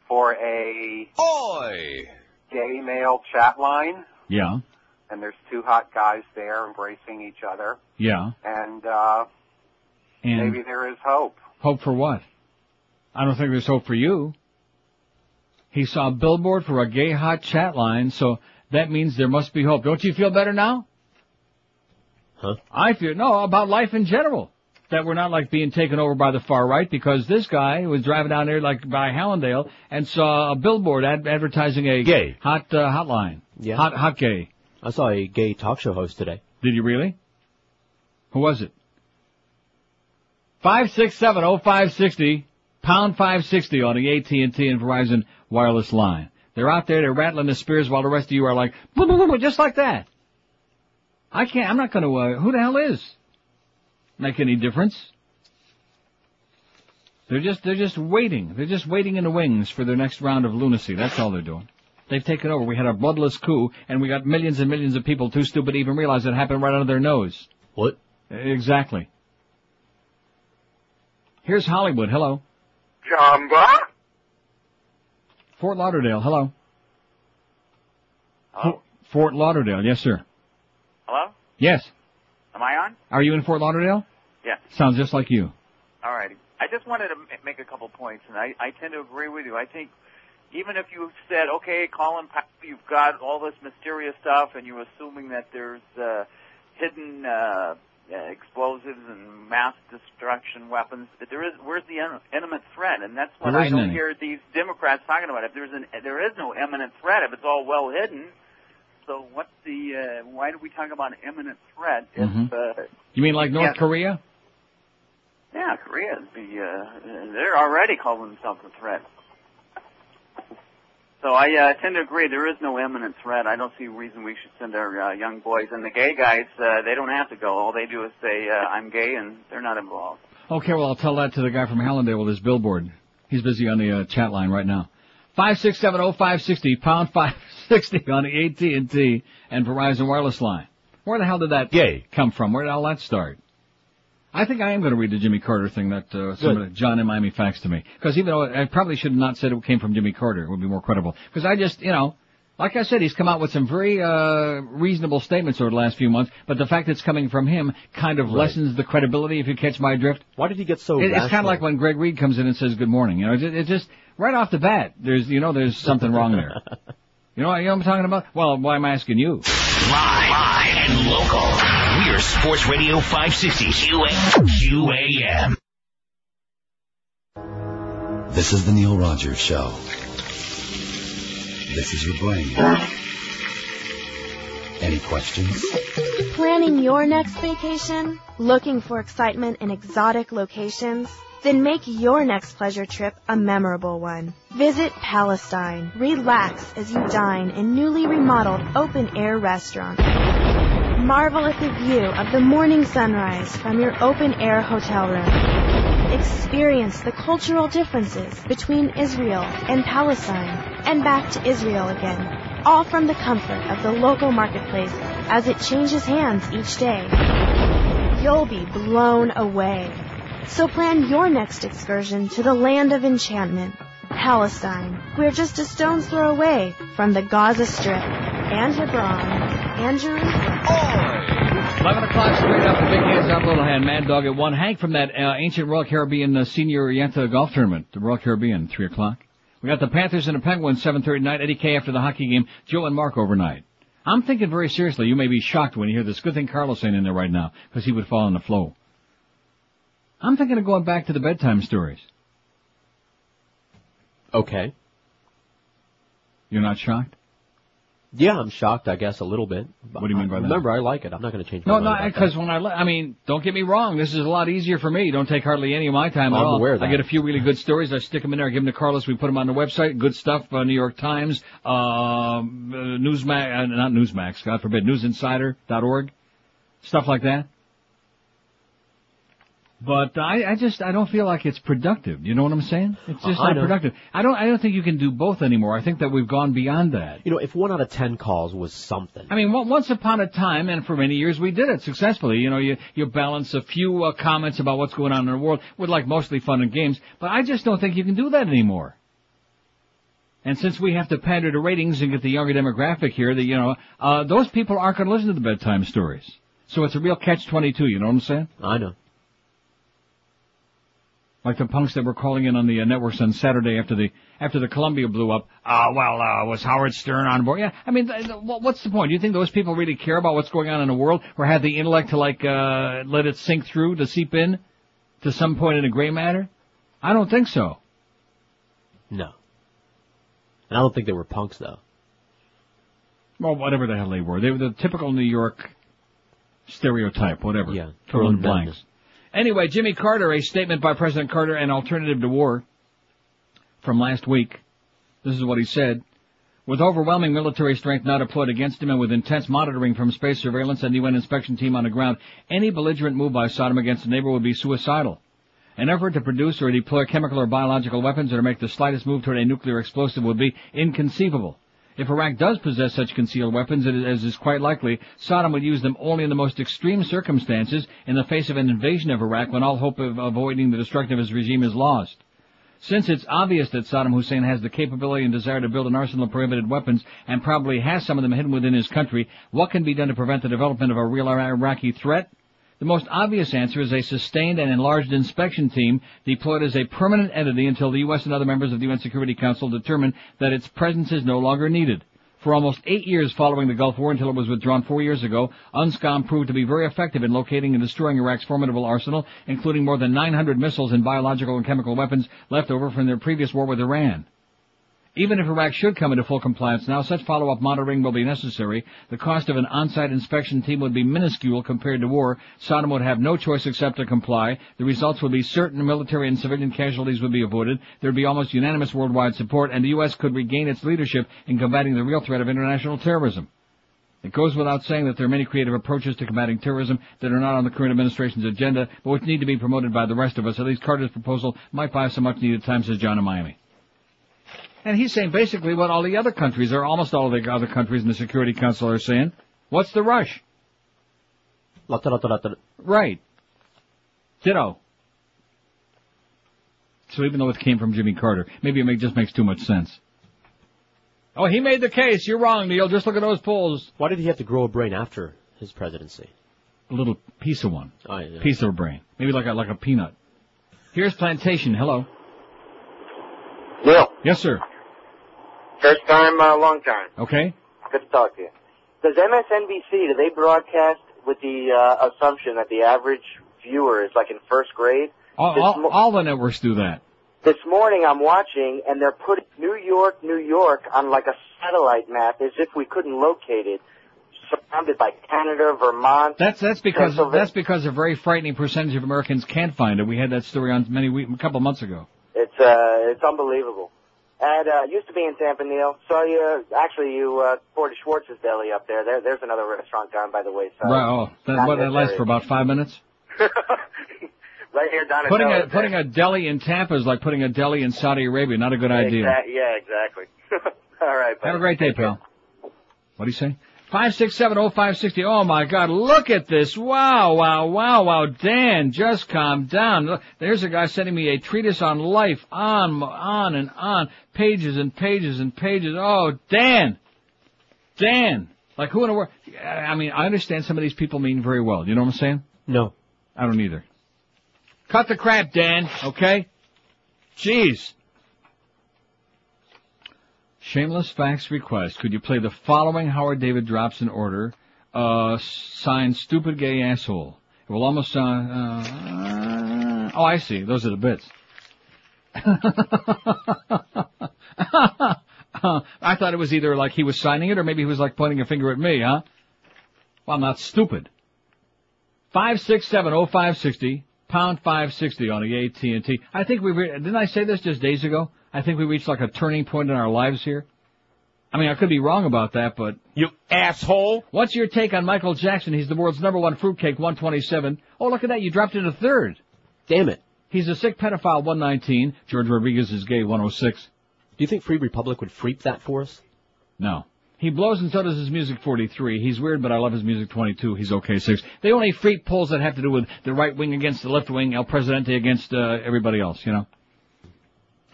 for a Oi! Gay male chat line, Yeah. and there's two hot guys there embracing each other, Yeah. and uh, And maybe there is hope. hope for what? I don't think there's hope for you. He saw a billboard for a gay hot chat line, so that means there must be hope. Don't you feel better now? Huh? I feel no about life in general. That we're not like being taken over by the far right because this guy was driving down there like by Hallandale and saw a billboard ad- advertising a Gay. hot uh, hotline. Yeah. Hot hot gay. I saw a gay talk show host today. Did you really? Who was it? Five six seven oh five sixty pound five sixty on the AT and T and Verizon wireless line. They're out there, they're rattling the spears while the rest of you are like, "Blah, blah, blah, blah," just like that. I can't. I'm not going to. Uh, who the hell is? Make any difference? They're just they're just waiting. They're just waiting in the wings for their next round of lunacy. That's all they're doing. They've taken over. We had a bloodless coup, and we got millions and millions of people too stupid to even realize it happened right under their nose. What? Exactly. Here's Hollywood. Hello. Jamba? Fort Lauderdale. Hello. Hello? Fort Lauderdale. Yes, sir. Hello? Yes. Am I on? Are you in Fort Lauderdale? Yeah. Sounds just like you. All right. I just wanted to make a couple points, and I, I tend to agree with you. I think even if you said, okay, Colin you've got all this mysterious stuff, and you're assuming that there's uh, hidden uh, explosives and mass destruction weapons, that there is where's the en- imminent threat? And that's what There I don't hear these Democrats talking about. If there's an there is no imminent threat, if it's all well hidden. So what's the uh, why do we talk about imminent threat if Mhm. uh, You mean like North. Korea? Yeah, Korea is be, uh, they're already calling themselves a threat. So I uh, tend to agree there is no imminent threat. I don't see a reason we should send our uh, young boys and the gay guys. Uh, they don't have to go. All they do is say uh, I'm gay and they're not involved. Okay, well I'll tell that to the guy from Hallandale with his billboard. He's busy on the uh, chat line right now. Five six seven oh five sixty pound five sixty on the AT and T and Verizon wireless line. Where the hell did that gay come from? Where did all that start? I think I am going to read the Jimmy Carter thing that uh, somebody, John in Miami faxed to me. Because even though I probably should have not said it came from Jimmy Carter, it would be more credible. Because I just, you know, like I said, he's come out with some very uh, reasonable statements over the last few months. But the fact it's coming from him kind of Right. lessens the credibility. If you catch my drift. Why did he get so It, it's kind of like when Greg Reed comes in and says good morning. You know, it, it just right off the bat, there's you know there's something wrong there. You know, you know what I'm talking about? Well, why am I asking you? Live, live and local. We're Sports Radio 560 QAM. This is the Neil Rogers Show. This is your brain. Any questions? Planning your next vacation? Looking for excitement in exotic locations? Then make your next pleasure trip a memorable one. Visit Palestine. Relax as you dine in newly remodeled open-air restaurants. Marvel at the view of the morning sunrise from your open-air hotel room. Experience the cultural differences between Israel and Palestine and back to Israel again, all from the comfort of the local marketplace as it changes hands each day. You'll be blown away. So plan your next excursion to the land of enchantment, Palestine. We're just a stone's throw away from the Gaza Strip and Hebron and Jerusalem. 11 o'clock straight up, the big hands up, little hand, Mad Dog at 1. Hank from that uh, ancient Royal Caribbean uh, Senior Yenta Golf Tournament, the Royal Caribbean, 3 o'clock. We got the Panthers and the Penguins 7:30 tonight. Eddie K after the hockey game. Joe and Mark overnight. I'm thinking very seriously. You may be shocked when you hear this. Good thing Carlos ain't in there right now because he would fall in the flow. I'm thinking of going back to the bedtime stories. Okay. You're not shocked? Yeah, I'm shocked, I guess, a little bit. What do you mean by that? Remember, I like it. I'm not going to change my No, mind no, because when I, I mean, don't get me wrong. This is a lot easier for me. Don't take hardly any of my time at I'm all. aware of I get a few really good stories. I stick them in there. I give them to Carlos. We put them on the website. Good stuff. Uh, New York Times, uh, uh, Newsmax, uh, not Newsmax. God forbid, NewsInsider.org, stuff like that. But I, I just, I don't feel like it's productive. You know what I'm saying? It's just Uh, not know. productive. I don't, I don't think you can do both anymore. I think that we've gone beyond that. You know, if one out of ten calls was something. I mean, on- once upon a time, and for many years, we did it successfully. You know, you you balance a few uh, comments about what's going on in the world with like mostly fun and games, but I just don't think you can do that anymore. And since we have to pander to ratings and get the younger demographic here, that you know, uh, those people aren't going to listen to the bedtime stories. So it's a real catch twenty two. You know what I'm saying? I know. Like the punks that were calling in on the uh, networks on Saturday after the after the Columbia blew up. Uh, well, uh, was Howard Stern on board? Yeah, I mean, th- th- what's the point? Do you think those people really care about what's going on in the world, or have the intellect to like uh, let it sink through, to seep in, to some point in a gray matter? I don't think so. No. And I don't think they were punks, though. Well, whatever the hell they were, they were the typical New York stereotype, whatever. Yeah, fill in throwing blanks. Anyway, Jimmy Carter, a statement by President Carter, an alternative to war from last week. This is what he said. With overwhelming military strength now deployed against him and with intense monitoring from space surveillance and UN inspection team on the ground, any belligerent move by Saddam against a neighbor would be suicidal. An effort to produce or deploy chemical or biological weapons or to make the slightest move toward a nuclear explosive would be inconceivable. If Iraq does possess such concealed weapons, as is quite likely, Saddam would use them only in the most extreme circumstances in the face of an invasion of Iraq when all hope of avoiding the destruction of his regime is lost. Since it's obvious that Saddam Hussein has the capability and desire to build an arsenal of prohibited weapons and probably has some of them hidden within his country, what can be done to prevent the development of a real Iraqi threat? The most obvious answer is a sustained and enlarged inspection team deployed as a permanent entity until the U.S. and other members of the UN Security Council determine that its presence is no longer needed. For almost eight years following the Gulf War until it was withdrawn four years ago, UNSCOM proved to be very effective in locating and destroying Iraq's formidable arsenal, including more than 900 missiles and biological and chemical weapons left over from their previous war with Iran. Even if Iraq should come into full compliance now, such follow-up monitoring will be necessary. The cost of an on-site inspection team would be minuscule compared to war. Saddam would have no choice except to comply. The results would be certain military and civilian casualties would be avoided. There would be almost unanimous worldwide support, and the U.S. could regain its leadership in combating the real threat of international terrorism. It goes without saying that there are many creative approaches to combating terrorism that are not on the current administration's agenda, but which need to be promoted by the rest of us. At least Carter's proposal might buy some much needed time, says John in Miami. And he's saying basically what all the other countries, or almost all of the other countries in the Security Council are saying. What's the rush? Right. Ditto. So even though it came from Jimmy Carter, maybe it make, just makes too much sense. Oh, he made the case. You're wrong, Neil. Just look at those polls. Why did he have to grow a brain after his presidency? A little piece of one. Oh, yeah. Piece of a brain. Maybe like a, like a peanut. Here's Plantation. Hello. Neil, Yes, sir. first time, uh, long time. Okay. Good to talk to you. Does MSNBC, do they broadcast with the uh, assumption that the average viewer is like in first grade? All, all, mo- all the networks do that. This morning I'm watching and they're putting New York, New York on like a satellite map as if we couldn't locate it, surrounded by Canada, Vermont. That's that's because that's because a very frightening percentage of Americans can't find it. We had that story on many week, a couple months ago. It's uh, it's unbelievable. And uh, used to be in Tampa, Neil. Saw you. Actually, you uh, Schwartz's Deli up there. There, there's another restaurant down by the wayside. right. Oh, that, what, that lasts for about five minutes. right here down at Putting a putting a deli in Tampa is like putting a deli in Saudi Arabia. Not a good idea. Exact- yeah, exactly. All right, buddy. Have a great day, pal. What do you say? Five six seven oh five sixty. Oh my God! Look at this! Wow! Wow! Wow! Wow! Dan, just calm down. Look, there's a guy sending me a treatise on life, on, on and on, pages and pages and pages. Oh, Dan, Dan, like who in the world? I mean, I understand some of these people mean very well. You know what I'm saying? No. I don't either. Cut the crap, Dan. Okay? Jeez. Shameless fax request. Could you play the following Howard David drops in order? Uh, signed stupid gay asshole. It will almost sound, uh, oh, I see. Those are the bits. I thought it was either like he was signing it or maybe he was like pointing a finger at me, huh? Well, I'm not stupid. Five six seven oh five sixty pound five sixty on the AT and T. I think we didn't I say this just days ago. I think we reached like a turning point in our lives here. I mean, I could be wrong about that, but you asshole. What's your take on Michael Jackson? He's the world's number one fruitcake, 127. Oh, look at that! You dropped into third. Damn it. He's a sick pedophile, 119. George Rodriguez is gay, 106. Do you think Free Republic would freep that for us? No. He blows and so does his music 43. He's weird, but I love his music 22. He's okay 6. They only freep polls that have to do with the right wing against the left wing, El Presidente against uh, everybody else, you know?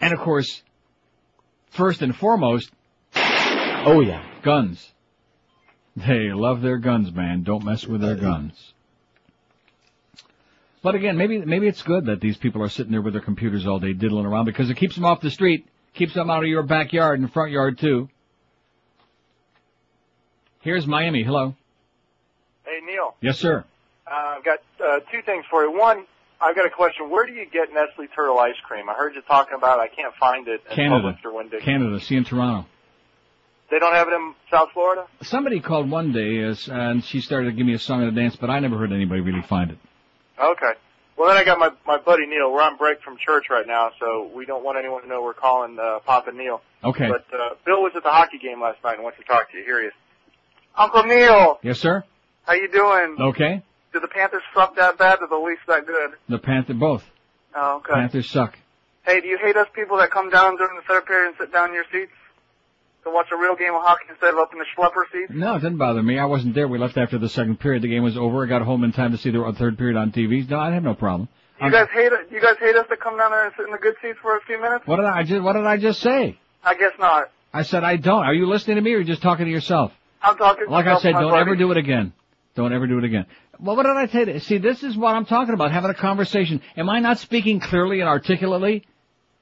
And of course, first and foremost, oh yeah, guns. They love their guns, man. Don't mess with their guns. But again, maybe maybe it's good that these people are sitting there with their computers all day diddling around because it keeps them off the street, keeps them out of your backyard and front yard too. Here's Miami. Hello. Hey, Neil. Yes, sir. Uh, I've got uh, two things for you. One, I've got a question. Where do you get Nestle Turtle ice cream? I heard you talking about. it. I can't find it in Canada. Canada. See in Toronto. They don't have it in South Florida. Somebody called one day as, and she started to give me a song and a dance, but I never heard anybody really find it. Okay. Well, then I got my my buddy Neil. We're on break from church right now, so we don't want anyone to know we're calling uh, Papa Neil. Okay. But uh, Bill was at the hockey game last night and wants to talk to you. Here he is. Uncle Neil, Yes, sir. how you doing? Okay. Did the Panthers suck that bad? Or the Leafs that good? The Panthers, both. Oh, okay. Panthers suck. Hey, do you hate us people that come down during the third period and sit down in your seats to watch a real game of hockey instead of up in the schlepper seats? No, it didn't bother me. I wasn't there. We left after the second period. The game was over. I got home in time to see the third period on TV. No, I have no problem. You guys hate it? You guys hate us to come down there and sit in the good seats for a few minutes? What did I just? What did I just say? I guess not. I said I don't. Are you listening to me or are you just talking to yourself? I'm talking. to Like I said, don't buddy. ever do it again. Don't ever do it again. Well, what did I tell you? See, this is what I'm talking about, having a conversation. Am I not speaking clearly and articulately?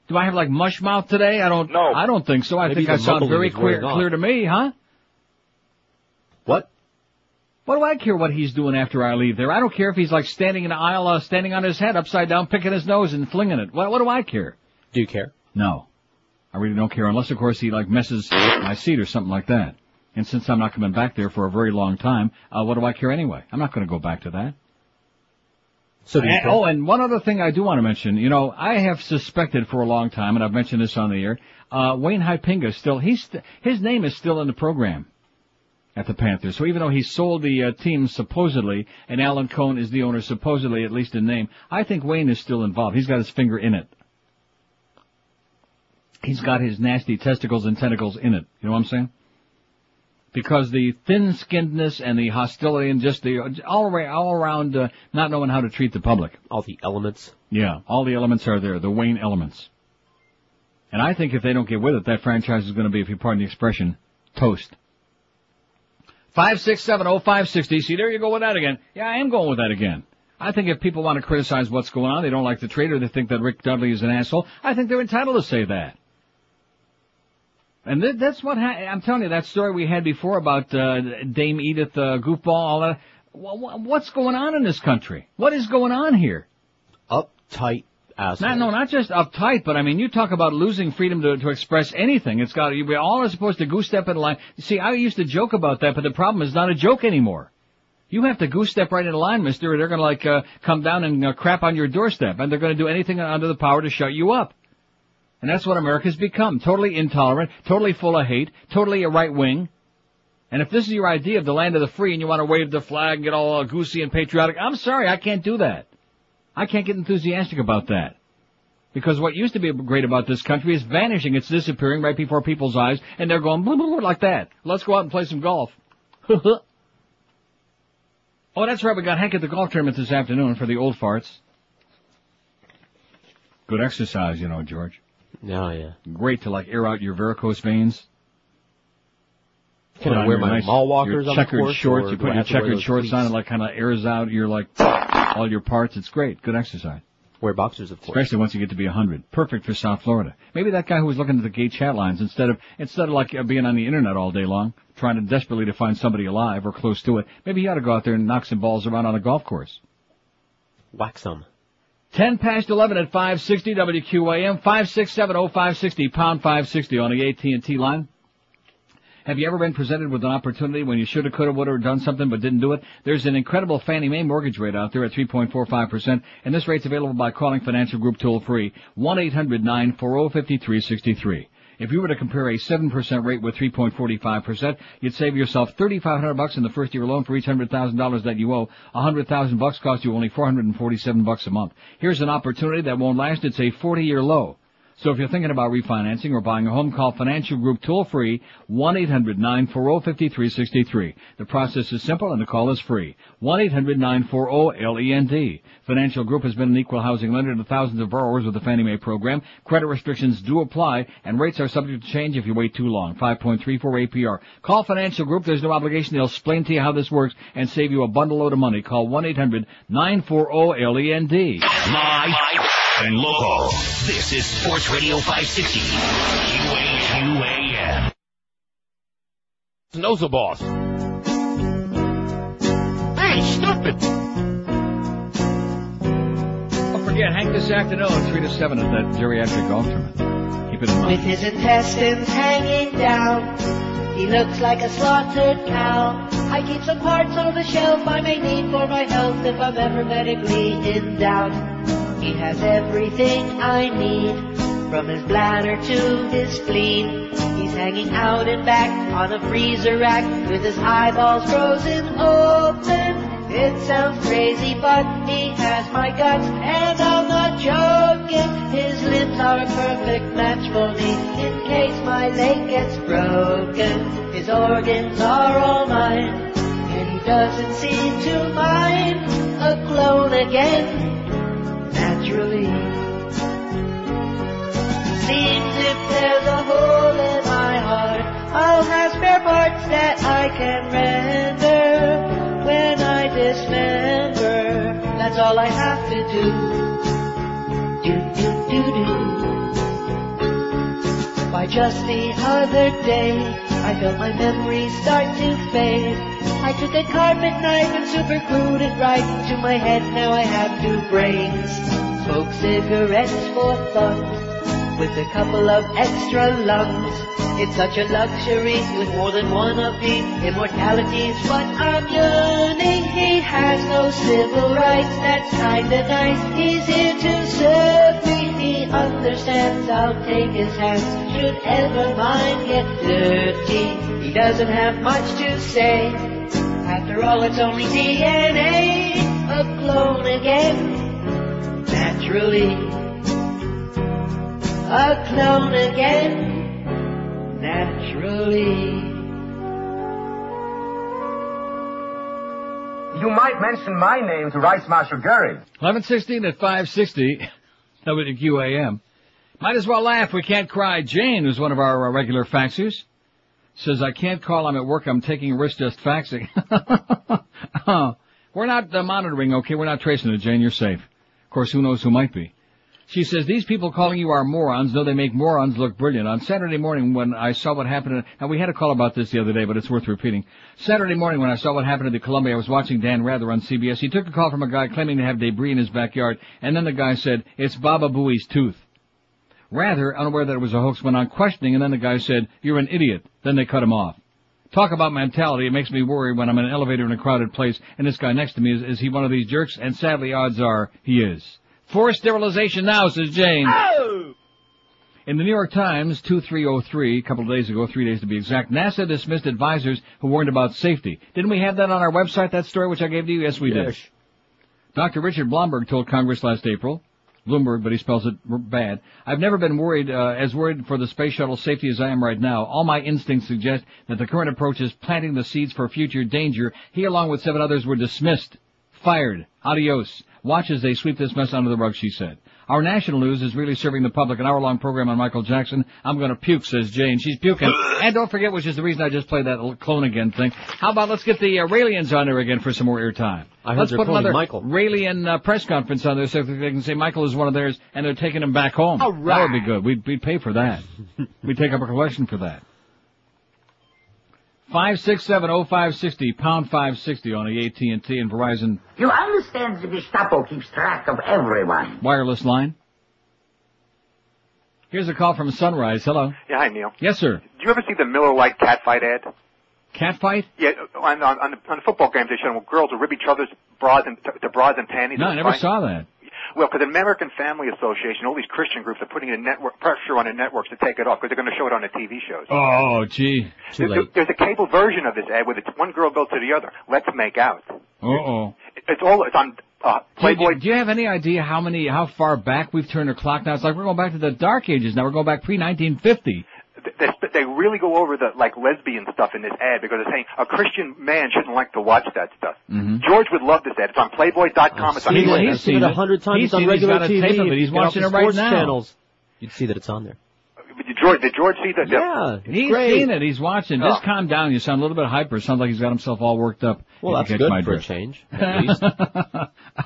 Do I have like mush mouth today? I don't. No. I don't think so. I Maybe think I sound very clear, clear to me, huh? What? What do I care what he's doing after I leave there? I don't care if he's like standing in the aisle, uh, standing on his head upside down, picking his nose and flinging it. What, what do I care? Do you care? No. I really don't care unless of course he like messes my seat or something like that. And since I'm not coming back there for a very long time, uh, what do I care anyway? I'm not going to go back to that. So And- oh, and one other thing I do want to mention. You know, I have suspected for a long time, and I've mentioned this on the air. Uh, Wayne Huizenga still he's st- his name is still in the program at the Panthers. So even though he sold the uh, team supposedly, and Alan Cohen is the owner supposedly, at least in name, I think Wayne is still involved. He's got his finger in it. He's got his nasty testicles and tentacles in it. You know what I'm saying? Because the thin-skinnedness and the hostility and just the all around, all around uh, not knowing how to treat the public. All the elements. Yeah, all the elements are there, the Wayne elements. And I think if they don't get with it, that franchise is going to be, if you pardon the expression, toast. Five six seven oh five sixty. See, there you go with that again. Yeah, I am going with that again. I think if people want to criticize what's going on, they don't like the trade, or they think that Rick Dudley is an asshole. I think they're entitled to say that. And th- that's what ha- I'm telling you. That story we had before about uh, Dame Edith uh, Goofball, all that. Wh- wh- What's going on in this country? What is going on here? Uptight assholes. Not, no, not just uptight, but I mean, you talk about losing freedom to, to express anything. It's got, we all are supposed to goose step in line. See, I used to joke about that, but the problem is not a joke anymore. You have to goose step right in line, mister, or they're gonna like, uh, come down and uh, crap on your doorstep, and they're gonna do anything under the power to shut you up. And that's what America's become. Totally intolerant, totally full of hate, totally a right wing. And if this is your idea of the land of the free and you want to wave the flag and get all uh, goosey and patriotic, I'm sorry, I can't do that. I can't get enthusiastic about that. Because what used to be great about this country is vanishing. It's disappearing right before people's eyes, and they're going blah, blah, blah, like that. Let's go out and play some golf. oh, that's right. We got Hank at the golf tournament this afternoon for the old farts. Good exercise, you know, George. Oh, yeah. Great to like air out your varicose veins. Can Put I wear my nice- mall walkers on the course, shorts. You put your have to wear checkered shorts on cleats? and like kind of airs out your like all your parts. It's great. Good exercise. Wear boxers, of course. Especially once you get to be 100. Perfect for South Florida. Maybe that guy who was looking at the gay chat lines instead of, instead of like uh, being on the internet all day long, trying to desperately to find somebody alive or close to it, maybe he ought to go out there and knock some balls around on a golf course. Whack some. 10 past 11 at 560 WQAM, 5670560, pound 560 on the AT&T line. Have you ever been presented with an opportunity when you should have, could have, would have done something but didn't do it? There's an incredible Fannie Mae mortgage rate out there at 3.45%, and this rate's available by calling Financial Group toll free, 1-800-940-5363. If you were to compare a 7% rate with 3.45%, you'd save yourself 3500 bucks in the first year alone for each $100,000 that you owe. 100,000 bucks cost you only 447 bucks a month. Here's an opportunity that won't last. It's a 40-year low. So if you're thinking about refinancing or buying a home, call Financial Group toll free 1-800-940-5363. The process is simple and the call is free. 1-800-940-LEND. Financial Group has been an equal housing lender to thousands of borrowers with the Fannie Mae program. Credit restrictions do apply and rates are subject to change if you wait too long. 5.34 APR. Call Financial Group. There's no obligation. They'll explain to you how this works and save you a bundle load of money. Call 1-800-940-LEND. Live and local. This is Sports Radio 560. QAQAM. Knows the boss. Hey, stop it! Don't forget, Hank this afternoon, 3 to 7 at that geriatric golf tournament. Keep it in mind. With his intestines hanging down, he looks like a slaughtered cow. I keep some parts on the shelf I may need for my health if I'm ever medically in doubt. He has everything I need, from his bladder to his spleen. He's hanging out and back on a freezer rack with his eyeballs frozen open. It sounds crazy, but he has my guts, and I'm not joking. His limbs are a perfect match for me in case my leg gets broken. His organs are all mine, and he doesn't seem to mind a clone again. Naturally, seems if there's a hole in my heart, I'll have spare parts that I can render when I dismember. That's all I have to do. Do, do, do, do. Why just the other day, I felt my memories start to fade. I took a carpet knife and super glued it right to my head. Now I have two brains. Smoke cigarettes for fun with a couple of extra lungs. It's such a luxury with more than one of the immortalities. But I'm yearning. He has no civil rights. That's kinda nice. He's here to serve me. He understands. I'll take his hands. Should ever mine get dirty, he doesn't have much to say. After all, it's only DNA. A clone again. Naturally. A clone again. Naturally. You might mention my name to Rice Marshal Gurry. 1116 at 560 WQAM. Might as well laugh. We can't cry. Jane, who's one of our uh, regular faxers, says, I can't call. I'm at work. I'm taking a risk just faxing. Oh, We're not uh, monitoring, okay? We're not tracing it, Jane. You're safe. Of course, who knows who might be. She says, these people calling you are morons, though they make morons look brilliant. On Saturday morning when I saw what happened, and we had a call about this the other day, but it's worth repeating. Saturday morning when I saw what happened at the Columbia, I was watching Dan Rather on CBS. He took a call from a guy claiming to have debris in his backyard, and then the guy said, it's Baba Booey's tooth. Rather, unaware that it was a hoax, went on questioning, and then the guy said, you're an idiot. Then they cut him off. Talk about mentality. It makes me worry when I'm in an elevator in a crowded place, and this guy next to me, is, is he one of these jerks? And sadly, odds are, he is. Forced sterilization now, says Jane. In the New York Times, 2303, a couple of days ago, three days to be exact, NASA dismissed advisors who warned about safety. Didn't we have that on our website, that story which I gave to you? Yes, we did. Dr. Richard Blomberg told Congress last April, Bloomberg, but he spells it bad. I've never been worried, uh, as worried for the space shuttle safety as I am right now. All my instincts suggest that the current approach is planting the seeds for future danger. He, along with seven others, were dismissed, fired, adios. Watch as they sweep this mess under the rug, she said. Our national news is really serving the public. An hour-long program on Michael Jackson. I'm gonna puke, says Jane. She's puking. and don't forget, which is the reason I just played that clone again thing. How about let's get the uh, Raelians on there again for some more airtime? I heard let's put another Michael. Raelian uh, press conference on there so they can say Michael is one of theirs and they're taking him back home. All That would be good. We'd, we'd pay for that. we'd take up a collection for that. Five six seven oh five sixty pound five sixty on the AT and T and Verizon You understand the Gestapo keeps track of everyone. wireless line. Here's a call from Sunrise. Hello. Yeah, hi Neil. Yes, sir. Do you ever see the Miller Lite cat fight ad? Cat fight? Yeah, on on, on, the, on the football games they show them girls will rip each other's bras and the bras and panties. No, I never fight. saw that. Well, because the American Family Association, all these Christian groups are putting a network pressure on the networks to take it off because they're going to show it on the TV shows. Oh, gee. There- there- There's a cable version of this ad where it's one girl goes to the other. Let's make out. Uh oh. It- It's all it's on uh, Do, Playboy. you- do you have any idea how many, how far back we've turned the clock now? It's like we're going back to the dark ages now. We're going back pre-1950. They, they really go over the like lesbian stuff in this ad because they're saying a Christian man shouldn't like to watch that stuff. Mm-hmm. George would love this ad. It's on Playboy.com. It's on Seen it. Twitter. Seen it a hundred times. He's on seen it. He's regular got a TV. tape of it. He's watching it right sports now. Channels. You'd see that it's on there. Did George, did George see that? Yeah, He's great. seen it. He's watching. Oh. Just calm down. You sound a little bit hyper. Sounds like he's got himself all worked up. Well, If you that's catch good my for a change. At least.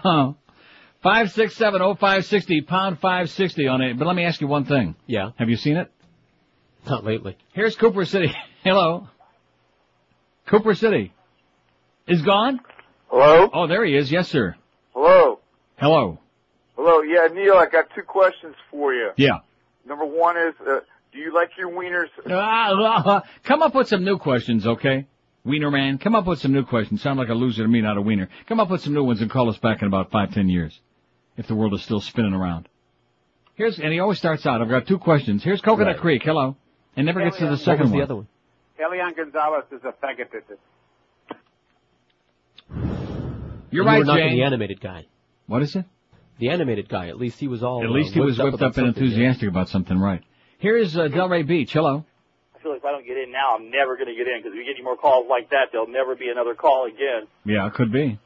oh. Five six seven oh five sixty pound five sixty on it. But let me ask you one thing. Yeah. Have you seen it? Not lately. Here's Cooper City. Hello. Cooper City. Is gone? Hello? Oh, there he is. Yes, sir. Hello? Hello. Hello? Yeah, Neil, I got two questions for you. Yeah. Number one is, uh, do you like your wieners? Ah, Come up with some new questions, okay? Wiener man, come up with some new questions. Sound like a loser to me, not a wiener. Come up with some new ones and call us back in about five, ten years. If the world is still spinning around. Here's, and he always starts out, I've got two questions. Here's Coconut Right. Creek, hello. And never gets to the second was the other one? Elian Gonzalez is a faggot. You're You right, were knocking Jane. the animated guy. What is it? The animated guy. At least he was all. At least uh, he was whipped about up and something, yeah. enthusiastic about something, right. Here's uh, Delray Beach, hello. I feel like if I don't get in now, I'm never going to get in because if you get any more calls like that, there'll never be another call again. Yeah, it could be.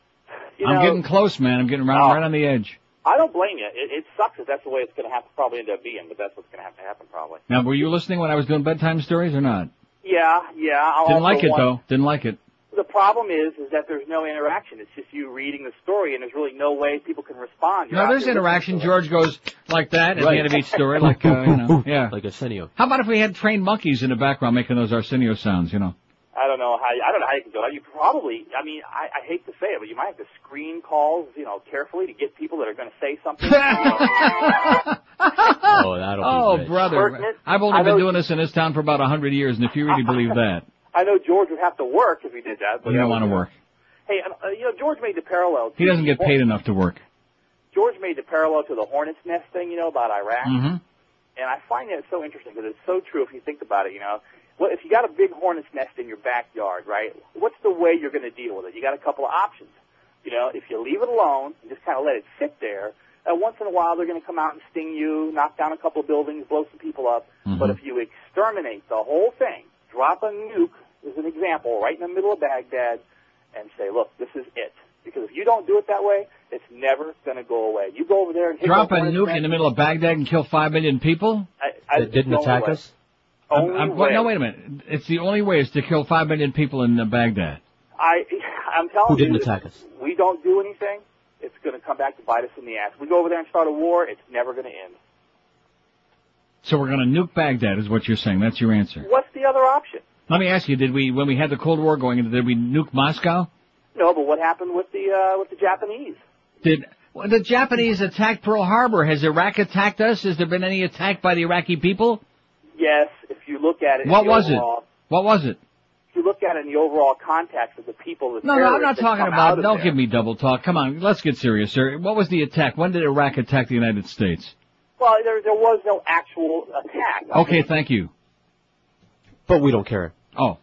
You I'm know, getting close, man. I'm getting right, Oh. right on the edge. I don't blame you. It, it sucks that that's the way it's going to have to probably end up being, but that's what's going to have to happen probably. Now, were you listening when I was doing bedtime stories or not? Yeah, yeah. I Didn't like it want- though. Didn't like it. The problem is, is that there's no interaction. It's just you reading the story, and there's really no way people can respond. You're No, there's interaction. listening. George goes like that at Right. the end of each story, like uh, you know, yeah. Like Arsenio. How about if we had trained monkeys in the background making those Arsenio sounds? You know. I don't know how. You, I don't know how you can do it. You probably. I mean, I, I hate to say it, but you might have to screen calls, you know, carefully to get people that are going to say something. you know. Oh, that'll Oh, be rich. brother, Pertinent. I've only I been know- doing this in this town for about a hundred years, and if you really believe that, I know George would have to work if he did that. But you don't want to work. Hey, um, uh, you know, George made the parallel. He doesn't get paid enough to work. George made the parallel to the hornet's nest thing, you know, about Iraq. Mm-hmm. And I find that so interesting because it's so true if you think about it, you know. Well, if you got a big hornet's nest in your backyard, right, what's the way you're going to deal with it? You got a couple of options. You know, if you leave it alone and just kind of let it sit there, uh, once in a while they're going to come out and sting you, knock down a couple of buildings, blow some people up. Mm-hmm. But if you exterminate the whole thing, drop a nuke, as an example, right in the middle of Baghdad, and say, look, this is it. Because if you don't do it that way, it's never going to go away. You go over there and hit Drop a nuke in the middle of Baghdad and kill five million people? I, I, That didn't it's the only attack way. us. Only I'm- I'm- way. no, wait a minute. It's the only way is to kill five million people in uh, Baghdad. I, I'm telling Who didn't you, attack us? we don't do anything, it's going to come back to bite us in the ass. We go over there and start a war, it's never going to end. So we're going to nuke Baghdad, is what you're saying. That's your answer. What's the other option? Let me ask you: Did we, when we had the Cold War going, did we nuke Moscow? No, but what happened with the uh, with the Japanese? Did well, the Japanese attacked Pearl Harbor? Has Iraq attacked us? Has there been any attack by the Iraqi people? Yes, if you look at it. What the was it? What was it? If you look at it in the overall context of the people, the No, no, I'm not talking about. Don't there. give me double talk. Come on, let's get serious, sir. What was the attack? When did Iraq attack the United States? Well, there there was no actual attack. Okay, thank you. But we don't care. Oh.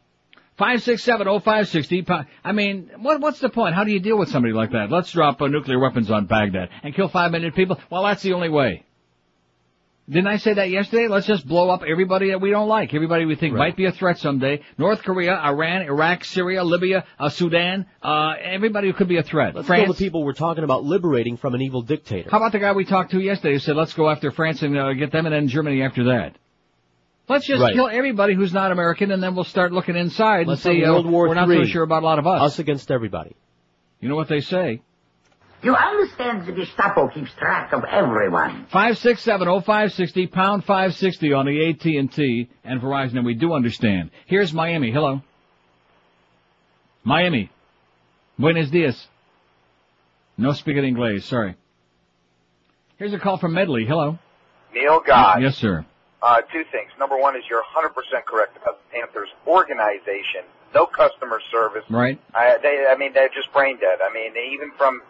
Five six seven oh five sixty. I mean, what what's the point? How do you deal with somebody like that? Let's drop uh, nuclear weapons on Baghdad and kill five million people. Well, that's the only way. Didn't I say that yesterday? Let's just blow up everybody that we don't like, everybody we think might be a threat someday. North Korea, Iran, Iraq, Syria, Libya, uh, Sudan, uh, everybody who could be a threat. Let's France. kill the people we're talking about liberating from an evil dictator. How about the guy we talked to yesterday who said, let's go after France and uh, get them and then Germany after that? Let's just Right. kill everybody who's not American and then we'll start looking inside Let's and see, have uh, World War we're not so sure about a lot of us. Us against everybody. You know what they say? You understand the Gestapo keeps track of everyone. Five six seven oh five sixty pound five sixty on the AT and T and Verizon, and we do understand. Here's Miami. Hello, Miami. Buenos dias. No speaking English. Sorry. Here's a call from Medley. Hello. Neil God. Yes, sir. Uh, two things. Number one is you're 100% correct about the Panthers organization. No customer service. Right. I, they, I mean, they're just brain dead. I mean, even from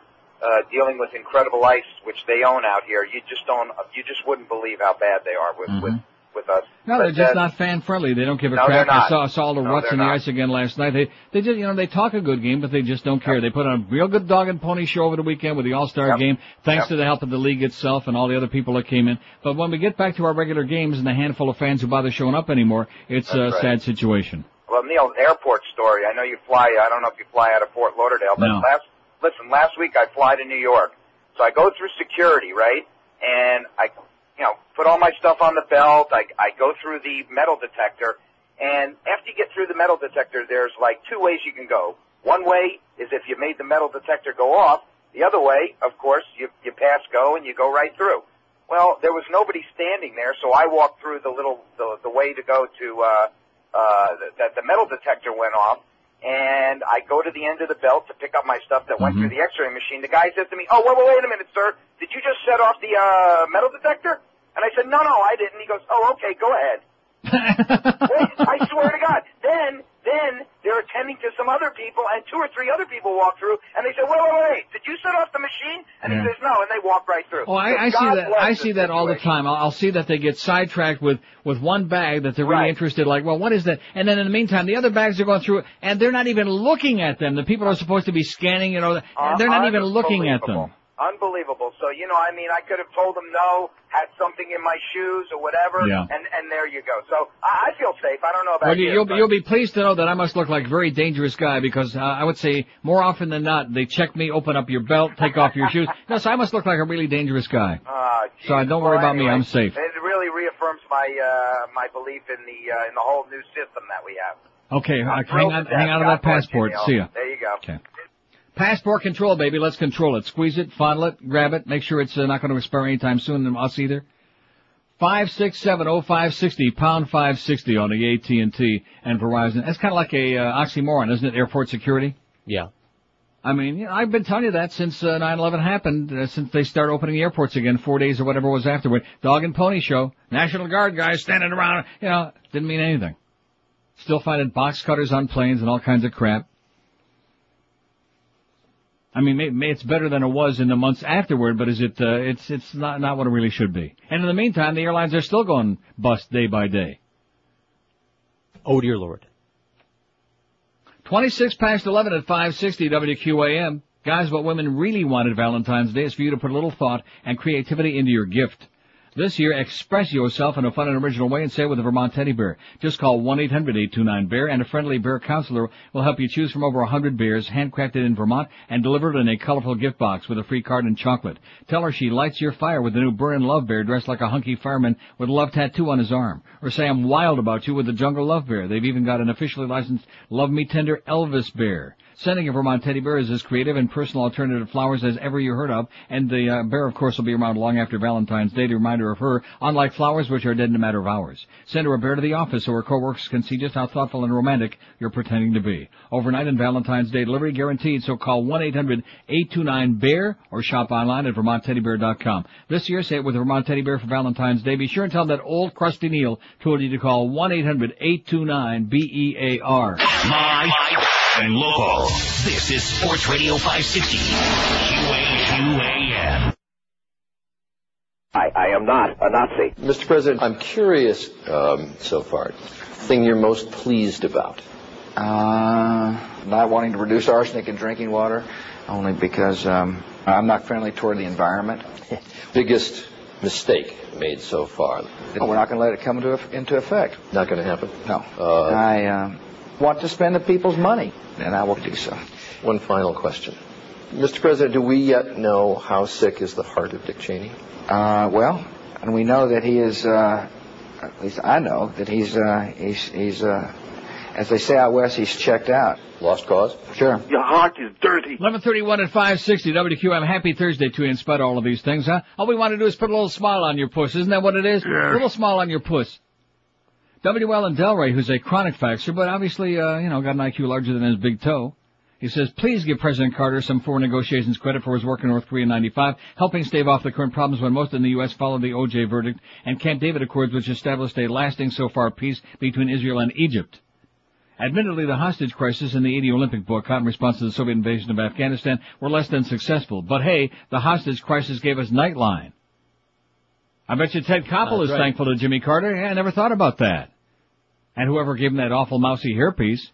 uh, dealing with Incredible Ice, which they own out here, you just don't, you just wouldn't believe how bad they are with with with us. Mm-hmm. No, But they're just not fan friendly. They don't give a No, crap. they're not. I saw, saw all the No, ruts in the not. ice again last night. They they just you know they talk a good game, but they just don't care. They put on a real good dog and pony show over the weekend with the All Star Yep. game, thanks Yep. to the help of the league itself and all the other people that came in. But when we get back to our regular games and the handful of fans who bother showing up anymore, it's a right. sad situation. Well, Neil, airport story. I know you fly. I don't know if you fly out of Fort Lauderdale, but No. last listen, last week I fly to New York, so I go through security, right? And I, you know, put all my stuff on the belt. I I go through the metal detector, and after you get through the metal detector, there's like two ways you can go. One way is if you made the metal detector go off. The other way, of course, you you pass go and you go right through. Well, there was nobody standing there, so I walked through the little the the way to go to uh uh that the metal detector went off and I go to the end of the belt to pick up my stuff that went through the x-ray machine. The guy says to me, "Oh, wait, wait, wait a minute, sir. Did you just set off the uh metal detector?" And I said, "No, no, I didn't." He goes, "Oh, okay, go ahead." Wait, I swear to God. Then, then they're attending to some other people, and two or three other people walk through, and they say, "Wait, wait, wait! Did you set off the machine?" And Yeah. he says, "No," and they walk right through. Oh, I, I see that. I see that all the time. I'll, I'll see that they get sidetracked with with one bag that they're really interested. Like, well, what is that? And then in the meantime, the other bags are going through, and they're not even looking at them. The people are supposed to be scanning. You know, and they're not even looking at them. Unbelievable. So you know, I mean, I could have told them no, had something in my shoes or whatever, Yeah. and and there you go. So I, I feel safe. I don't know about Well, you, you. you'll, but- be, you'll be pleased to know that I must look like a very dangerous guy because uh, I would say more often than not they check me, open up your belt, take off your shoes. No, so I must look like a really dangerous guy. Ah, So uh, don't worry Well, about me. I'm safe. It really reaffirms my uh my belief in the uh, in the whole new system that we have. Okay, uh, hang on, hang on to that bless you, passport. See ya. There you go. Okay. Passport control, baby. Let's control it. Squeeze it, fondle it, grab it. Make sure it's uh, not going to expire anytime soon, and us either. Five six seven oh five sixty pound five sixty on the AT and T and Verizon. That's kind of like a uh, oxymoron, isn't it? Airport security. Yeah. I mean, you know, I've been telling you that since uh, 9/11 happened, uh, since they started opening the airports again, four days or whatever it was afterward. Dog and pony show, National Guard guys standing around, you know, didn't mean anything. Still finding box cutters on planes and all kinds of crap. I mean, may, may, it's better than it was in the months afterward, but is it? Uh, it's it's not not what it really should be. And in the meantime, the airlines are still going bust day by day. Oh dear Lord. 26 past 11 at 560 WQAM. Guys, what women really wanted Valentine's Day is for you to put a little thought and creativity into your gift. This year, express yourself in a fun and original way and say it with a Vermont teddy bear. Just call 1-800-829-BEAR and a friendly bear counselor will help you choose from over 100 bears handcrafted in Vermont and delivered in a colorful gift box with a free card and chocolate. Tell her she lights your fire with the new Burn Love Bear dressed like a hunky fireman with a love tattoo on his arm. Or say I'm wild about you with the Jungle Love Bear. They've even got an officially licensed Love Me Tender Elvis Bear. Sending a Vermont teddy bear is as creative and personal alternative to flowers as ever you heard of, and the uh, bear, of course, will be around long after Valentine's Day to remind her of her, unlike flowers which are dead in a matter of hours. Send her a bear to the office so her coworkers can see just how thoughtful and romantic you're pretending to be. Overnight and Valentine's Day delivery guaranteed, so call 1-800-829-BEAR or shop online at vermontteddybear.com. This year, say it with Vermont Teddy Bear for Valentine's Day. Be sure and tell that old crusty Neil told you to call 1-800-829-BEAR. My and local. This is Sports Radio 560. QAQAM. I, I am not a Nazi. Mr. President, I'm curious um, so far. Thing you're most pleased about? Uh, not wanting to reduce arsenic in drinking water, only because um, I'm not friendly toward the environment. Biggest mistake made so far? Oh, we're not going to let it come into, into effect. Not going to happen? No. Uh, I uh, want to spend the people's money, and I will do so. One final question. Mr. President, do we yet know how sick is the heart of Dick Cheney? Uh, well, and we know that he is, uh, at least I know, that he's, uh, he's, he's, uh, as they say out west, he's checked out. Lost cause? Sure. Your heart is dirty. 1131 at 560 WQM. Happy Thursday to you in spite of all of these things, huh? All we want to do is put a little smile on your puss. Isn't that what it is? A little smile on your puss. W.L. and Delray, who's a chronic faxer, but obviously, uh, you know, got an IQ larger than his big toe. He says, please give President Carter some foreign negotiations credit for his work in North Korea in 95, helping stave off the current problems when most in the U.S. followed the OJ verdict and Camp David Accords, which established a lasting so far peace between Israel and Egypt. Admittedly, the hostage crisis and the 80 Olympic boycott in response to the Soviet invasion of Afghanistan were less than successful. But hey, the hostage crisis gave us Nightline. I bet you Ted Koppel That's is right. thankful to Jimmy Carter. Yeah, I never thought about that. And whoever gave him that awful mousy hairpiece.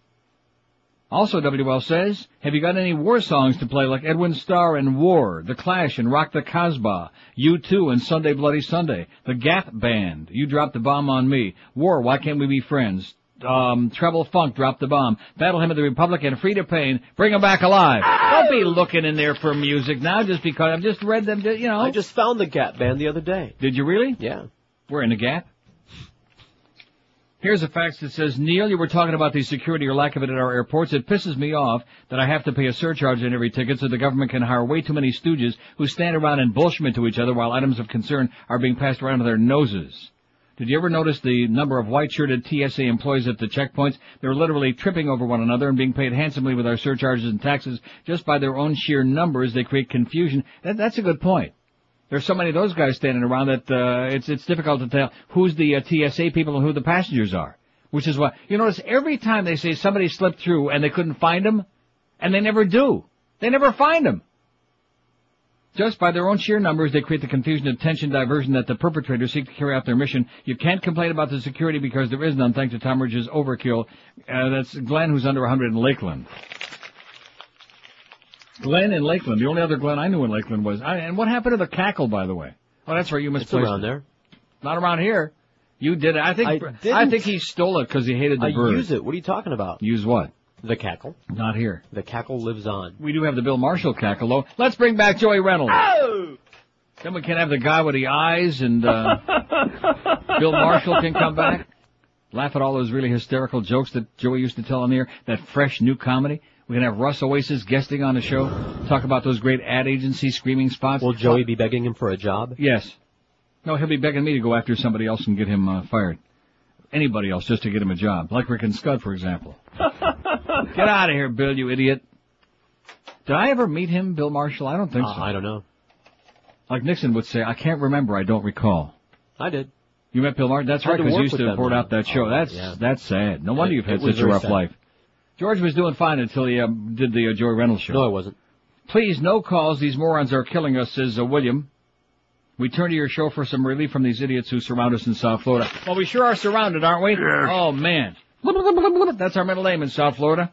Also, WL says, have you got any war songs to play like Edwin Starr and War, The Clash and Rock the Casbah, U2 and Sunday Bloody Sunday, The Gap Band, You Dropped the Bomb on Me, War, Why Can't We Be Friends, um, Trouble Funk, Drop the Bomb, Battle Hymn of the Republic and Freda Payne, Bring 'em Back Alive. Don't be looking in there for music now just because I've just read them, you know. I just found the Gap Band the other day. Did you really? Yeah. We're in the gap. Here's a fax that says, Neil, you were talking about the security or lack of it at our airports. It pisses me off that I have to pay a surcharge on every ticket so the government can hire way too many stooges who stand around and bullshit to each other while items of concern are being passed around to their noses. Did you ever notice the number of white-shirted TSA employees at the checkpoints? They're literally tripping over one another and being paid handsomely with our surcharges and taxes just by their own sheer numbers. They create confusion. That, that's a good point. There's so many of those guys standing around that uh, it's it's difficult to tell who's the uh, TSA people and who the passengers are. Which is why you notice every time they say somebody slipped through and they couldn't find them, and they never do. They never find them. Just by their own sheer numbers, they create the confusion and tension diversion that the perpetrators seek to carry out their mission. You can't complain about the security because there is none thanks to Tom Ridge's overkill. Uh, that's Glenn who's under 100 in Lakeland. Glenn in Lakeland. The only other Glenn I knew in Lakeland was. I, and what happened to the cackle, by the way? Oh, that's right. You misplaced It's around it. there. Not around here. You did it. I think. I I, didn't. think he stole it because he hated the I bird. use it. What are you talking about? Use what? The cackle. Not here. The cackle lives on. We do have the Bill Marshall cackle though. Let's bring back Joey Reynolds. Oh! Then we can have the guy with the eyes and uh, Bill Marshall can come back. Laugh at all those really hysterical jokes that Joey used to tell on the air. That fresh new comedy. We can have Russ Oasis guesting on the show. Talk about those great ad agency screaming spots. Will Joey be begging him for a job? Yes. No, he'll be begging me to go after somebody else and get him uh, fired. Anybody else just to get him a job. Like Rick and Scud, for example. Get out of here, Bill, you idiot. Did I ever meet him, Bill Marshall? I don't think Uh, so. I don't know. Like Nixon would say, I can't remember, I don't recall. I did. You met Bill Marshall? That's right, to because you used to them, report out that show. Oh, that's yeah. that's sad. No wonder It- you've had such a rough sad. life. George was doing fine until he um, did the uh, Joey Reynolds show. No, I wasn't. Please, no calls. These morons are killing us, says uh, William. We turn to your show for some relief from these idiots who surround us in South Florida. Well, we sure are surrounded, aren't we? Oh, man. That's our middle name in South Florida.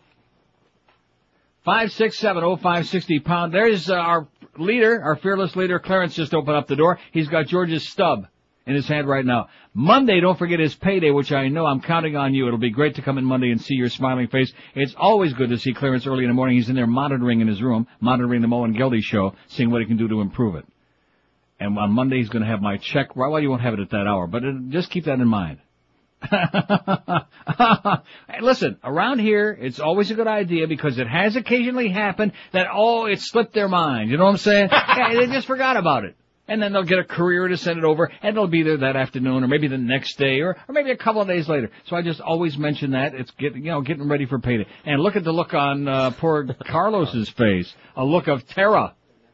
5670560 pound. There's uh, our leader, our fearless leader. Clarence just opened up the door. He's got George's stub in his hand right now. Monday, don't forget his payday, which I know I'm counting on you. It'll be great to come in Monday and see your smiling face. It's always good to see Clarence early in the morning. He's in there monitoring in his room, monitoring the and Geldy show, seeing what he can do to improve it. And on Monday, he's going to have my check. Well, you won't have it at that hour, but uh, just keep that in mind. Hey, listen, around here, it's always a good idea because it has occasionally happened that, oh, it slipped their mind. You know what I'm saying? yeah, they just forgot about it. And then they'll get a courier to send it over, and it'll be there that afternoon, or maybe the next day, or, or maybe a couple of days later. So I just always mention that. It's getting, you know, getting ready for payday. And look at the look on, uh, poor Carlos's face. A look of terror.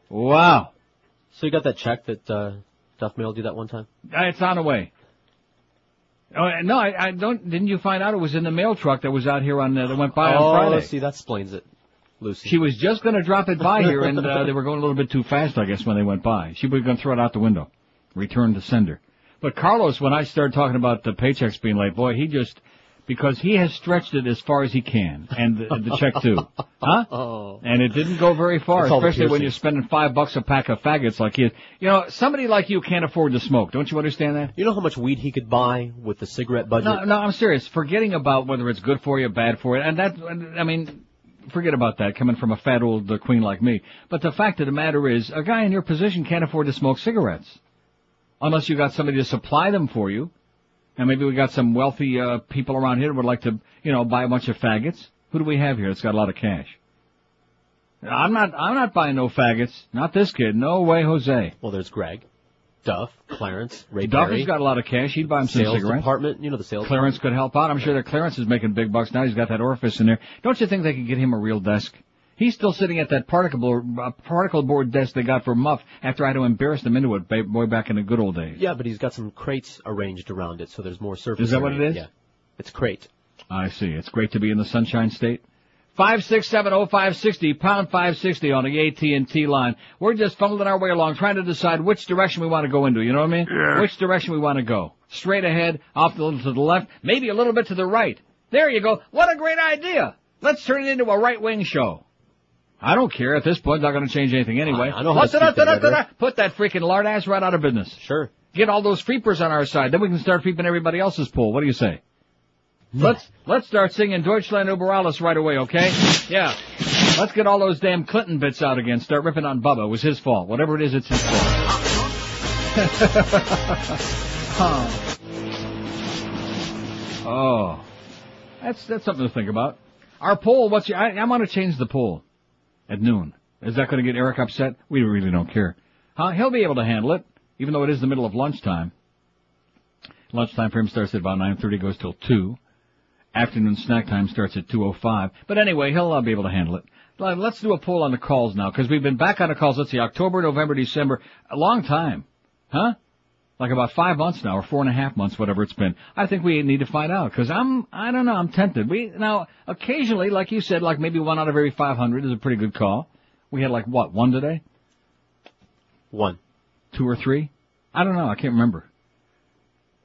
Wow. So you got that check that uh, Duff mailed you that one time? Uh, It's on the way. Oh, no, I, I don't, didn't you find out it was in the mail truck that was out here on, uh, that went by oh, on Friday? Oh, see, that explains it. Lucy. She was just going to drop it by here, and uh, they were going a little bit too fast, I guess, when they went by. She was going to throw it out the window, return to sender. But Carlos, when I started talking about the paychecks being late, boy, he just because he has stretched it as far as he can, and the, the check too, huh? Oh. And it didn't go very far, the especially when you're spending five bucks a pack of faggots like he is. You know, somebody like you can't afford to smoke. Don't you understand that? You know how much weed he could buy with the cigarette budget? No, no, I'm serious. Forgetting about whether it's good for you, bad for you, and that, I mean, forget about that coming from a fat old uh, queen like me. But the fact of the matter is, a guy in your position can't afford to smoke cigarettes. Unless you got somebody to supply them for you. And maybe we got some wealthy, uh, people around here that would like to, you know, buy a bunch of faggots. Who do we have here that's got a lot of cash? I'm not, I'm not buying no faggots. Not this kid. No way, Jose. Well, there's Greg, Duff, Clarence, Ray Duff Perry. has got a lot of cash. He'd buy him some sales cigarettes. department, you know the sales Clarence could help out. I'm sure that Clarence is making big bucks now. He's got that orifice in there. Don't you think they could get him a real desk? He's still sitting at that particle board, uh, particle board desk they got for Muff after I had to embarrass them into it boy back in the good old days. Yeah, but he's got some crates arranged around it, so there's more surface. Is that what it is? Yeah, it's crate. I see. It's great to be in the Sunshine State. Five six seven oh five sixty pound five sixty on the AT and T line. We're just fumbling our way along, trying to decide which direction we want to go into. You know what I mean? Yeah. Which direction we want to go? Straight ahead, off a little to the left, maybe a little bit to the right. There you go. What a great idea! Let's turn it into a right wing show. I don't care at this point. Not going to change anything anyway. I know how to speak that rhetoric. Put that freaking lard ass right out of business. Sure. Get all those freepers on our side. Then we can start freeping everybody else's pool. What do you say? Hmm. Let's let's start singing Deutschland über alles right away, okay? Yeah. Let's get all those damn Clinton bits out again. Start ripping on Bubba. It was his fault. Whatever it is, it's his fault. Oh, that's that's something to think about. Our poll. What's your? I, I'm to change the poll at noon. Is that to get Eric upset? We really don't care. Huh? He'll be able to handle it, even though it is the middle of lunchtime. Lunchtime for him starts at about 9.30, goes till 2. Afternoon snack time starts at 2.05. But anyway, he'll uh, be able to handle it. Let- Let's do a poll on the calls now, because we've been back on the calls, let's see, October, November, December, a long time. Huh? Like about five months now, or four and a half months, whatever it's been. I think we need to find out, because I'm, I don't know, I'm tempted. We, now, occasionally, like you said, like maybe one out of every 500 is a pretty good call. We had like, what, one today? One. Two or three? I don't know, I can't remember.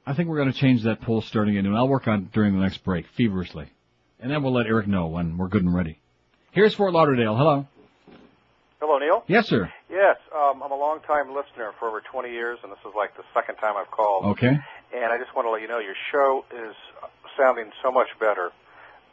I think we're going to change that poll starting at noon. I'll work on it during the next break, feverishly. And then we'll let Eric know when we're good and ready. Here's Fort Lauderdale. Hello. Hello, Neil. Yes, sir. Yes, um, I'm a long-time listener for over 20 years, and this is like the second time I've called. Okay. And I just want to let you know your show is sounding so much better.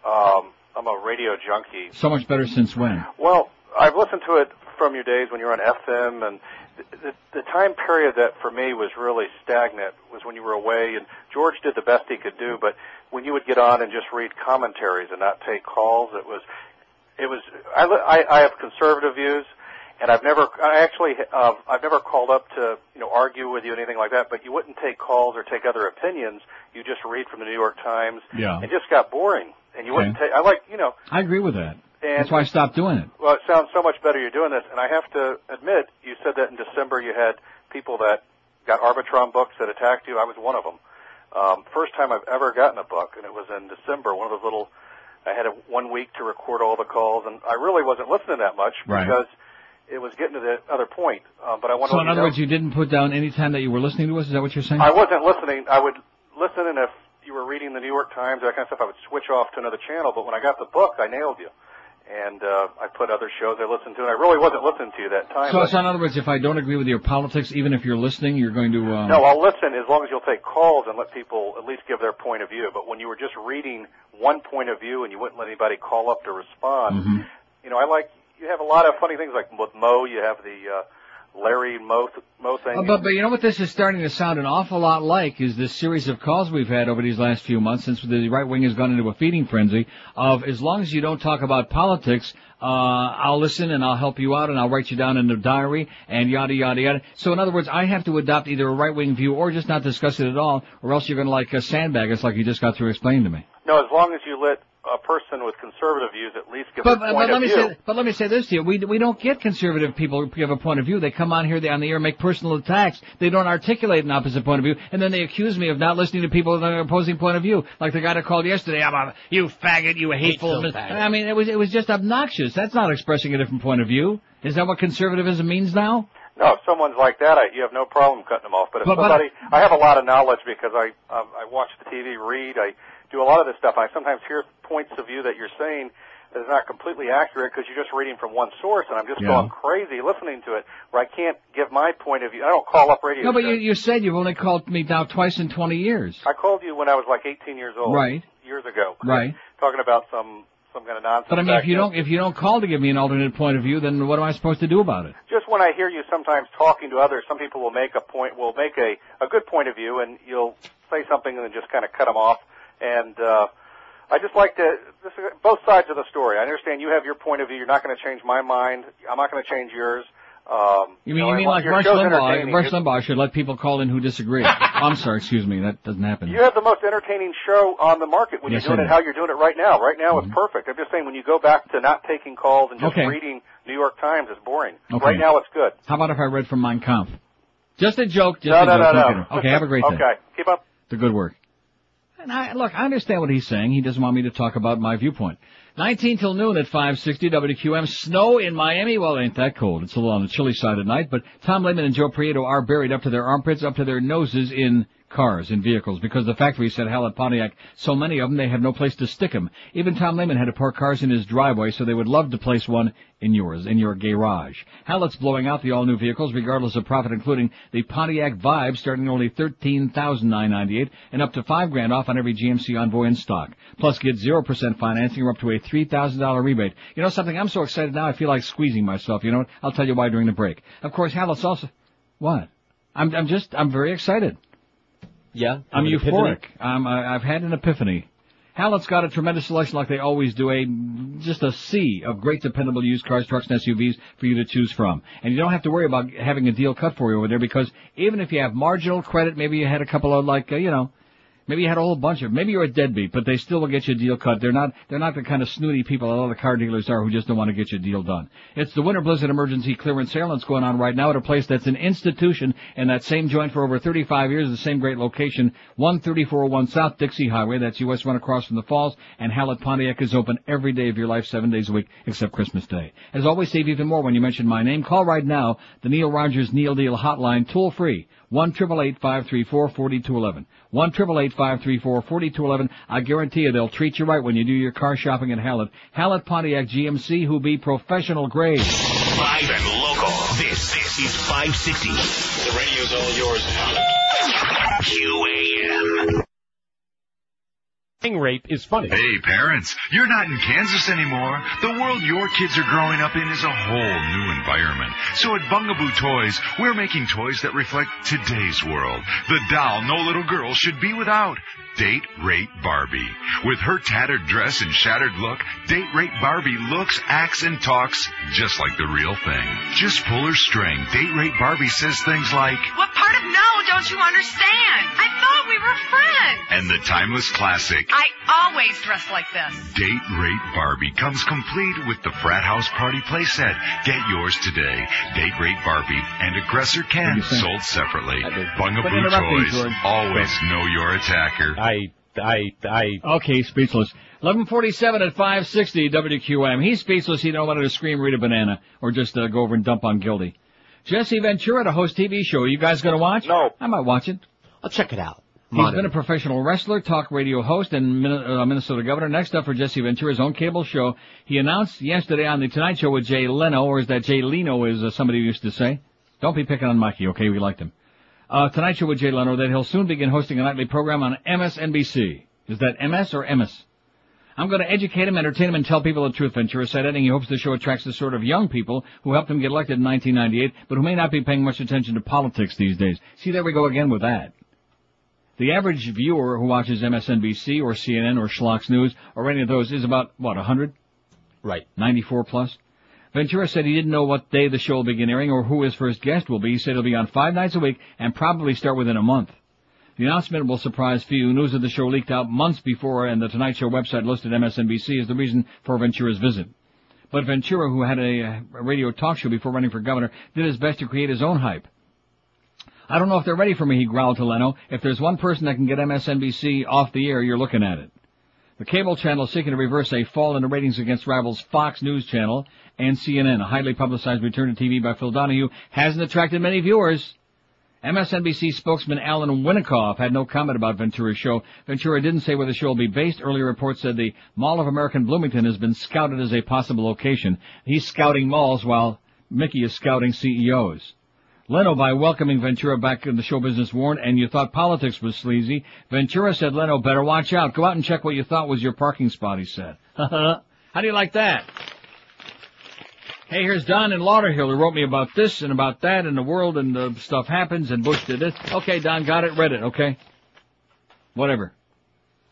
Um, I'm a radio junkie. So much better since when? Well, I've listened to it from your days when you were on FM, and the, the, the time period that for me was really stagnant was when you were away, and George did the best he could do, but when you would get on and just read commentaries and not take calls, it was, it was, I, I, I have conservative views, and I've never, I actually, uh, I've never called up to, you know, argue with you, or anything like that, but you wouldn't take calls or take other opinions, you just read from the New York Times, Yeah. it just got boring, and you wouldn't take, I like, you know, I agree with that. And- That's why I stopped doing it. well, it sounds so much better you're doing this, and I have to admit, you said that in December you had people that got Arbitron books that attacked you. I was one of them. Um, first time I've ever gotten a book, and it was in December. One of those little, I had a, one week to record all the calls, and I really wasn't listening that much Right. because it was getting to the other point. Um, but I want to So in other know, words, you didn't put down any time that you were listening to us? Is that what you're saying? I wasn't listening. I would listen, and if you were reading the New York Times, that kind of stuff, I would switch off to another channel. But when I got the book, I nailed you. And uh, I put other shows I listened to, and I really wasn't listening to you that time. So, so in other words, if I don't agree with your politics, even if you're listening, you're going to, um, No, I'll listen as long as you'll take calls and let people at least give their point of view. But when you were just reading one point of view and you wouldn't let anybody call up to respond, Mhm. you know, I like you have a lot of funny things like with Mo. You have the uh, Larry Mo Mo thing. Uh, but, but you know what this is starting to sound an awful lot like is this series of calls we've had over these last few months since the right wing has gone into a feeding frenzy of as long as you don't talk about politics, uh, I'll listen and I'll help you out and I'll write you down in the diary and yada yada yada. So in other words, I have to adopt either a right wing view or just not discuss it at all or else you're going to like uh, sandbag us like you just got through explaining to me. no, as long as you let a person with conservative views at least give But, their but, point but let of me view. say, but let me say this to you: we we don't get conservative people who give a point of view. They come on here, they on the air, make personal attacks. They don't articulate an opposite point of view, and then they accuse me of not listening to people with an opposing point of view. Like the guy that called yesterday, I'm a you faggot, you hateful. Hateful mis-" faggot. I mean, it was it was just obnoxious. That's not expressing a different point of view. Is that what conservatism means now? No, if someone's like that, I, you have no problem cutting them off. But if But- but- somebody, I have a lot of knowledge because I um, I watch the TV, read, I do a lot of this stuff, I sometimes hear points of view that you're saying is not completely accurate because you're just reading from one source, and I'm just Yeah. going crazy listening to it, where I can't give my point of view. I don't call up radio. No, but you, you said you've only called me now twice in 20 years. I called you when I was like 18 years old. Right. Years ago. Right. Talking about some some kind of nonsense. But I mean, if you don't if you don't call to give me an alternate point of view, then what am I supposed to do about it? just when I hear you sometimes talking to others, some people will make a point, will make a, a good point of view, and you'll say something and then just kind of cut them off. And uh, I just like to this is both sides of the story. I understand you have your point of view. You're not going to change my mind. I'm not going to change yours. Um, You mean know, you mean like Rush Limbaugh? Rush Limbaugh should let people call in who disagree. I'm sorry, excuse me, that doesn't happen. You have the most entertaining show on the market when Yes, you're doing it how you're doing it right now. Right now it's perfect. I'm just saying when you go back to not taking calls and just Okay. reading New York Times, it's boring. Okay. Right now it's good. How about if I read from Mein Kampf? Just a joke. Just no, a no, joke. no, no. Okay, have a great day. okay, keep up. The good work. And I, look, I understand what he's saying. He doesn't want me to talk about my viewpoint. 19 till noon at 560 WQM. Snow in Miami. Well, it ain't that cold. It's a little on the chilly side at night, but Tom Lehman and Joe Prieto are buried up to their armpits, up to their noses in cars, and vehicles, because the factory said hell at Pontiac, so many of them they have no place to stick them. Even Tom Lehman had to park cars in his driveway, so they would love to place one in yours, in your garage. Hallett's blowing out the all-new vehicles, regardless of profit, including the Pontiac Vibe, starting only thirteen thousand nine ninety-eight, and up to five grand off on every GMC Envoy in stock. Plus, get zero percent financing or up to a three thousand dollar rebate. You know something? I'm so excited now. I feel like squeezing myself. You know what? I'll tell you why during the break. Of course, Hallett's also. What? I'm I'm just I'm very excited. Yeah. I'm euphoric. I'm, I, I've had an epiphany. Hallett's got a tremendous selection like they always do, a, just a sea of great dependable used cars, trucks, and SUVs for you to choose from. And you don't have to worry about having a deal cut for you over there because even if you have marginal credit, maybe you had a couple of like, uh, you know, Maybe you had a whole bunch of, maybe you're a deadbeat, but they still will get you a deal cut. They're not, they're not the kind of snooty people that the car dealers are who just don't want to get you a deal done. It's the Winter Blizzard Emergency Clearance Sale that's going on right now at a place that's an institution and that same joint for over 35 years, the same great location, 13401 South Dixie Highway, that's US run across from the falls, and Hallett Pontiac is open every day of your life, seven days a week, except Christmas Day. As always, save even more when you mention my name. Call right now, the Neil Rogers Neil Deal Hotline, toll free, 1 534 4211 1 534 4211 I guarantee you they'll treat you right when you do your car shopping at Hallett. Hallett Pontiac GMC who be professional grade. Live and local. This, this is 560. The radio's all yours now. QAM. Rape is funny. Hey, parents, you're not in Kansas anymore. The world your kids are growing up in is a whole new environment. So at Bungaboo Toys, we're making toys that reflect today's world. The doll no little girl should be without. Date Rape Barbie. With her tattered dress and shattered look, Date Rape Barbie looks, acts, and talks just like the real thing. Just pull her string. Date Rape Barbie says things like, What part of no don't you understand? I thought we were friends. and the timeless classic, I always dress like this. Date Rape Barbie comes complete with the Frat House Party playset. Get yours today. Date Rape Barbie and Aggressor Ken sold separately. Quit Bungaboo Toys. Always know your attacker. I, I, I. Okay, speechless. 1147 at 560 WQM. He's speechless. He don't want to scream, read a banana, or just uh, go over and dump on Guilty. Jesse Ventura to host TV show. Are You guys gonna watch? No. I might watch it. I'll check it out. He's been a professional wrestler, talk radio host, and uh, Minnesota governor. Next up for Jesse Ventura's own cable show. He announced yesterday on the Tonight Show with Jay Leno, or is that Jay Leno, as uh, somebody used to say. Don't be picking on Mikey, okay? We liked him. Uh, Tonight Show with Jay Leno, that he'll soon begin hosting a nightly program on MSNBC. Is that MS or MS? I'm going to educate him, entertain him, and tell people the truth, Ventura said, adding he hopes the show attracts the sort of young people who helped him get elected in 1998, but who may not be paying much attention to politics these days. See, there we go again with that. The average viewer who watches MSNBC or CNN or Schlock's News or any of those is about, what, 100? Right. 94 plus? Ventura said he didn't know what day the show will begin airing or who his first guest will be. He said it'll be on five nights a week and probably start within a month. The announcement will surprise few. News of the show leaked out months before and the Tonight Show website listed MSNBC as the reason for Ventura's visit. But Ventura, who had a, radio talk show before running for governor, did his best to create his own hype. I don't know if they're ready for me, he growled to Leno. If there's one person that can get MSNBC off the air, you're looking at it. The cable channel is seeking to reverse a fall in the ratings against rivals Fox News Channel and CNN. A highly publicized return to TV by Phil Donahue hasn't attracted many viewers. MSNBC spokesman Alan Winikoff had no comment about Ventura's show. Ventura didn't say where the show will be based. Earlier reports said the Mall of American Bloomington has been scouted as a possible location. He's scouting malls while Mickey is scouting CEOs. Leno, by welcoming Ventura back in the show business, warned, and you thought politics was sleazy. Ventura said, Leno, better watch out. Go out and check what you thought was your parking spot, he said. How do you like that? Hey, here's Don in Lauderhill who wrote me about this and about that and the world and the stuff happens and Bush did this. Okay, Don, got it, read it, okay? Whatever.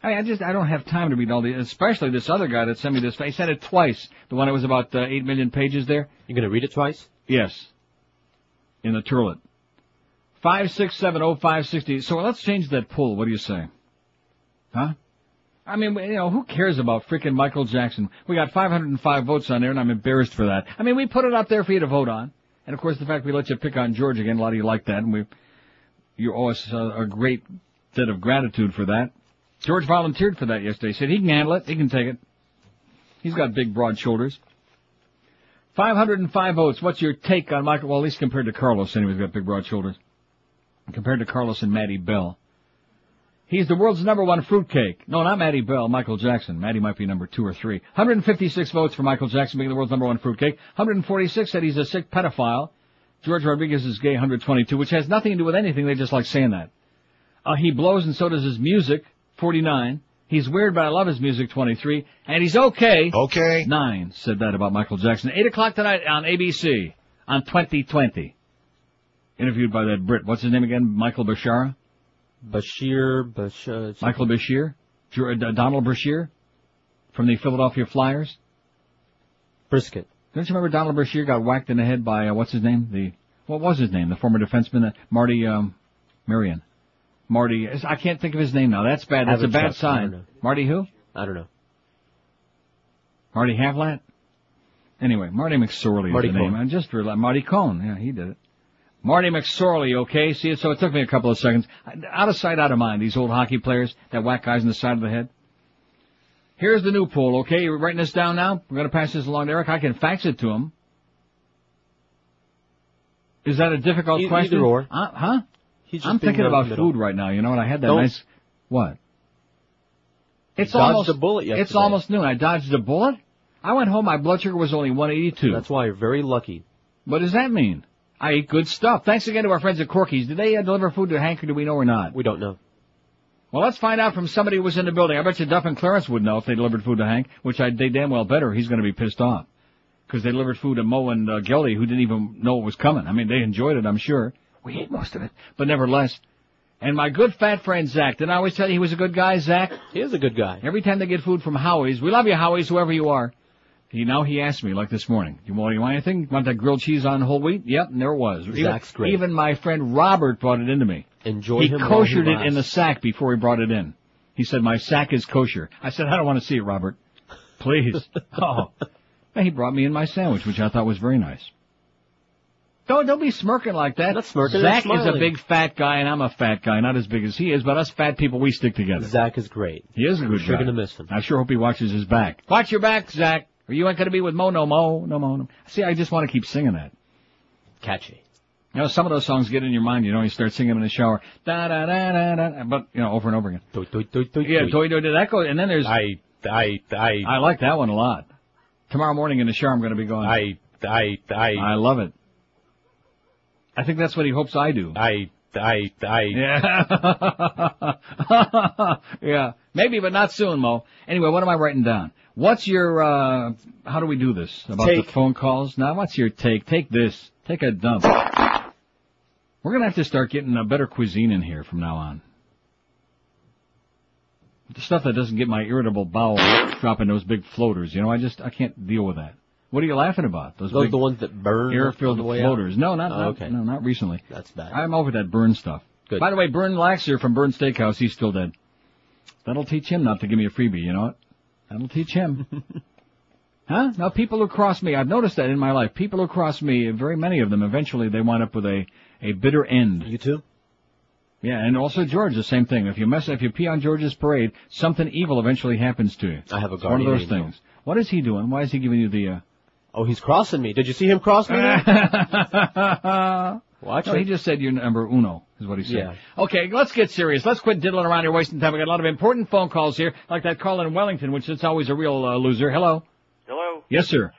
I, I just, I don't have time to read all these, especially this other guy that sent me this. He sent it twice. The one that was about uh, 8 million pages there. You're gonna read it twice? Yes. In the turlet. Five six seven oh five sixty. So let's change that poll. What do you say? Huh? I mean, you know, who cares about freaking Michael Jackson? We got 505 votes on there, and I'm embarrassed for that. I mean, we put it up there for you to vote on, and of course, the fact we let you pick on George again, a lot of you like that, and we, you owe us a, a great debt of gratitude for that. George volunteered for that yesterday. He said he can handle it. He can take it. He's got big, broad shoulders. 505 votes. What's your take on Michael? Well, at least compared to Carlos, anyway, he's got big, broad shoulders. Compared to Carlos and Maddie Bell. He's the world's number one fruitcake. No, not Maddie Bell, Michael Jackson. Maddie might be number two or three. 156 votes for Michael Jackson being the world's number one fruitcake. 146 said he's a sick pedophile. George Rodriguez is gay, 122, which has nothing to do with anything. They just like saying that. Uh, he blows and so does his music, 49. He's weird, but I love his music, 23. And he's okay. Okay. Nine said that about Michael Jackson. 8 o'clock tonight on ABC on 2020. Interviewed by that Brit. What's his name again? Michael Bashara? Bashir, Bashir. Michael Bashir? Uh, Donald Brashear? From the Philadelphia Flyers? Brisket. Don't you remember Donald Brashear got whacked in the head by, uh, what's his name? The, what was his name? The former defenseman, uh, Marty, um, Marion. Marty, I can't think of his name now. That's bad. That's a bad I sign. Marty who? I don't know. Marty Havlat? Anyway, Marty McSorley Marty is the name. Cohn. I just realized, Marty Cohn. Yeah, he did it. Marty McSorley, okay? See, so it took me a couple of seconds. Out of sight, out of mind, these old hockey players that whack guys in the side of the head. Here's the new poll, okay? You're writing this down now? We're gonna pass this along to Eric. I can fax it to him. Is that a difficult E- question? either or. Uh, huh? He's just I'm thinking about food right now, you know, and I had that Don't- nice, what? It's almost, a bullet it's almost noon. I dodged a bullet? I went home, my blood sugar was only 182. That's why you're very lucky. What does that mean? I eat good stuff. Thanks again to our friends at Corky's. Did they uh, deliver food to Hank or do we know or not? We don't know. Well, let's find out from somebody who was in the building. I bet you Duff and Clarence would know if they delivered food to Hank, which I, they damn well better. He's going to be pissed off. Because they delivered food to Mo and uh, Geldy who didn't even know it was coming. I mean, they enjoyed it, I'm sure. We ate most of it. But nevertheless. And my good fat friend Zach, didn't I always tell you he was a good guy, Zach? He is a good guy. Every time they get food from Howie's, we love you Howie's, whoever you are. He now he asked me like this morning, you want, you want anything? Want that grilled cheese on whole wheat? Yep, and there it was. Zach's even, great. Even my friend Robert brought it into me. Enjoy he him while he koshered it in the sack before he brought it in. He said, my sack is kosher. I said, I don't want to see it, Robert. Please. oh. And he brought me in my sandwich, which I thought was very nice. Don't, don't be smirking like that. Not smirking, Zach I'm is a big fat guy and I'm a fat guy, not as big as he is, but us fat people, we stick together. Zach is great. He is a good You're guy. gonna miss him. I sure hope he watches his back. Watch your back, Zach. Or you ain't gonna be with Mo no Mo, no Mo no. See, I just want to keep singing that. Catchy. You know, some of those songs get in your mind, you know, you start singing them in the shower. Da da da da da, but, you know, over and over again. Toy, toy, toy, toy, Yeah, toy toy, toy, that goes, and then there's, I, I, I, I like that one a lot. Tomorrow morning in the shower I'm gonna be going, I, I, I, I love it. I think that's what he hopes I do. I, I, I. Yeah. yeah. Maybe, but not soon, Mo. Anyway, what am I writing down? What's your, uh, how do we do this? About Take. the phone calls? Now, what's your take? Take this. Take a dump. We're gonna have to start getting a better cuisine in here from now on. The stuff that doesn't get my irritable bowel dropping those big floaters, you know, I just, I can't deal with that. What are you laughing about? Those, Those big the ones that burn air-filled floaters. out? No, not, Oh, okay. no, not recently. That's bad. I'm over that Burn stuff. Good. By the way, Bern Laxer from Bern Steakhouse, he's still dead. That'll teach him not to give me a freebie, you know what? That'll teach him. huh? Now people who cross me, I've noticed that in my life, people who cross me, very many of them, eventually they wind up with a, a bitter end. You too? Yeah, and also George, the same thing. If you mess, if you pee on George's parade, something evil eventually happens to you. I have a It's one of those things. What is he doing? Why is he giving you the, uh... Oh, he's crossing me. Did you see him cross me? there? Watch no, it. he just said you're number uno, is what he said. Yeah. Okay, let's get serious. Let's quit diddling around here, wasting time. We got a lot of important phone calls here, like that call in Wellington, which is always a real uh, loser. Hello. Hello. Yes, sir.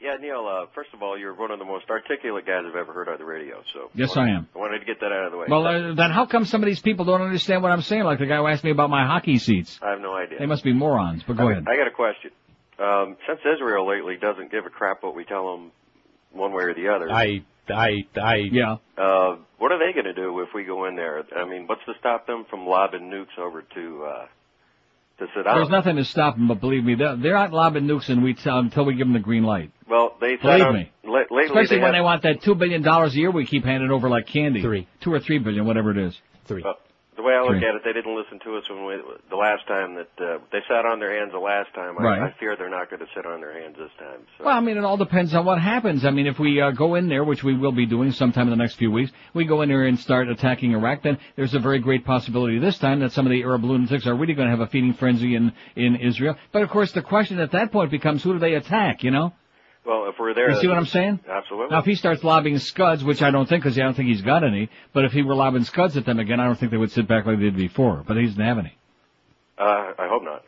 Yeah, Neil. Uh, first of all, you're one of the most articulate guys I've ever heard on the radio. So Yes, I am. I wanted to get that out of the way. Well, uh, then how come some of these people don't understand what I'm saying? Like the guy who asked me about my hockey seats. I have no idea. They must be morons. But go I, ahead. I got a question. Um, since Israel lately doesn't give a crap what we tell them, one way or the other. I, I, I. Yeah. Uh, what are they going to do if we go in there? I mean, what's to stop them from lobbing nukes over to uh, to Saddam? There's nothing to stop them, but believe me, they're, they're not lobbing nukes and we tell until we give them the green light. Well, they Believe on- me. la- Especially they when have, they want that two billion dollars a year we keep handing over like candy. Three. Two or three billion, whatever it is. Three. Uh, the way I look at it, they didn't listen to us when we, the last time that uh, they sat on their hands the last time. I, Right. I fear they're not going to sit on their hands this time. So. Well, I mean, it all depends on what happens. I mean, if we uh, go in there, which we will be doing sometime in the next few weeks, we go in there and start attacking Iraq, then there's a very great possibility this time that some of the Arab lunatics are really going to have a feeding frenzy in, in Israel. But of course, the question at that point becomes who do they attack, you know? Well, if we're there, You see what I'm saying? Absolutely. Now, if he starts lobbing scuds, which I don't think, because I don't think he's got any, but if he were lobbing scuds at them again, I don't think they would sit back like they did before. But he doesn't have any. uh, I hope not.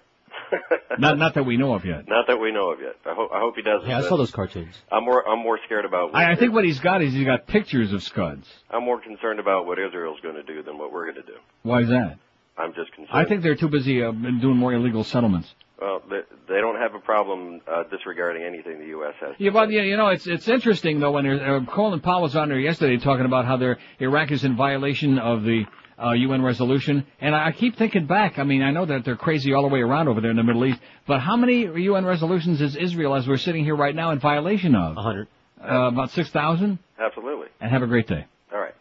Not, not that we know of yet. Not that we know of yet. I hope I hope he doesn't. Yeah, I saw those cartoons. I'm more I'm more scared about. What I, I think what he's got is he's got pictures of scuds. I'm more concerned about what Israel's going to do than what we're going to do. Why is that? I'm just concerned. I think they're too busy uh, doing more illegal settlements. Well, they, they don't have a problem uh, disregarding anything the U.S. has. Yeah, well, yeah, you know, it's it's interesting though when uh, Colin Powell was on there yesterday talking about how their Iraq is in violation of the uh, UN resolution, and I, I keep thinking back. I mean, I know that they're crazy all the way around over there in the Middle East, but how many UN resolutions is Israel, as we're sitting here right now, in violation of? A hundred. Uh, about six thousand. Absolutely. And have a great day. All right.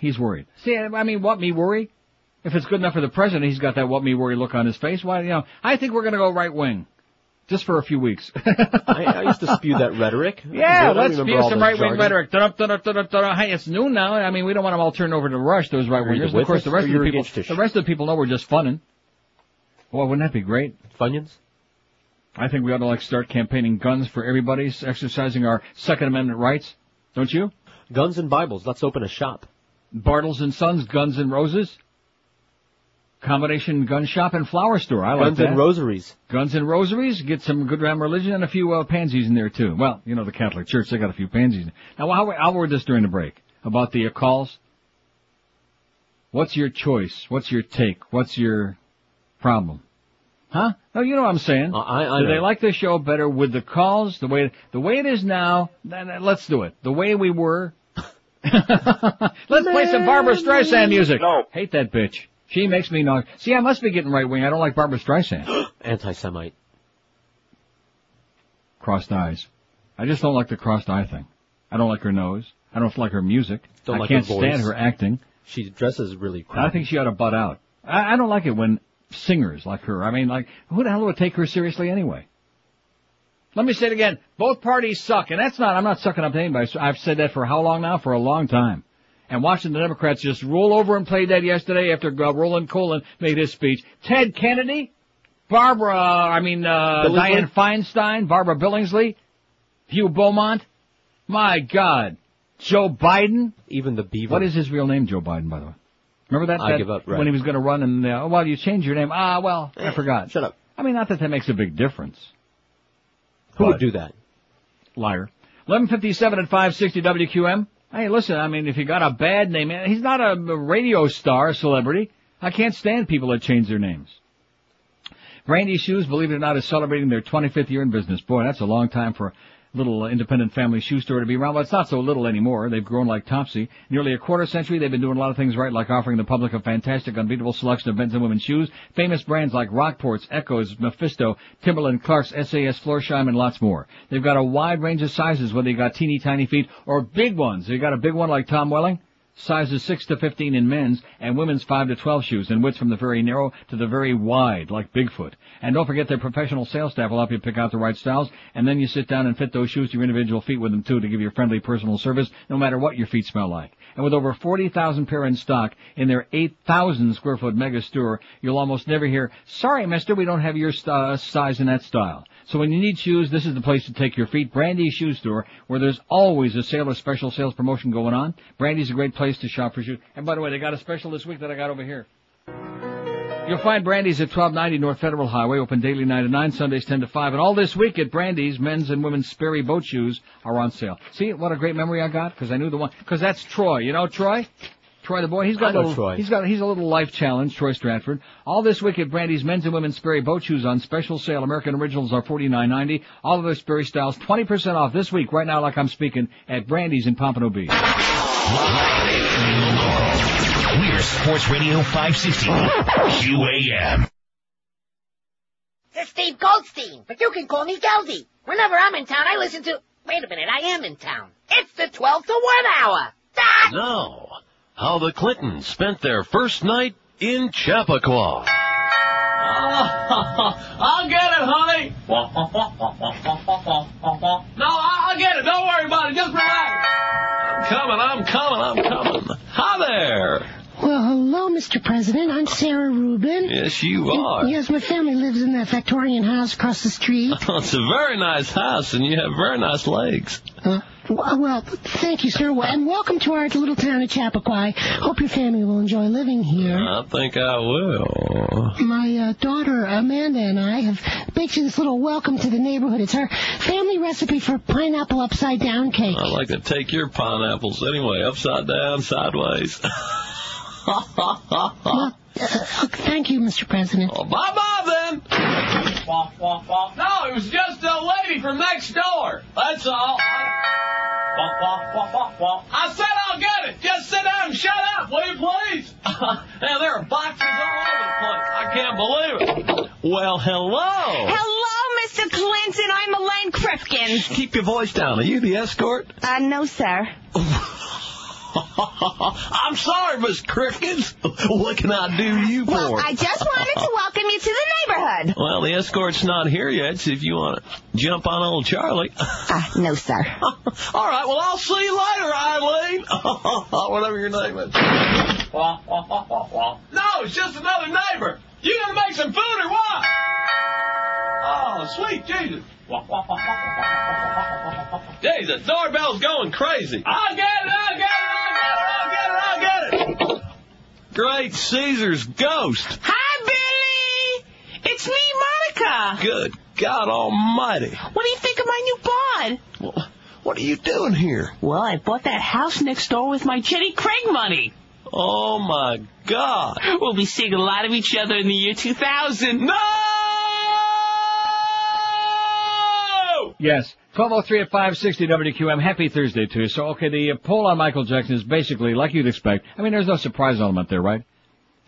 He's worried. See, I mean, what me worry? If it's good enough for the president, he's got that what me worry look on his face. Why, you know, I think we're going to go right wing. Just for a few weeks. I, I used to spew that rhetoric. Yeah, let's spew some right wing rhetoric. Hey, it's noon now. I mean, we don't want them all turned over to Rush, those right wingers. Of course, the rest of the people, the rest of the people know we're just funning. Well, wouldn't that be great? Funyuns? I think we ought to like start campaigning guns for everybody, exercising our Second Amendment rights. Don't you? Guns and Bibles. Let's open a shop. Bartles and Sons, Guns and Roses. Combination gun shop and flower store. I like Guns that. and rosaries. Guns and rosaries. Get some good damn religion and a few uh, pansies in there too. Well, you know the Catholic Church, they got a few pansies. Now, I'll, I'll word this during the break about the uh, calls. What's your choice? What's your take? What's your problem? Huh? No, you know what I'm saying. Uh, I, I do know. they like the show better with the calls, the way the way it is now? Uh, let's do it. The way we were. let's play some Barbra Streisand music. No. Hate that bitch. She makes me know. See, I must be getting right wing. I don't like Barbra Streisand. Anti-Semite. crossed eyes. I just don't like the crossed eye thing. I don't like her nose. I don't like her music. Don't I like can't her stand her acting. She dresses really I think she ought to butt out. I, I don't like it when singers like her. I mean, like, who the hell would take her seriously anyway? Let me say it again. Both parties suck, and that's not. I'm not sucking up to anybody. I've said that for how long now? For a long time. And watching the Democrats just roll over and play dead yesterday after uh, Roland Colin made his speech. Ted Kennedy, Barbara, I mean uh, Dianne Feinstein, Barbara Billingsley, Hugh Beaumont. My God, Joe Biden. Even the beaver. What is his real name, Joe Biden, by the way? Remember that? I that- give up, right. When he was going to run and, uh, oh, well, you changed your name. Ah, well, I forgot. Shut up. I mean, not that that makes a big difference. Who would do that? Liar. 1157 at 560 WQM. Hey, listen, I mean, if you got a bad name, he's not a radio star, celebrity. I can't stand people that change their names. Brandy Shoes, believe it or not, is celebrating their 25th year in business. Boy, that's a long time for little independent family shoe store to be around, but it's not so little anymore. They've grown like Topsy. Nearly a quarter century, they've been doing a lot of things right, like offering the public a fantastic, unbeatable selection of men's and women's shoes. Famous brands like Rockports, Eccos, Mephisto, Timberland, Clark's, SAS, Florsheim, and lots more. They've got a wide range of sizes, whether you got teeny tiny feet or big ones. You got a big one like Tom Welling? Sizes 6 to 15 in men's and women's 5 to 12 shoes and widths from the very narrow to the very wide like Bigfoot. And don't forget their professional sales staff will help you pick out the right styles and then you sit down and fit those shoes to your individual feet with them too to give you friendly personal service no matter what your feet smell like. And with over 40,000 pair in stock in their 8,000 square foot mega store, you'll almost never hear, sorry mister, we don't have your st- uh, size in that style. So when you need shoes, this is the place to take your feet. Brandy's Shoe Store, where there's always a sale or special sales promotion going on. Brandy's a great place to shop for shoes. And by the way, they got a special this week that I got over here. You'll find Brandy's at 1290 North Federal Highway, open daily 9 to 9, Sundays 10 to 5. And all this week at Brandy's, men's and women's Sperry boat shoes are on sale. See what a great memory I got? Because I knew the one. Because that's Troy. You know Troy? Troy the boy. He's got I a little. Troy. He's got. He's a little life challenge. Troy Stratford. All this week at Brandy's men's and women's Sperry boat shoes on special sale. American originals are forty nine ninety. All of their Sperry styles twenty percent off this week. Right now, like I'm speaking at Brandy's in Pompano Beach. We're Sports Radio 560. QAM. It's Steve Goldstein, but you can call me Geldy. Whenever I'm in town, I listen to... Wait a minute, I am in town. It's the 12 to 1 hour. Now, how the Clintons spent their first night in Chappaqua. I'll get it, honey. No, I'll get it. Don't worry about it. Just relax. I'm coming, I'm coming, I'm coming. Hi there. Well, hello, Mr. President. I'm Sarah Rubin. Yes, you And, are. yes, my family lives in that Victorian house across the street. it's a very nice house, and you have very nice legs. Uh, well, well, thank you, sir. And welcome to our little town of Chappaqua. Hope your family will enjoy living here. I think I will. My uh, daughter Amanda and I have baked you this little welcome to the neighborhood. It's our family recipe for pineapple upside down cake. I like to take your pineapples anyway, upside down, sideways. Well, thank you, Mr. President. bye bye then. No, it was just a lady from next door. That's all. I said I'll get it. Just sit down and shut up, will you please? now there are boxes all over the place. I can't believe it. Well, hello. Hello, Mr. Clinton. I'm Elaine Krifkins. Keep your voice down. Are you the escort? Uh, no, sir. I'm sorry, Miss Crickens. What can I do you for? Well, I just wanted to welcome you to the neighborhood. Well, the escort's not here yet, so if you want to jump on old Charlie. Uh, no, sir. All right, well, I'll see you later, Eileen. Whatever your name is. No, it's just another neighbor. You gonna make some food or what? Oh, sweet Jesus. The doorbell's going crazy. I'll get it, I'll get it, I'll get it, I'll get it, I'll get it. Great Caesar's ghost. Hi, Billy. It's me, Monica. Good God Almighty. What do you think of my new bod? Well, what are you doing here? Well, I bought that house next door with my Jenny Craig money. Oh, my God. We'll be seeing a lot of each other in the year 2000. No! Yes. 1203 at 560 WQAM. Happy Thursday to you. So, okay, the uh, poll on Michael Jackson is basically like you'd expect. I mean, there's no surprise element there, right?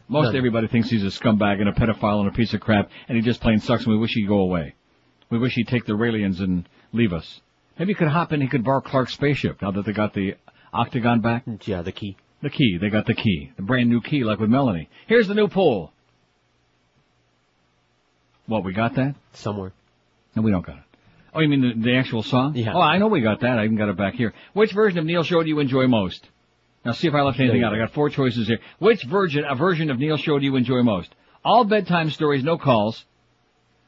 Most None. everybody thinks he's a scumbag and a pedophile and a piece of crap, and he just plain sucks, and we wish he'd go away. We wish he'd take the Raelians and leave us. Maybe he could hop in, he could borrow Clark's spaceship now that they got the octagon back. Yeah, the key. The key. They got the key. The brand new key, like with Melanie. Here's the new poll. What, we got that? Somewhere. No, we don't got it. Oh, you mean the, the actual song? Yeah. Oh, I know we got that. I even got it back here. Which version of Neil Show do you enjoy most? Now, see if I left anything out. I got four choices here. Which version, a version of Neil Show do you enjoy most? All bedtime stories, no calls.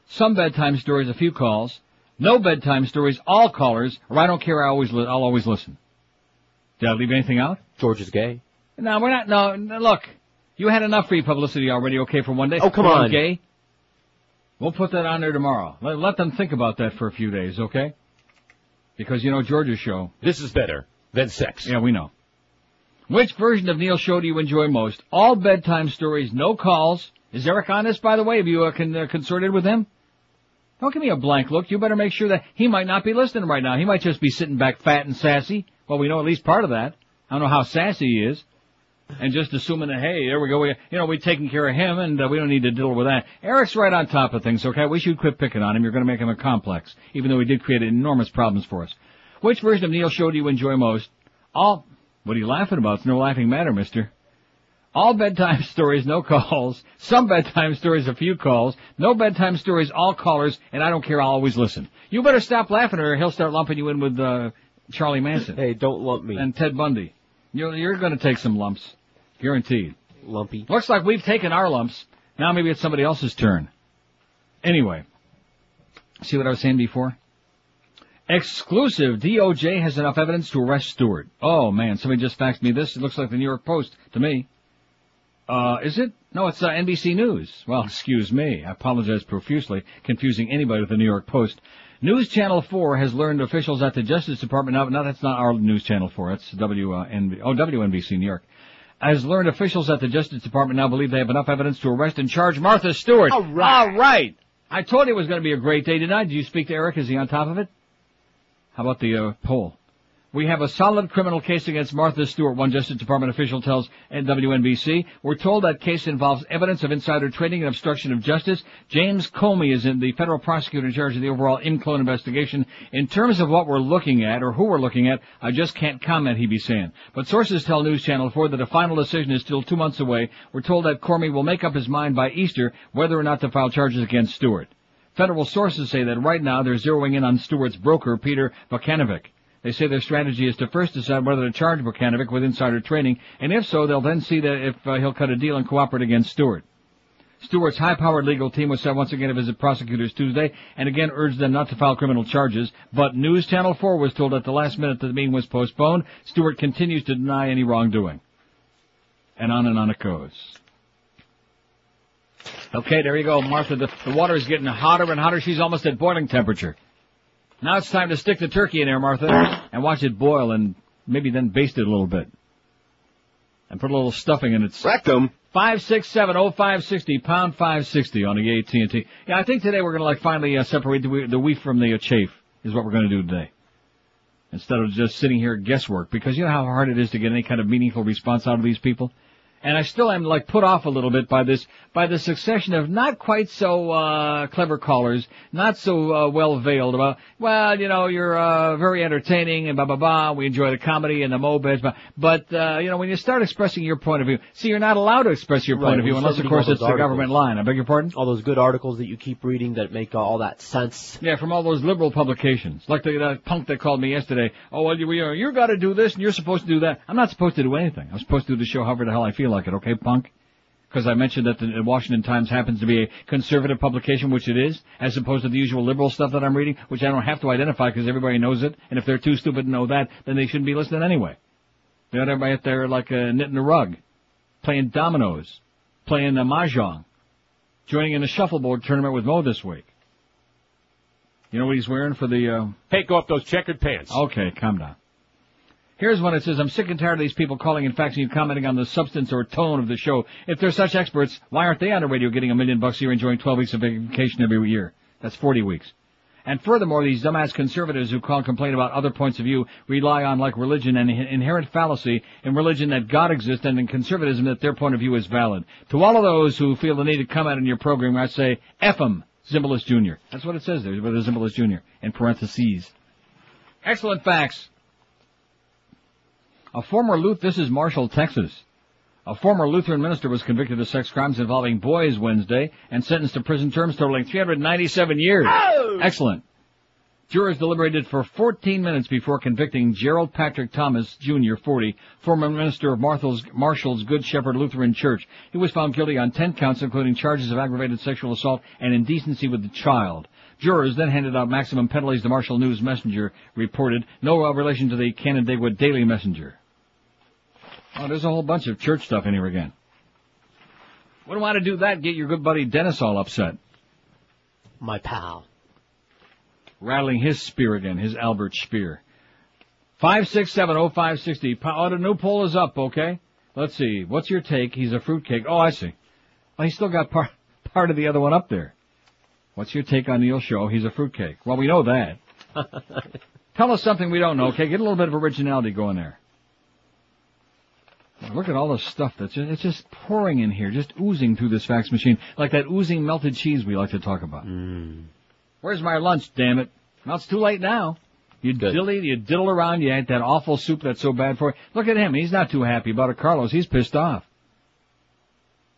Some bedtime stories, a few calls. No bedtime stories, all callers. Or I don't care. I always, li- I'll always listen. Did I leave anything out? George is gay. No, we're not. No, no, look. You had enough free publicity already. Okay, for one day. Oh, come For on. Gay. We'll put that on there tomorrow. Let, let them think about that for a few days, okay? Because you know George's show. This is better than sex. Yeah, we know. Which version of Neil show do you enjoy most? All bedtime stories, no calls. Is Eric on this, by the way? Have you uh, con- uh, consorted with him? Don't give me a blank look. You better make sure that he might not be listening right now. He might just be sitting back fat and sassy. Well, we know at least part of that. I don't know how sassy he is. And just assuming that, hey, there we go. We, you know, we're taking care of him and uh, we don't need to deal with that. Eric's right on top of things, okay? We should quit picking on him. You're going to make him a complex, even though he did create enormous problems for us. Which version of Neil show do you enjoy most? All, what are you laughing about? It's no laughing matter, mister. All bedtime stories, no calls. Some bedtime stories, a few calls. No bedtime stories, all callers, and I don't care, I'll always listen. You better stop laughing or he'll start lumping you in with, uh, Charlie Manson. Hey, don't lump me. And Ted Bundy. You're, you're going to take some lumps. Guaranteed. Lumpy. Looks like we've taken our lumps. Now maybe it's somebody else's turn. Anyway. See what I was saying before? Exclusive. DOJ has enough evidence to arrest Stewart. Oh man, somebody just faxed me this. It looks like the New York Post to me. Uh, is it? No, it's uh, NBC News. Well, excuse me. I apologize profusely, confusing anybody with the New York Post. News Channel 4 has learned officials at the Justice Department, no, no that's not our News Channel 4, it's WNB, oh, WNBC New York, has learned officials at the Justice Department now believe they have enough evidence to arrest and charge Martha Stewart. All right. All right. I told you it was going to be a great day tonight. Did you speak to Eric? Is he on top of it? How about the uh, poll? We have a solid criminal case against Martha Stewart, one Justice Department official tells WNBC. We're told that case involves evidence of insider trading and obstruction of justice. James Comey is in the federal prosecutor in charge of the overall Imclone investigation. In terms of what we're looking at, or who we're looking at, I just can't comment, he be saying. But sources tell News Channel 4 that a final decision is still two months away. We're told that Comey will make up his mind by Easter whether or not to file charges against Stewart. Federal sources say that right now they're zeroing in on Stewart's broker, Peter Bacanovic. They say their strategy is to first decide whether to charge Bacanovic with insider trading, and if so, they'll then see that if uh, he'll cut a deal and cooperate against Stewart. Stewart's high-powered legal team was set once again to visit prosecutors Tuesday and again urged them not to file criminal charges, but News Channel 4 was told at the last minute that the meeting was postponed. Stewart continues to deny any wrongdoing. And on and on it goes. Okay, there you go, Martha. The, the water is getting hotter and hotter. She's almost at boiling temperature. Now it's time to stick the turkey in there, Martha, and watch it boil and maybe then baste it a little bit. And put a little stuffing in its rectum. Five six seven oh five sixty pound five sixty on the AT and T. Yeah, I think today we're gonna like finally uh, separate the, the wheat from the uh, chaff. Is what we're gonna do today. Instead of just sitting here guesswork, because you know how hard it is to get any kind of meaningful response out of these people. And I still am like put off a little bit by this, by the succession of not quite so, uh, clever callers, not so, uh, well veiled about, well, you know, you're, uh, very entertaining and blah, blah, blah, we enjoy the comedy and the mobeds, but, but, uh, you know, when you start expressing your point of view, see, you're not allowed to express your Right, point of view unless, of course, it's those the government line. I beg your pardon? All those good articles that you keep reading that make uh, all that sense. Yeah, from all those liberal publications. Like the, the punk that called me yesterday. Oh, well, you, you, you gotta do this and you're supposed to do that. I'm not supposed to do anything. I'm supposed to do the show however the hell I feel like it, okay, punk? Because I mentioned that the Washington Times happens to be a conservative publication, which it is, as opposed to the usual liberal stuff that I'm reading, which I don't have to identify because everybody knows it. And if they're too stupid to know that, then they shouldn't be listening anyway. They got everybody out there like uh, knitting a rug, playing dominoes, playing uh, mahjong, joining in a shuffleboard tournament with Mo this week. You know what he's wearing for the, uh... Hey, go up those checkered pants. Okay, calm down. Here's one that says, I'm sick and tired of these people calling and faxing and commenting on the substance or tone of the show. If they're such experts, why aren't they on the radio getting a million bucks a year enjoying 12 weeks of vacation every year? That's 40 weeks. And furthermore, these dumbass conservatives who call and complain about other points of view rely on, like religion, an inherent fallacy in religion that God exists and in conservatism that their point of view is valid. To all of those who feel the need to comment on your program, I say, F 'em, Zimbalist Jr. That's what it says there, Zimbalist Jr. in parentheses. Excellent fax. A former Luth, this is Marshall, Texas. A former Lutheran minister was convicted of sex crimes involving boys Wednesday and sentenced to prison terms totaling 397 years. Oh! Excellent. Jurors deliberated for 14 minutes before convicting Gerald Patrick Thomas, Jr., 40, former minister of Martha's, Marshall's Good Shepherd Lutheran Church. He was found guilty on 10 counts, including charges of aggravated sexual assault and indecency with the child. Jurors then handed out maximum penalties. The Marshall News Messenger reported no uh, relation to the Canandaigua Daily Messenger. Oh, there's a whole bunch of church stuff in here again. Wouldn't want to do that. Get your good buddy Dennis all upset. My pal. Rattling his spear again, his Albert Speer. Five six seven oh five sixty. Oh, the new poll is up. Okay. Let's see. What's your take? He's a fruitcake. Oh, I see. Well, he's still got part part of the other one up there. What's your take on Neil Show? He's a fruitcake. Well, we know that. Tell us something we don't know. Okay, get a little bit of originality going there. Look at all the stuff that's just, it's just pouring in here, just oozing through this fax machine, like that oozing melted cheese we like to talk about. Hmm. Where's my lunch, damn it? Well, it's too late now. You dilly, you diddle around, you ate that awful soup that's so bad for you. Look at him, he's not too happy about it, Carlos. He's pissed off.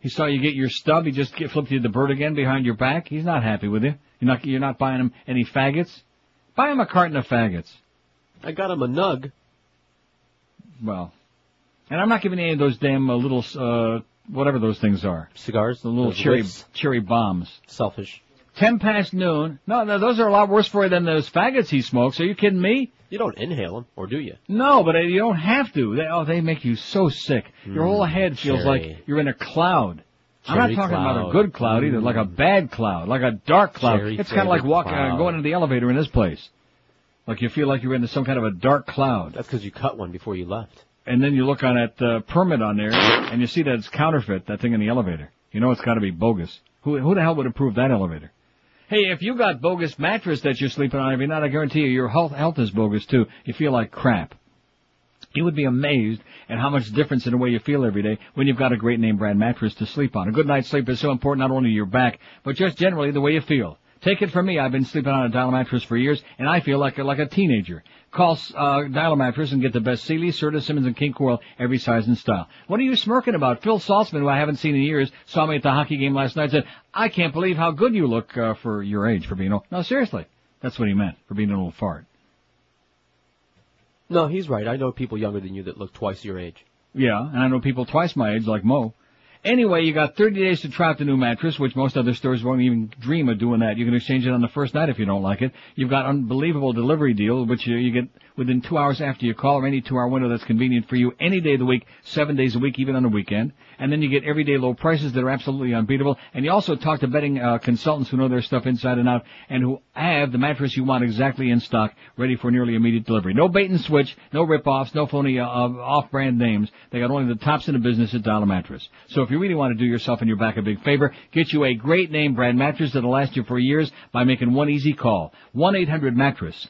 He saw you get your stub, he just get, flipped you the bird again behind your back. He's not happy with you. You're not, you're not buying him any faggots? Buy him a carton of faggots. I got him a nug. Well, And I'm not giving any of those damn uh, little, uh, whatever those things are. Cigars? The little Those cherry, whiffs? cherry bombs. Selfish. Ten past noon. No, no, those are a lot worse for you than those faggots he smokes. Are you kidding me? You don't inhale them, or do you? No, but uh, you don't have to. They, oh, they make you so sick. Your Mm, whole head feels cherry. like you're in a cloud. I'm not Cherry talking about a good cloud either, like a bad cloud, like a dark cloud. Cherry it's kind of like walking, uh, going into the elevator in this place. Like you feel like you're in some kind of a dark cloud. That's because you cut one before you left. And then you look on that uh, permit on there, and you see that it's counterfeit, that thing in the elevator. You know it's got to be bogus. Who, who the hell would approve that elevator? Hey, if you got bogus mattress that you're sleeping on every night, I guarantee you your health, health is bogus too. You feel like crap. You would be amazed at how much difference in the way you feel every day when you've got a great name brand mattress to sleep on. A good night's sleep is so important not only to your back, but just generally the way you feel. Take it from me, I've been sleeping on a dial mattress for years, and I feel like a, like a teenager. Call uh, Dial Mattress and get the best Sealy, Serta, Simmons, and King Coil, every size and style. What are you smirking about? Phil Saltzman, who I haven't seen in years, saw me at the hockey game last night. And said, "I can't believe how good you look uh, for your age, for being old." No, seriously, that's what he meant for being an old fart. No, he's right. I know people younger than you that look twice your age. Yeah, and I know people twice my age, like Mo. Anyway, you got 30 days to try out the new mattress, which most other stores won't even dream of doing that. You can exchange it on the first night if you don't like it. You've got unbelievable delivery deal, which you, you get within two hours after you call or any two hour window that's convenient for you any day of the week, seven days a week, even on the weekend. And then you get everyday low prices that are absolutely unbeatable. And you also talk to betting uh, consultants who know their stuff inside and out and who have the mattress you want exactly in stock, ready for nearly immediate delivery. No bait and switch, no rip-offs, no phony uh, off-brand names. They got only the tops in the business at Dial Mattress. So if you really want to do yourself and your back a big favor, get you a great name brand mattress that'll last you for years by making one easy call. 1-800-MATTRESS.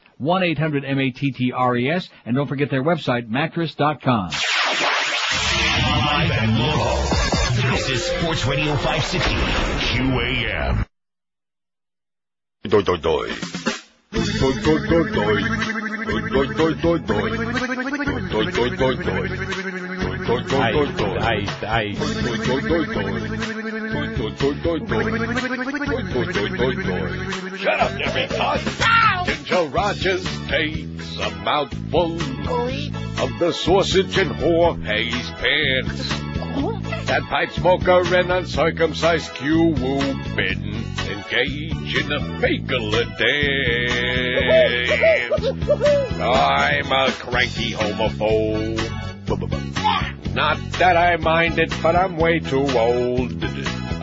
1-800-M-A-T-T-R-E-S. And don't forget their website, mattress.com. Live and local. This is Sports Radio 560. QAM. Doi doi doi. Doi doi doi doi. Doi doi doi doi. Doi doi doi doi. Doi doi doi doi. I, I, Doi doi doi doi. Shut up, Jimmy Todd. Ginger Rogers takes a mouthful of the sausage in Jorge's pants. That pipe smoker and uncircumcised Q Cupid engage in a fakeler dance. I'm a cranky homophobe. Not that I mind it, but I'm way too old.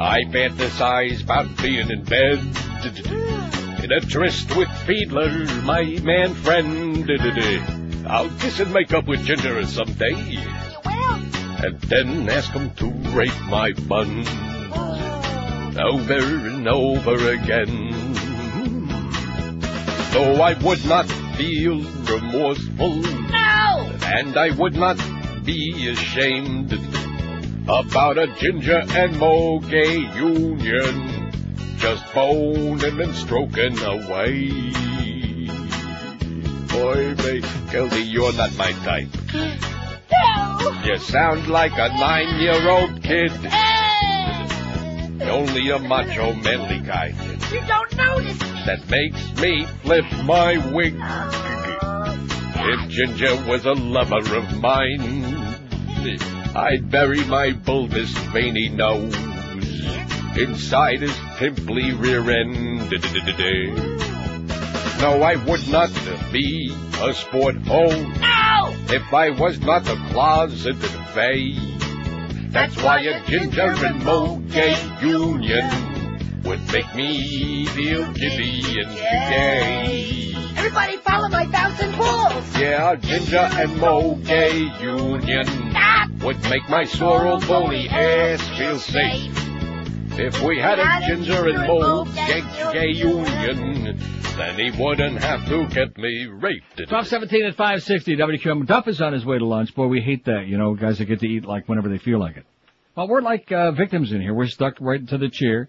I fantasize about being in bed. In a tryst with Fiedler, my man friend. I'll kiss and make up with Ginger someday. And then ask him to rape my buns. Over and over again. Though I would not feel remorseful. No! And I would not be ashamed about a Ginger and Mo gay union. Just boning and stroking away. Boy, baby, Kelly, you're not my type. No! You sound like a nine-year-old kid. Hey. Only a macho, manly guy You don't notice me! that makes me flip my wig. Oh, if Ginger was a lover of mine, I'd bury my bulbous veiny nose inside his pimply rear end. No, I would not be a sport hole No! if I was not a closeted fay. That's why a ginger and mo gay union would make me feel giddy and gay. Everybody follow my bouncing balls! Yeah, ginger and mo gay union Stop! would make my sore old bony ass feel safe. If we had a ginger and mo gay, gay union, then he wouldn't have to get me raped. Top 17 at 560 WQAM. Duff is on his way to lunch. Boy, we hate that, you know, guys that get to eat like whenever they feel like it. Well, we're like uh, victims in here. We're stuck right to the chair.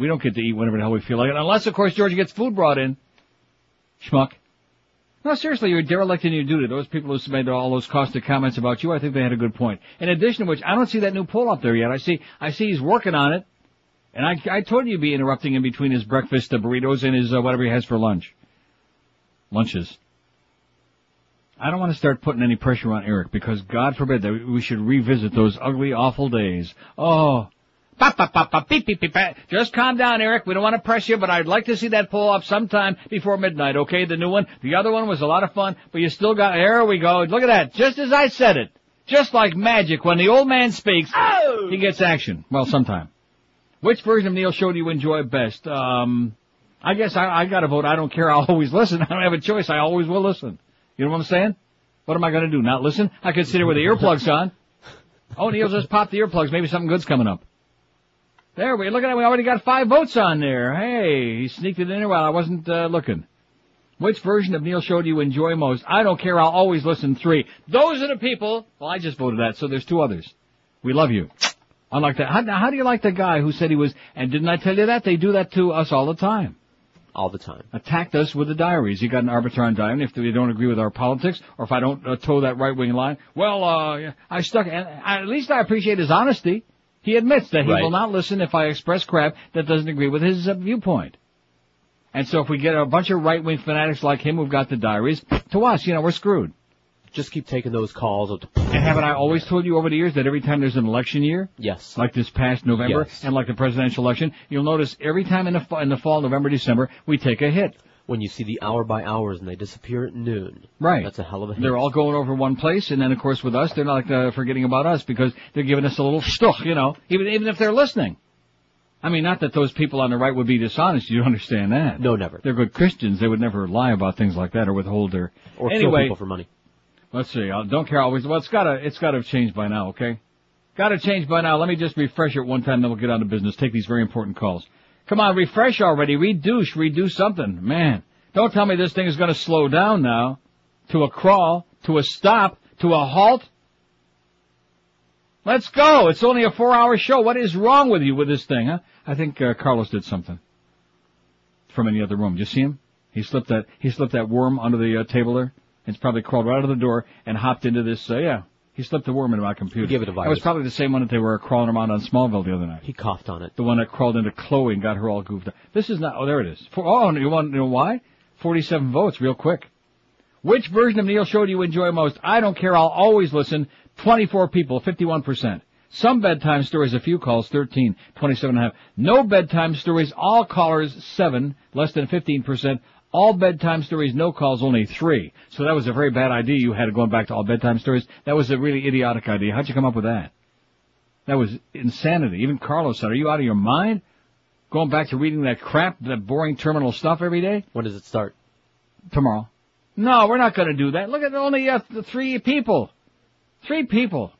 We don't get to eat whenever the hell we feel like it, unless, of course, Georgia gets food brought in. Schmuck. No, seriously, you're derelict in your duty. Those people who made all those caustic comments about you, I think they had a good point. In addition to which, I don't see that new poll up there yet. I see, I see he's working on it. And I, I told you he'd be interrupting in between his breakfast, the burritos, and his uh, whatever he has for lunch. Lunches. I don't want to start putting any pressure on Eric because God forbid that we should revisit those ugly, awful days. Oh. Beep, beep, beep. Just calm down, Eric. We don't want to press you, but I'd like to see that pull up sometime before midnight, okay? The new one. The other one was a lot of fun, but you still got, there we go. Look at that. Just as I said it. Just like magic, when the old man speaks, he gets action. Well, sometime. Which version of Neil Show do you enjoy best? Um, I guess I, I gotta vote. I don't care. I'll always listen. I don't have a choice. I always will listen. You know what I'm saying? What am I gonna do? Not listen? I could sit here with the earplugs on. Oh, Neil just popped the earplugs. Maybe something good's coming up. There we look at it. We already got five votes on there. Hey, he sneaked it in there while I wasn't uh, looking. Which version of Neil Show do you enjoy most? I don't care. I'll always listen. Three. Those are the people. Well, I just voted that, so there's two others. We love you. Unlike that. How, how do you like the guy who said he was? And didn't I tell you that they do that to us all the time? All the time. Attacked us with the diaries. You got an arbitron diary. If they don't agree with our politics, or if I don't uh, toe that right wing line, well, uh, I stuck. And at least I appreciate his honesty. He admits that he Right. will not listen if I express crap that doesn't agree with his uh, viewpoint. And so if we get a bunch of right wing fanatics like him who've got the diaries, to us, you know, we're screwed. Just keep taking those calls. And haven't I always told you over the years that every time there's an election year, Yes. like this past November, Yes. and like the presidential election, you'll notice every time in the in the fall, November, December, we take a hit. When you see the hour by hours and they disappear at noon. Right. That's a hell of a hit. They're all going over one place, and then of course with us, they're not uh, forgetting about us because they're giving us a little stuch, you know, even even if they're listening. I mean, not that those people on the right would be dishonest. You understand that? No, never. They're good Christians. They would never lie about things like that or withhold their. Or kill anyway, people for money. let's see. I don't care always. Well, it's gotta it's gotta have changed by now. Okay, gotta change by now. Let me just refresh it one time, then we'll get on to business. Take these very important calls. Come on, refresh already. Read douche. Redo something, man. Don't tell me this thing is going to slow down now to a crawl, to a stop, to a halt. Let's go. It's only a four-hour show. What is wrong with you with this thing, huh? I think uh, Carlos did something from the other room. Did you see him? He slipped that he slipped that worm under the uh, table there. It's probably crawled right out of the door and hopped into this. Uh, yeah, he slipped the worm into my computer. Give it a virus. That was probably the same one that they were crawling around on Smallville the other night. He coughed on it. The one that crawled into Chloe and got her all goofed up. This is not. Oh, there it is. For, oh, you want to know why? Forty-seven votes, real quick. Which version of Neil Show do you enjoy most? I don't care. I'll always listen. Twenty-four people, fifty-one percent. Some bedtime stories, a few calls, 13, 27 and a half. No bedtime stories, all callers, 7, less than 15%. All bedtime stories, no calls, only 3. So that was a very bad idea you had going back to all bedtime stories. That was a really idiotic idea. How'd you come up with that? That was insanity. Even Carlos said, are you out of your mind? Going back to reading that crap, that boring terminal stuff every day? When does it start? Tomorrow. No, we're not going to do that. Look at only uh, th- three people. Three people.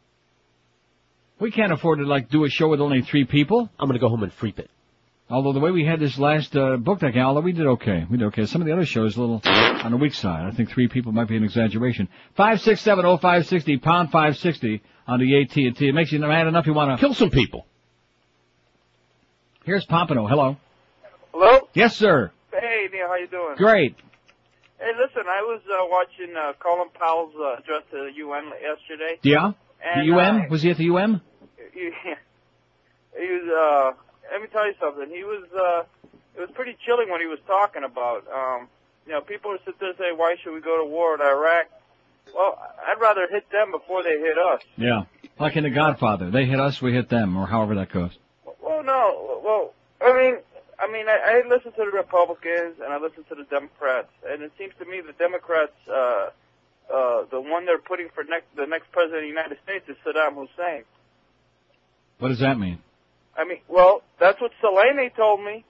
We can't afford to like do a show with only three people. I'm gonna go home and freep it. Although the way we had this last uh, book that game, although we did okay, we did okay. Some of the other shows a little on the weak side. I think three people might be an exaggeration. Five six seven oh five sixty pound five sixty on the AT and T. It makes you mad enough you want to Kill some people. Here's Pompano. Hello. Hello? Yes, sir. Hey, Neil, how you doing? Great. Hey, listen, I was uh, watching uh, Colin Powell's uh, address to the UN yesterday. Yeah. And, the UM uh, was he at the UM? Yeah. he was, uh, let me tell you something. He was, uh, it was pretty chilling what he was talking about. Um, you know, people sit there and say, why should we go to war in Iraq? Well, I'd rather hit them before they hit us. Yeah. Like in The Godfather, they hit us, we hit them, or however that goes. Well, no. Well, I mean, I mean, I, I listen to the Republicans and I listen to the Democrats, and it seems to me the Democrats, uh, uh, the one they're putting for next, the next president of the United States is Saddam Hussein. What does that mean? I mean, well, that's what Salemi told me.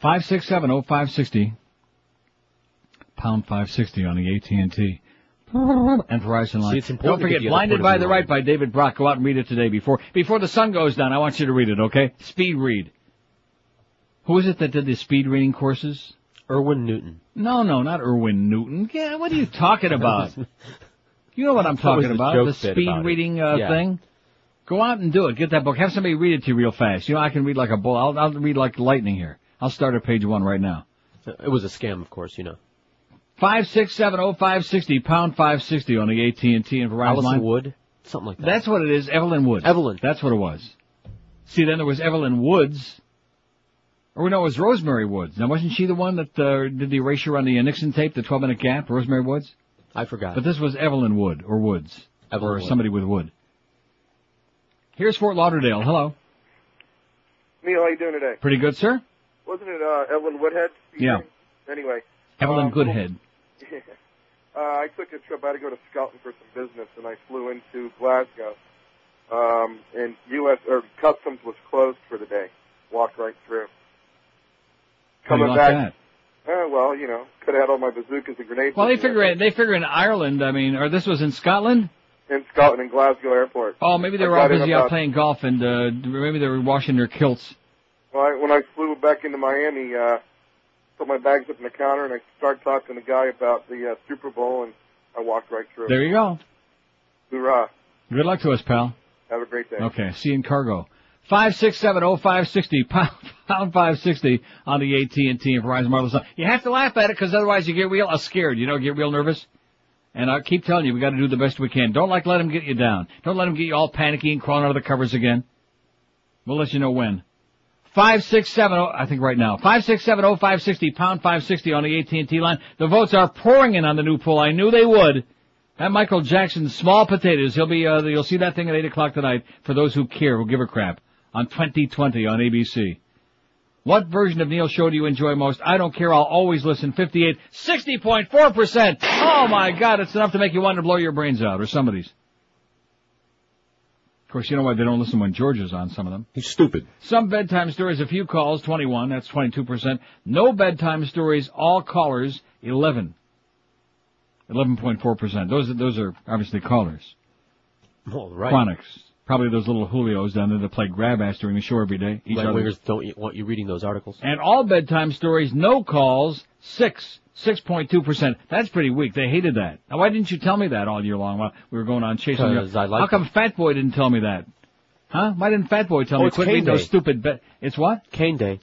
Five six seven oh five sixty. Pound five sixty on the AT and T. And Verizon line. See, Don't to forget, get Blinded point by the right. Right by David Brock. Go out and read it today before before the sun goes down. I want you to read it, okay? Speed read. Who is it that did the speed reading courses? Erwin Newton. No, no, not Erwin Newton. Yeah, what are you talking about? you know what I'm talking about? The speed about reading uh, Yeah. thing. Go out and do it. Get that book. Have somebody read it to you real fast. You know, I can read like a bull. I'll, I'll read like lightning here. I'll start at page one right now. It was a scam, of course, you know. Five six seven oh five sixty pound five sixty on the AT and T and Verizon Allison line. Wood, something like that. That's what it is. Evelyn Wood. Evelyn. That's what it was. See, then there was Evelyn Woods. Or no, it was Rosemary Woods. Now, wasn't she the one that uh, did the erasure on the uh, Nixon tape, the 12 minute gap, Rosemary Woods? I forgot. But this was Evelyn Wood, or Woods. Evelyn or Wood. somebody with Wood. Here's Fort Lauderdale. Hello. Neil, how you doing today? Pretty good, sir? Wasn't it uh, Evelyn Woodhead? speaking? Yeah. Anyway. Evelyn um, Goodhead. uh, I took a trip. I had to go to Scotland for some business, and I flew into Glasgow. Um, and U.S. or Customs was closed for the day. Walked right through. How do you Coming like back. Uh, well, you know, could have had all my bazookas and grenades. Well, they figure they figure in Ireland. I mean, or this was in Scotland. in Scotland, in Glasgow Airport. Oh, maybe they were all in busy out playing golf, and uh, maybe they were washing their kilts. Well, I, when I flew back into Miami, uh, put my bags up on the counter, and I started talking to the guy about the uh, Super Bowl, and I walked right through. There you go. Hoorah! Good luck to us, pal. Have a great day. Okay, see you in cargo. Five six seven oh five sixty pound pound five sixty on the AT and T and Verizon Marvelous. You have to laugh at it because otherwise you get real uh, scared. You know, get real nervous. And I keep telling you, we got to do the best we can. Don't like let them get you down. Don't let them get you all panicky and crawling out of the covers again. We'll let you know when. Five six seven oh. I think right now. Five six seven oh five sixty pound five sixty on the AT and T line. The votes are pouring in on the new poll. I knew they would. That Michael Jackson small potatoes. He'll be. Uh, you'll see that thing at eight o'clock tonight. For those who care, who give a crap on 2020 on ABC. What version of Neil Show do you enjoy most? I don't care. I'll always listen. 58, 60.4%. Oh my God, it's enough to make you want to blow your brains out, or somebody's. Of course, you know why they don't listen when George is on some of them. He's stupid. Some bedtime stories, a few calls, 21, that's 22%. No bedtime stories, all callers, 11. 11.4%. Those, are- those are obviously callers. All right. Chronics. Probably those little Julios down there that play grab ass during the show every day. Each Right wingers don't want you reading those articles. And all bedtime stories, no calls, six. 6.2%. That's pretty weak. They hated that. Now why didn't you tell me that all year long while we were going on chasing you? like How come Fat Boy didn't tell me that? Huh? Why didn't Fat Boy tell Oh, me? Quit reading those stupid bet. It's what? Cane Day.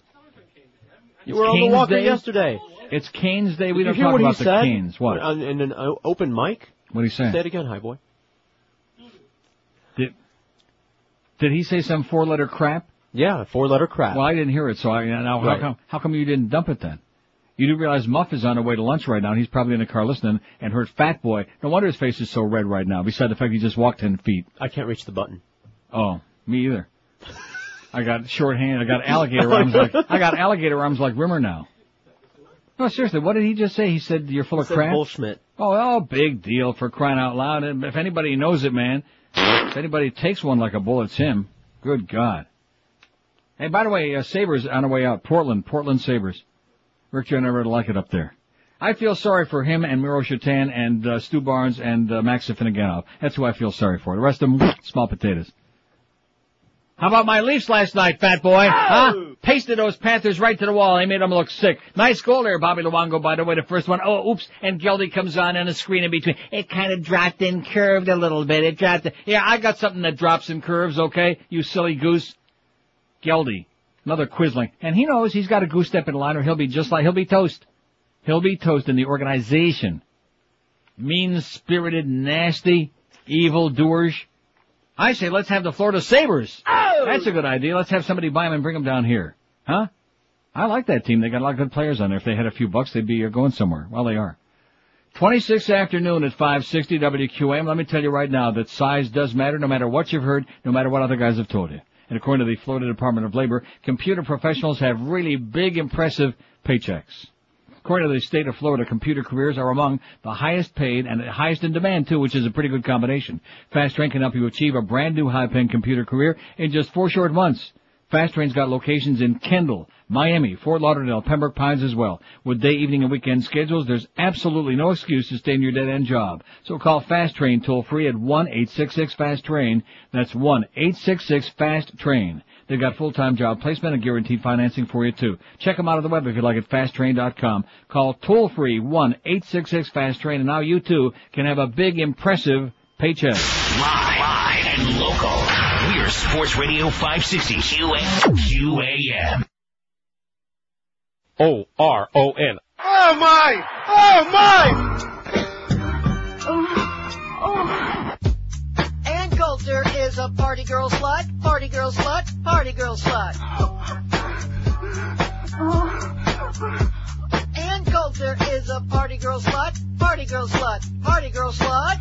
You It's were on the walker Day? yesterday. It's Canes Day. We Did don't talk about he the said? Canes. What? In an open mic? What did he say? Say it again, hi boy. Did, did he say some four letter crap? Yeah, four letter crap. Well, I didn't hear it, so I, now how come, how come you didn't dump it then? You do realize Muff is on the way to lunch right now, and he's probably in the car listening, and heard Fat Boy. No wonder his face is so red right now, beside the fact he just walked ten feet. I can't reach the button. Oh, me either. I got short hand, I got alligator oh, arms like, I got alligator arms like Rimmer now. No, seriously, what did he just say? He said you're full He of crap? Bullschmidt. Oh, oh, big deal for crying out loud. And If anybody knows it, man, if anybody takes one like a bull, it's him. Good God. Hey, by the way, uh, Sabres on the way out. Portland, Portland Sabres. Rick Joe never like it up there. I feel sorry for him and Miro Satan and uh, Stu Barnes and uh, Max Afinogenov. That's who I feel sorry for. The rest of them, small potatoes. How about my Leafs last night, fat boy? Huh? Pasted those Panthers right to the wall. They made them look sick. Nice goal there, Bobby Luongo, by the way, the first one. Oh, oops. And Geldy comes on and a screen in between. It kind of dropped and curved a little bit. It dropped. Yeah, I got something that drops and curves, okay? You silly goose. Geldy. Another Quisling. And he knows he's got a goose step in line or he'll be just like, he'll be toast. He'll be toast in the organization. Mean-spirited, nasty, evil doers. I say let's have the Florida Sabres. That's a good idea. Let's have somebody buy them and bring them down here. Huh? I like that team. They got a lot of good players on there. If they had a few bucks, they'd be uh, going somewhere. Well, they are. 26 afternoon at 560 WQAM. Let me tell you right now that size does matter no matter what you've heard, no matter what other guys have told you. And according to the Florida Department of Labor, computer professionals have really big, impressive paychecks. According to the state of Florida, computer careers are among the highest paid and the highest in demand too, which is a pretty good combination. Fast Train can help you achieve a brand new high-paying computer career in just four short months. Fast Train's got locations in Kendall, Miami, Fort Lauderdale, Pembroke Pines as well. With day, evening, and weekend schedules, there's absolutely no excuse to stay in your dead-end job. So call Fast Train toll free at 1-866-FAST-TRAIN. That's 1-866-FAST-TRAIN. They've got full-time job placement and guaranteed financing for you too. Check them out on the web if you'd like at fasttrain.com. Call toll free 1-866-FAST-TRAIN and now you too can have a big, impressive paycheck. Live, live and local. We're Sports Radio 560 QA, QAM. O R O N. Oh my! Oh my! Ann Coulter is a party girl slut, party girl slut, party girl slut. Oh. Ann Coulter is a party girl slut, party girl slut, party girl slut.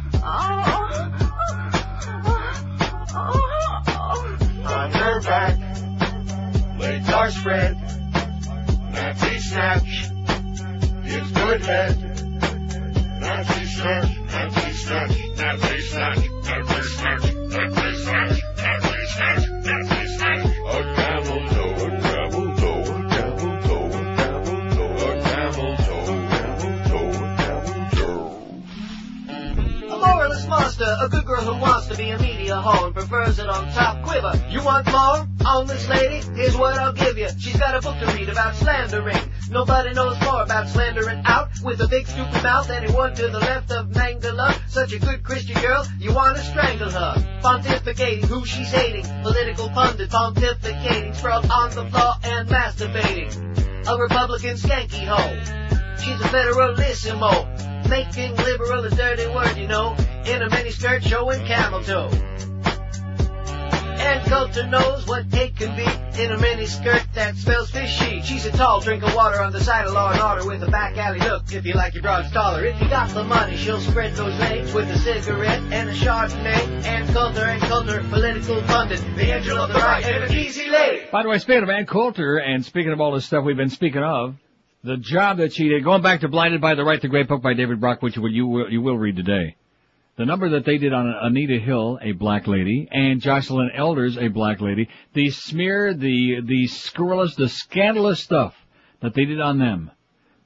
On her back, legs are spread, Nancy Snatch is good head. Nazi snatch, Nazi snatch, Nazi snatch, Nazi snatch, Nazi snatch, Nazi snatch. A camel toe, monster, a good girl who wants to be a media hoe and prefers it on top quiver. You want more on this lady? Here's what I'll give you. She's got a book to read about slandering. Nobody knows more about slandering out with a big stupid mouth. than Anyone to the left of Mangala, such a good Christian girl, you want to strangle her. Pontificating who she's hating, political pundit pontificating, sprawled on the floor and masturbating. A Republican skanky hoe. She's a federalissimo, making liberal a dirty word, you know, in a miniskirt showing camel toe. Ann Coulter knows what hate can be in a miniskirt that smells fishy. She's a tall drink of water on the side of Law and Order with a back alley look. If you like your broads taller, if you got the money, she'll spread those legs with a cigarette and a Chardonnay. Ann Coulter and Coulter, political pundit, the angel of the right and an easy lady. By the way, speaking of Ann Coulter, and speaking of all this stuff we've been speaking of, the job that she did, going back to Blinded by the Right, the great book by David Brock, which you will, you will, read today. The number that they did on Anita Hill, a black lady, and Joycelyn Elders, a black lady, the smear, the, the scurrilous, the scandalous stuff that they did on them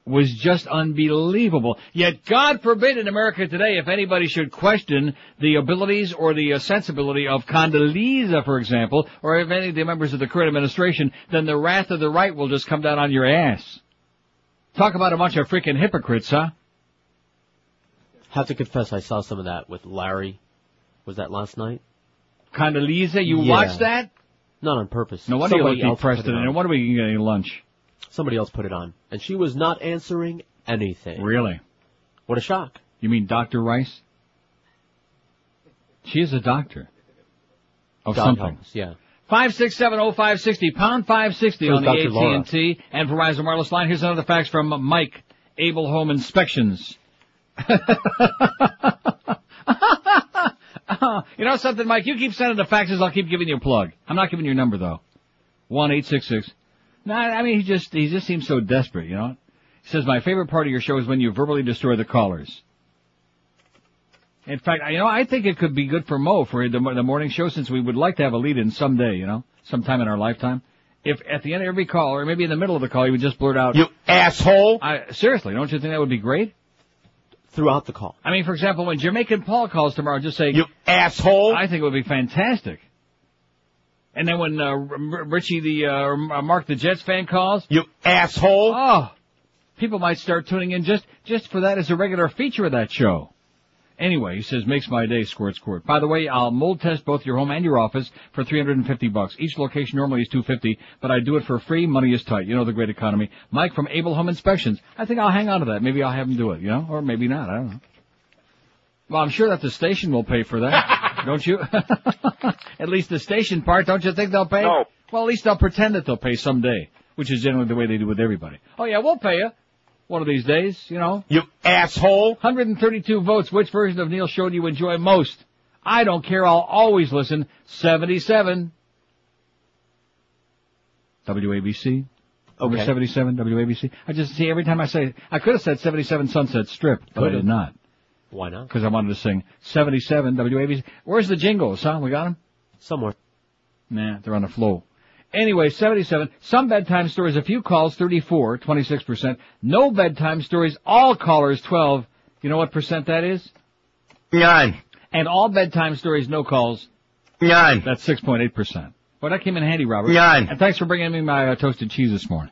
was just unbelievable. Yet, God forbid in America today, if anybody should question the abilities or the uh, sensibility of Condoleezza, for example, or if any of the members of the current administration, then the wrath of the right will just come down on your ass. Talk about a bunch of freaking hypocrites, huh? Have to confess, I saw some of that with Larry. Was that last night? Condoleezza, you Yeah. watched that? Not on purpose. No wonder Somebody you look depressed put it today. on. No wonder we can get any lunch. Somebody else put it on, and she was not answering anything. Really? What a shock! You mean Dr. Rice? She is a doctor. Of God something. Yeah. Five six seven oh five sixty pound five sixty on the AT&T and Verizon wireless line. Here's another fax from Mike, Able Home Inspections. you know something, Mike? You keep sending the faxes. I'll keep giving you a plug. I'm not giving you your number though. One eight six six. No, I mean he just he just seems so desperate. You know. He says my favorite part of your show is when you verbally destroy the callers. In fact, you know, I think it could be good for Mo for the, the morning show since we would like to have a lead in someday, you know, sometime in our lifetime. If at the end of every call, or maybe in the middle of the call, you would just blurt out, You asshole! I, seriously, don't you think that would be great? Throughout the call. I mean, for example, when Jamaican Paul calls tomorrow, just say, You asshole! I think it would be fantastic. And then when uh, R- Richie the uh, uh, Mark the Jets fan calls, You asshole! oh, people might start tuning in just just for that as a regular feature of that show. Anyway, he says makes my day. Squirt, squirt. By the way, I'll mold test both your home and your office for 350 bucks. Each location normally is 250, but I do it for free. Money is tight. You know the great economy. Mike from Able Home Inspections. I think I'll hang on to that. Maybe I'll have him do it. You know, or maybe not. I don't know. Well, I'm sure that the station will pay for that, don't you? at least the station part, don't you think they'll pay? No. Well, at least they'll pretend that they'll pay someday, which is generally the way they do with everybody. Oh yeah, we'll pay you. One of these days, you know. You asshole! 132 votes. Which version of Neil Show do you enjoy most? I don't care. I'll always listen. 77. WABC. Over Okay. 77 WABC. I just see every time I say I could have said 77 Sunset Strip, but I Could've. did not Why not? because I wanted to sing 77 WABC. Where's the jingles, huh? We got them? Somewhere. Nah, they're on the flow. Anyway, 77. Some bedtime stories, a few calls, 34, 26%. No bedtime stories, all callers, 12. You know what percent that is? Nine. And all bedtime stories, no calls, Nine. that's 6.8%. Well, that came in handy, Robert. Nine. And thanks for bringing me my uh, toasted cheese this morning.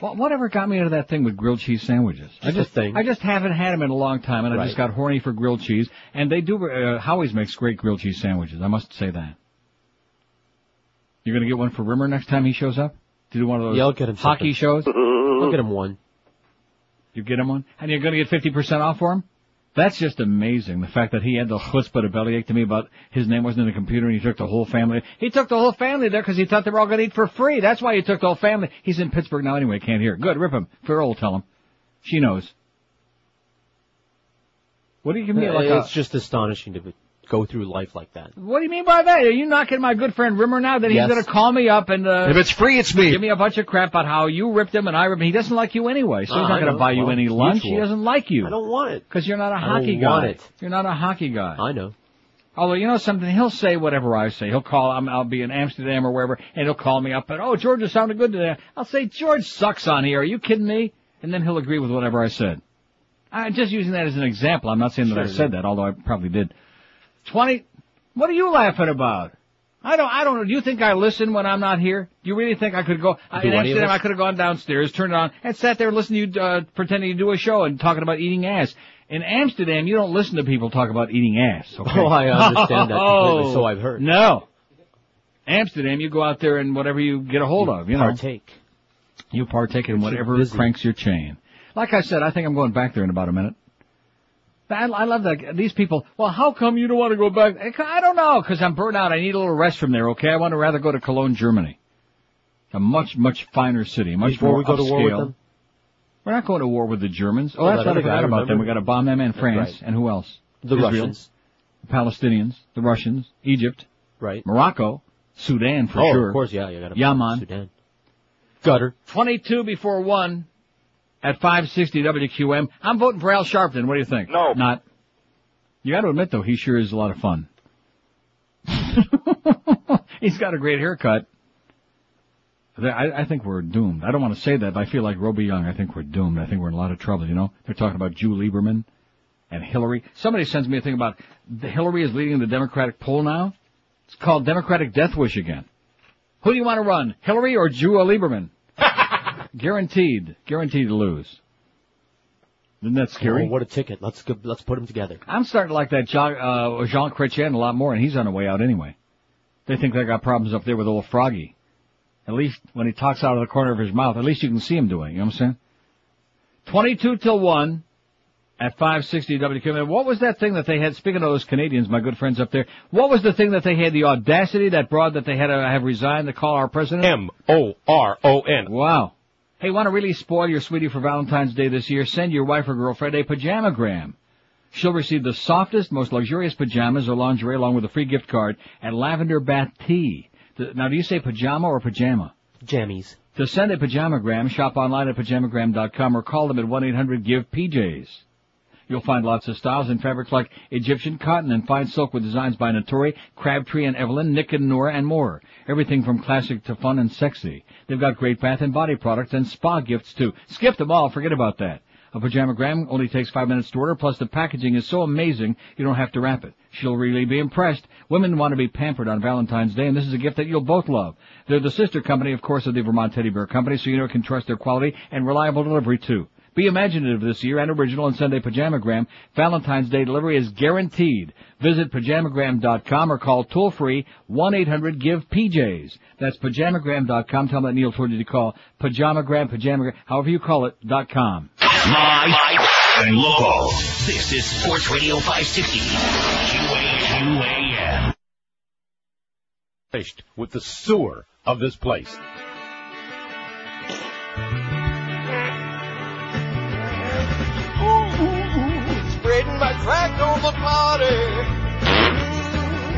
Well, whatever got me into that thing with grilled cheese sandwiches? I Just a just thing. I just haven't had them in a long time, and I just got horny for grilled cheese. And they do. Uh, Howie's makes great grilled cheese sandwiches. I must say that. You're gonna get one for Rimmer next time he shows up to do one of those Yeah, I'll get him hockey something. shows. I'll get him one. You get him one, and you're gonna get 50% off for him. That's just amazing. The fact that he had the chutzpah to bellyache to me about his name wasn't in the computer and he took the whole family. He took the whole family there because he thought they were all going to eat for free. That's why he took the whole family. He's in Pittsburgh now anyway. Can't hear. Good. Rip him. Farrell will tell him. She knows. What do you give me like a, it's just astonishing to go through life like that. What do you mean by that? Are you knocking my good friend Rimmer now that he's Yes. going to call me up and uh, If it's free, it's me. give me a bunch of crap about how you ripped him and I ripped him? He doesn't like you anyway, so Ah, he's not I going to buy you Well, any it's lunch. He doesn't like you. I don't want it. Because you're not a I hockey don't guy. want it. You're not a hockey guy. I know. Although you know something, he'll say whatever I say. He'll call. I'm, I'll be in Amsterdam or wherever, and he'll call me up and oh, George, it sounded good today. I'll say George sucks on here. Are you kidding me? And then he'll agree with whatever I said. I'm just using that as an example. I'm not saying that I said yeah. that, although I probably did. Twenty. What are you laughing about? I don't. I don't know. Do you think I listen when I'm not here? Do you really think I could go I- in Amsterdam? I could have gone downstairs, turned it on, and sat there listening to you uh, pretending to do a show and talking about eating ass. In Amsterdam, you don't listen to people talk about eating ass. Okay? Oh, I understand that completely, so I've heard. No. Amsterdam, you go out there and whatever you get a hold of, you know. Partake. You partake in whatever cranks your chain. Like I said, I think I'm going back there in about a minute. I, I love that. These people, well, how come you don't want to go back? I don't know, because I'm burnt out. I need a little rest from there, okay? I want to rather go to Cologne, Germany. A much, much finer city, much Before more we go to war with upscale. them? We're not going to war with the Germans. Oh, Oh, that's. I forgot about them. We got to bomb them and France. right. And who else? The Israel, Russians. The Palestinians, the Russians, Egypt, Right. Morocco, Sudan for oh, sure. of course, yeah, you got to Yemen. Sudan. Qatar. 22 before 1 at 560 WQAM. I'm voting for Al Sharpton. What do you think? No. Not. You got to admit, though, he sure is a lot of fun. He's got a great haircut. I, I think we're doomed. I don't want to say that, but I feel like Roby Young. I think we're doomed. I think we're in a lot of trouble, you know? They're talking about Jew Lieberman and Hillary. Somebody sends me a thing about Hillary is leading the Democratic poll now. It's called Democratic Death Wish again. Who do you want to run, Hillary or Drew Lieberman? Guaranteed, guaranteed to lose. Isn't that scary? Oh, what a ticket. Let's go, let's put them together. I'm starting to like that Jean, uh, Jean Chrétien a lot more, and he's on the way out anyway. They think they got problems up there with old Froggy. At least when he talks out of the corner of his mouth, at least you can see him doing it. You know what I'm saying? 22 till 1 at 560 WQAM. What was that thing that they had, speaking of those Canadians, my good friends up there, what was the thing that they had the audacity, that broad that they had to have resigned to call our president? M-O-R-O-N. Wow. Hey, want to really spoil your sweetie for Valentine's Day this year? Send your wife or girlfriend a pajamagram. She'll receive the softest, most luxurious pajamas or lingerie along with a free gift card and lavender bath tea. Now, do you say pajama or pajama? Jammies. To send a pajamagram, shop online at pajamagram.com or call them at 1-800-GIVE-PJs. You'll find lots of styles and fabrics like Egyptian cotton and fine silk with designs by Natori, Crabtree and Evelyn, Nick and Nora, and more. Everything from classic to fun and sexy. They've got great bath and body products and spa gifts too. Skip them all, forget about that. A pajamagram only takes five minutes to order, plus the packaging is so amazing you don't have to wrap it. She'll really be impressed. Women want to be pampered on Valentine's Day, and this is a gift that you'll both love. They're the sister company, of course, of the Vermont Teddy Bear Company, so you know you can trust their quality and reliable delivery too. Be imaginative this year and original and Sunday pajamagram. Valentine's Day delivery is guaranteed. Visit pajamagram.com or call toll free 1-800-GIVE-PJs. That's pajamagram.com. Tell them that Neil told you to call pajamagram, pajamagram, however you call it, dot com. Live and local. This is Sports Radio 560. QAM. Finished with the sewer of this place. My crack on the party.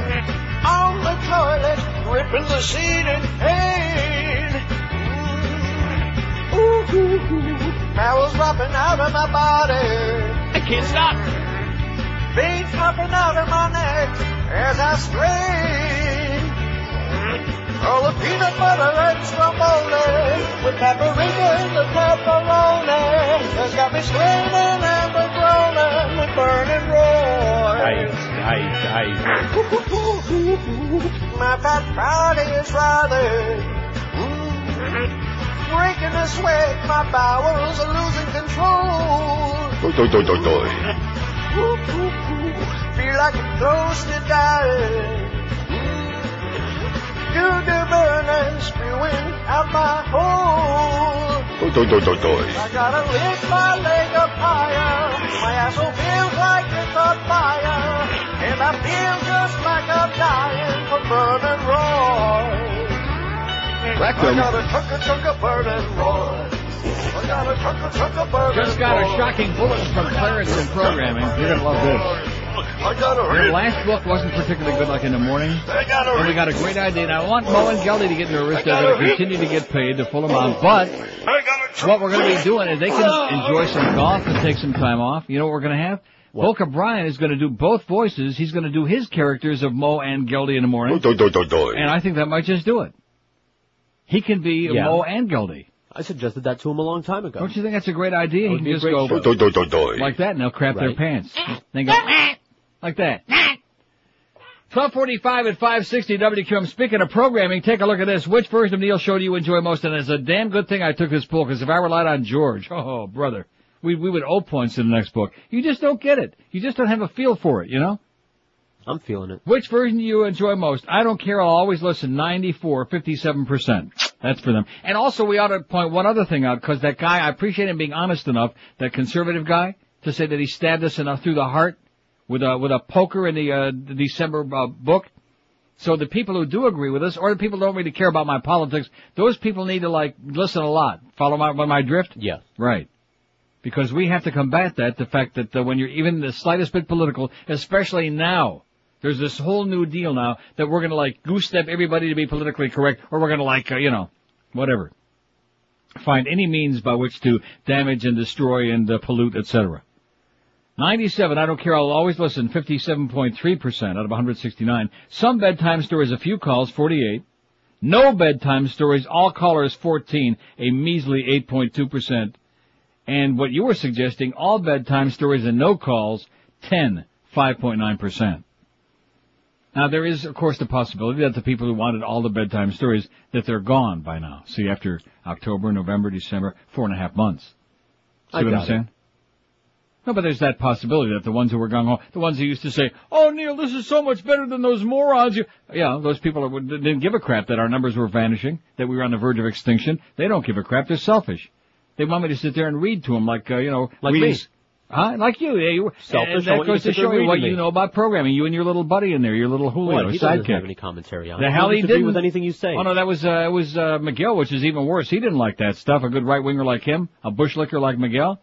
Mm. On the toilet, gripping the seat in pain. Mm. Ooh, ooh, ooh, bowels dropping out of my body. I can't stop. Veins popping out of my neck as I strain. All the peanut butter and stromboli with paprika and the pepperoni has got me straining and a groaning with burning roar. My fat body is writhing, Mm. breaking a sweat. My bowels are losing control. Feel like I'm close to. Do the burning, spewing out my hole. I gotta lift my leg up higher. My asshole feels like it's on fire. And I feel just like I'm dying from burning roar. Rectum. I got a chunk, a chunk of burning roar. Just got a shocking bulletin from Clarence in programming. You're gonna love this. Your last book wasn't particularly good, like in the morning. And we got a great idea. And I want Mo and Geldy to get nervous. They're going to continue to get paid the full amount. But what we're going to be doing is they can enjoy some golf and take some time off. You know what we're going to have? Volker Bryan is going to do both voices. He's going to do his characters of Mo and Geldy in the morning. And I think that might just do it. He can be Yeah. Mo and Geldy. I suggested that to him a long time ago. Don't you think that's a great idea? That He would can be a just great go show. like that, and they'll crap their pants. They go like that. 1245 at 560 WQAM. Speaking of programming, take a look at this. Which version of Neil Show do you enjoy most? And it's a damn good thing I took this poll, because if I relied on George, oh, brother, we, we would owe points in the next book. You just don't get it. You just don't have a feel for it, you know? I'm feeling it. Which version do you enjoy most? I don't care. I'll always listen. 94, 57%. That's for them. And also, we ought to point one other thing out, because that guy, I appreciate him being honest enough, that conservative guy, to say that he stabbed us enough through the heart with a, with a poker in the, uh, the December uh, book. So the people who do agree with us, or the people who don't really care about my politics, those people need to like, listen a lot. Follow my, my drift? Yes. Right. Because we have to combat that, the fact that uh, when you're even the slightest bit political, especially now, there's this whole new deal now that we're gonna like goose step everybody to be politically correct, or we're gonna like, uh, you know, whatever. Find any means by which to damage and destroy and uh, pollute, etc. 97, I don't care, I'll always listen, 57.3% out of 169. Some bedtime stories, a few calls, 48. No bedtime stories, all callers, 14, a measly 8.2%. And what you were suggesting, all bedtime stories and no calls, 10, 5.9%. Now there is, of course, the possibility that the people who wanted all the bedtime stories, that they're gone by now. See, after October, November, December, four and a half months. See I what I'm saying? No, but there's that possibility that the ones who were gung ho, the ones who used to say, "Oh, Neil, this is so much better than those morons." You, yeah, those people are, didn't give a crap that our numbers were vanishing, that we were on the verge of extinction. They don't give a crap. They're selfish. They want me to sit there and read to them like, uh, you know, Like reading- me. Huh? Like you. Yeah, you were Selfish, And that goes to show you what to you know about programming. You and your little buddy in there, your little Julio What? He doesn't sidekick. have any commentary on The it. hell I he didn't. with anything you say. Oh no, that was uh, it was uh, Miguel, which is even worse. He didn't like that stuff. A good right winger like him, a bush licker like Miguel.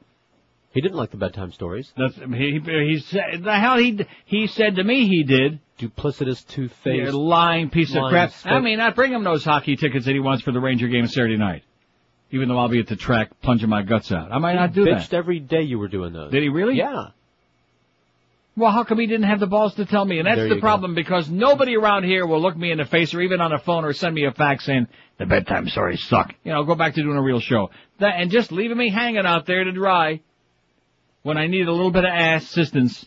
He didn't like the bedtime stories. That's he. He said the hell he he said to me he did. Duplicitous, two-faced, lying piece of crap. spoke- I mean, I bring him those hockey tickets that he wants for the Ranger game Saturday night. Even though I'll be at the track plunging my guts out, I might He not do bitched that. every day you were doing those. Did he really? Yeah. Well, how come he didn't have the balls to tell me? And that's the you go. problem because nobody around here will look me in the face or even on a phone or send me a fax saying the bedtime stories suck. You know, go back to doing a real show. That and just leaving me hanging out there to dry when I need a little bit of ass assistance.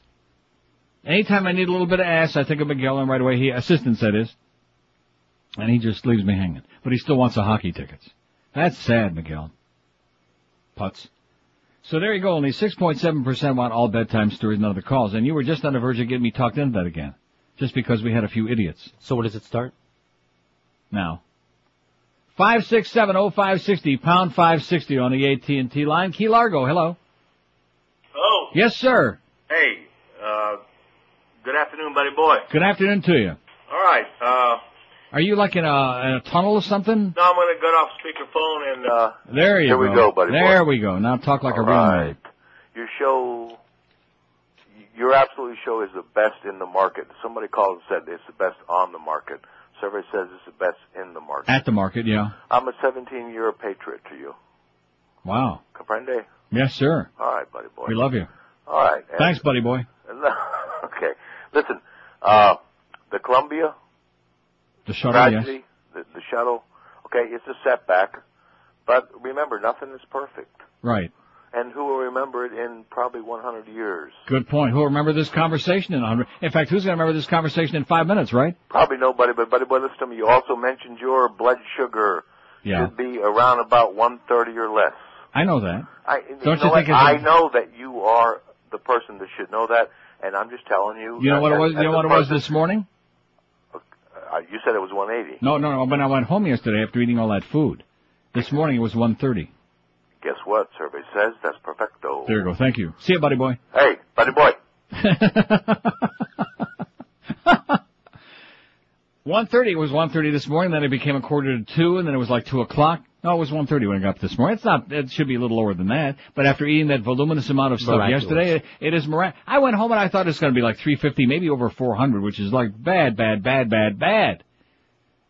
Anytime I need a little bit of ass, I think of Miguel and right away he assistance that is. And he just leaves me hanging. But he still wants the hockey tickets. That's sad, Miguel. Putz. So there you go. Only 6.7% want all bedtime stories, none of the calls. And you were just on the verge of getting me talked into that again. Just because we had a few idiots. So what does it start? Now. 5670560, pound 560 on the AT&T line. Key Largo, hello. Yes, sir. hey, uh, good afternoon, buddy boy. Good afternoon to you. All right, uh, Are you like in a, in a tunnel or something? No, I'm going to get off speakerphone and, uh, There you Here go. we go, buddy boy. There we go. Now talk like a All real right. man. your show, your absolute show is the best in the market. Somebody called and said it's the best on the market. Survey says it's the best in the market. At the market, yeah. I'm a 17 year patriot to you. Wow. Comprende? Yes, sir. All right, buddy boy. We love you. All right. and- Thanks, buddy boy. okay. Listen, uh, the Columbia The shuttle, yes. tragedy, the, the shuttle, okay, it's a setback, but remember, nothing is perfect. Right. And who will remember it in probably 100 years? Good point. Who'll remember this conversation in a hundred? In fact, who's going to remember this conversation in five minutes, right? Probably nobody, but buddy boy, listen to me. You also mentioned your blood sugar Yeah. should be around about 130 or less. I know that. I, Don't you you know what? think it's a- I know that you are the person that should know that, and I'm just telling you. You know what it was? You know what it was this morning? Uh, you said it was 180. No, no, no. When I went home yesterday after eating all that food, this morning it was 130. Guess what? Survey says that's perfecto. There you go. Thank you. See you, buddy boy. Hey, buddy boy. 130 it was 130 this morning, then it became a quarter to two, and then it was like two o'clock. No, it was 130 when I got up this morning. It's not, it should be a little lower than that. But after eating that voluminous amount of stuff Miraculous. yesterday, it, it is mirac- I went home and I thought it was going to be like 350, maybe over 400, which is like bad, bad, bad, bad, bad.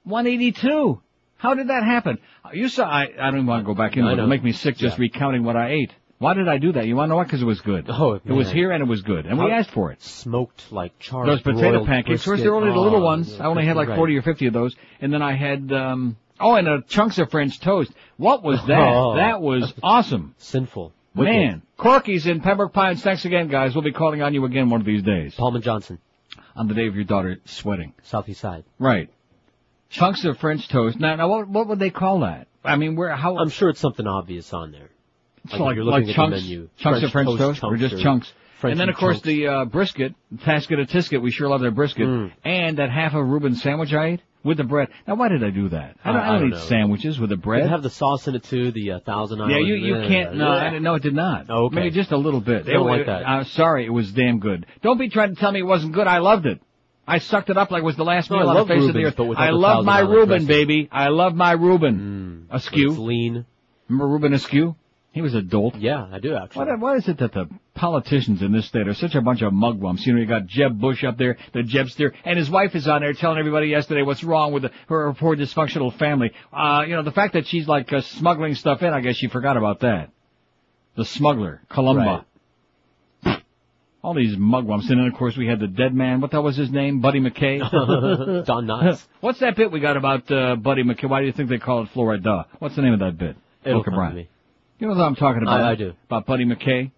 182. How did that happen? You saw, I, I don't even want to go back into I it. It'll make me sick just Yeah. recounting what I ate. Why did I do that? You want to know what? Because it was good. Oh, It was here and it was good. And we asked for it. Smoked like charred Those potato pancakes. First, brisket. they were only the little Oh, ones. yeah, I only had like right. 40 or 50 of those. And then I had, um, oh, and uh, chunks of French toast. What was that? Oh. that was awesome. Sinful. Wicked. Man. Corky's in Pembroke Pines. Thanks again, guys. We'll be calling on you again one of these days. Palmer Johnson, On the day of your daughter sweating. Southeast Side. Right. Chunks of French toast. Now, now what, what would they call that? I mean, where, how, I'm sure it's something obvious on there. If like, you're like looking at chunks, the menu. chunks French of French toast, or just chunks. French and then of course chunks. the uh, brisket, Tasket of Tisket. We sure love their brisket, Mm. and that half of Reuben sandwich I ate with the bread. Now why did I do that? I don't, I- I I don't don't eat know. sandwiches with the Did bread. it have the sauce in it too? The uh, Thousand yeah, you you Yeah. can't. No, I Yeah. no, it did not. Oh, okay. Maybe just a little bit. I don't It- like that. I'm sorry, it was damn good. Don't be trying to tell me it wasn't good. I loved it. I sucked it up like it was the last No, meal I on the face of the earth. I the love my Reuben, baby. I love my Reuben. Askew. It's lean. Remember Reuben Askew? He was a dolt. Yeah, I do actually. What, what is it that the politicians in this state are such a bunch of mugwumps? You know, you got Jeb Bush up there, the Jebster, and his wife is on there telling everybody yesterday what's wrong with the, her poor dysfunctional family. Uh, you know, the fact that she's like uh, smuggling stuff in, I guess she forgot about that. The smuggler, Columba. All these mugwumps. And then of course we had the dead man, what the hell was his name? Buddy MacKay? Don Knotts. What's that bit we got about, uh, Buddy MacKay? Why do you think they call it Florida? What's the name of that bit? It'll come to me. You know what I'm talking about? I- I do. About Buddy MacKay?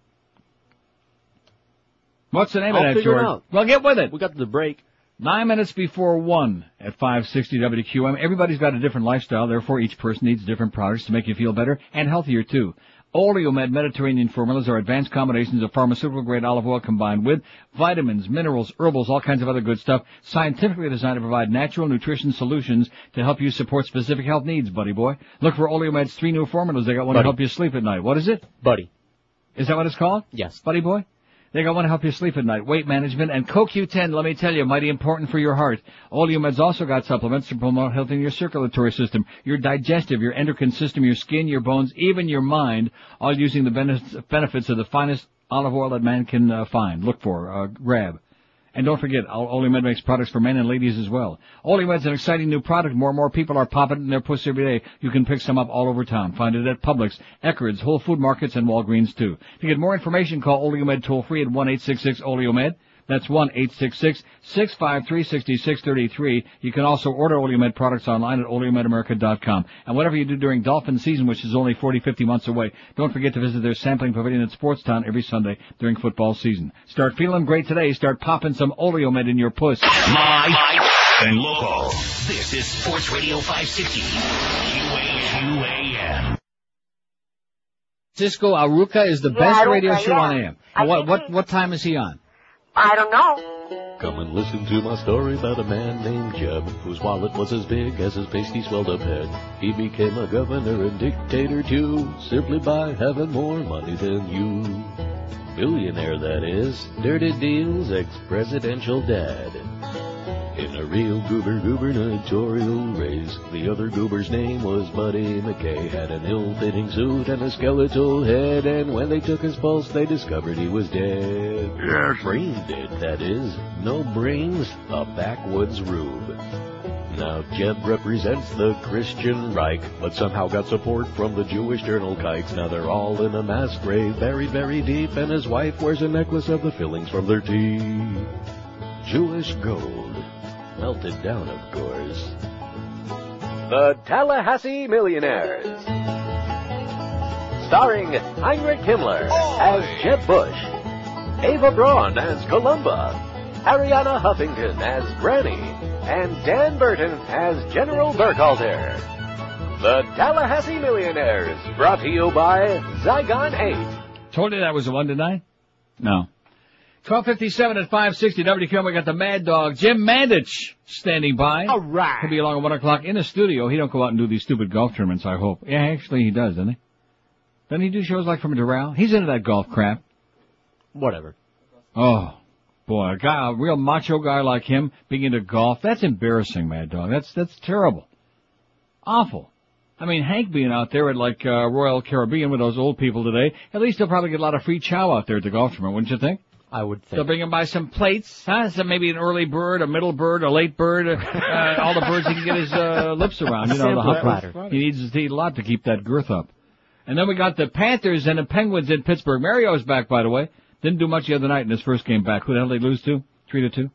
What's the name I'll of that, it George? out. Well, get with it. We got the break. Nine minutes before one at 560 WQAM. Everybody's got a different lifestyle, therefore each person needs different products to make you feel better and healthier too. Oleomed Mediterranean formulas are advanced combinations of pharmaceutical grade olive oil combined with vitamins, minerals, herbals, all kinds of other good stuff, scientifically designed to provide natural nutrition solutions to help you support specific health needs, buddy boy. Look for Oleomed's three new formulas. They got one to help you sleep at night. What is it? Buddy. Is that what it's called? Yes. Buddy boy? They got one to want to help you sleep at night. Weight management and CoQ10, let me tell you, mighty important for your heart. Oleomed's also got supplements to promote health in your circulatory system, your digestive, your endocrine system, your skin, your bones, even your mind, all using the benefits, benefits of the finest olive oil that man can uh, find, look for, uh, grab. And don't forget, Ol- Oleomed makes products for men and ladies as well. Oleomed's an exciting new product. More and more people are popping in their pussy every day. You can pick some up all over town. Find it at Publix, Eckerd's, Whole Food Markets, and Walgreens too. To get more information, call Oleomed toll free at 1-866-Oleomed. That's 1-866-653-6633. You can also order Oleomed products online at oleomedamerica.com. And whatever you do during dolphin season, which is only 40, 50 months away, don't forget to visit their sampling pavilion at Sportstown every Sunday during football season. Start feeling great today. Start popping some Oleomed in your puss. My and local. This is Sports Radio 560. QAM. Cisco Aruca is the Yeah, best radio show yeah. on AM. What what what time is he on? I don't know. Come and listen to my story about a man named Jeb, whose wallet was as big as his pasty swelled up head. He became a governor and dictator too, simply by having more money than you. Billionaire, that is. Dirty Deal's ex-presidential dad. In a real goober gubernatorial race, the other goober's name was Buddy MacKay. Had an ill-fitting suit and a skeletal head, and when they took his pulse, they discovered he was dead. Yes. Brain dead, that is. No brains, a backwoods rube. Now Jeb represents the Christian Reich, but somehow got support from the Jewish journal kikes. Now they're all in a mass grave, buried very deep, and his wife wears a necklace of the fillings from their teeth. Jewish gold, melted down, of course. The Tallahassee Millionaires. Starring Heinrich Himmler as Jeb Bush, Eva Braun as Columba, Arianna Huffington as Granny, and Dan Burton as General Burkhalter. The Tallahassee Millionaires, brought to you by Zygon 8. Told you that was a one to nine? No. 1257 at 560 WQAM, we got the Mad Dog, Jim Mandich, standing by. All right. He'll be along at 1 o'clock in the studio. He don't go out and do these stupid golf tournaments, I hope. Yeah, actually he does, doesn't he? Doesn't he do shows like from Doral? He's into that golf crap. Whatever. Oh, boy, a guy, a real macho guy like him being into golf, that's embarrassing, Mad Dog. That's, that's terrible. Awful. I mean, Hank being out there at like uh, Royal Caribbean with those old people today, at least he'll probably get a lot of free chow out there at the golf tournament, wouldn't you think? I would think. They'll bring him by some plates, huh? So maybe an early bird, a middle bird, a late bird, uh, uh, all the birds he can get his uh, lips around. You know, the Sample hot platter. He needs to eat a lot to keep that girth up. And then we got the Panthers and the Penguins in Pittsburgh. Mario's back, by the way. Didn't do much the other night in his first game back. Who the hell did they lose to? Three to two?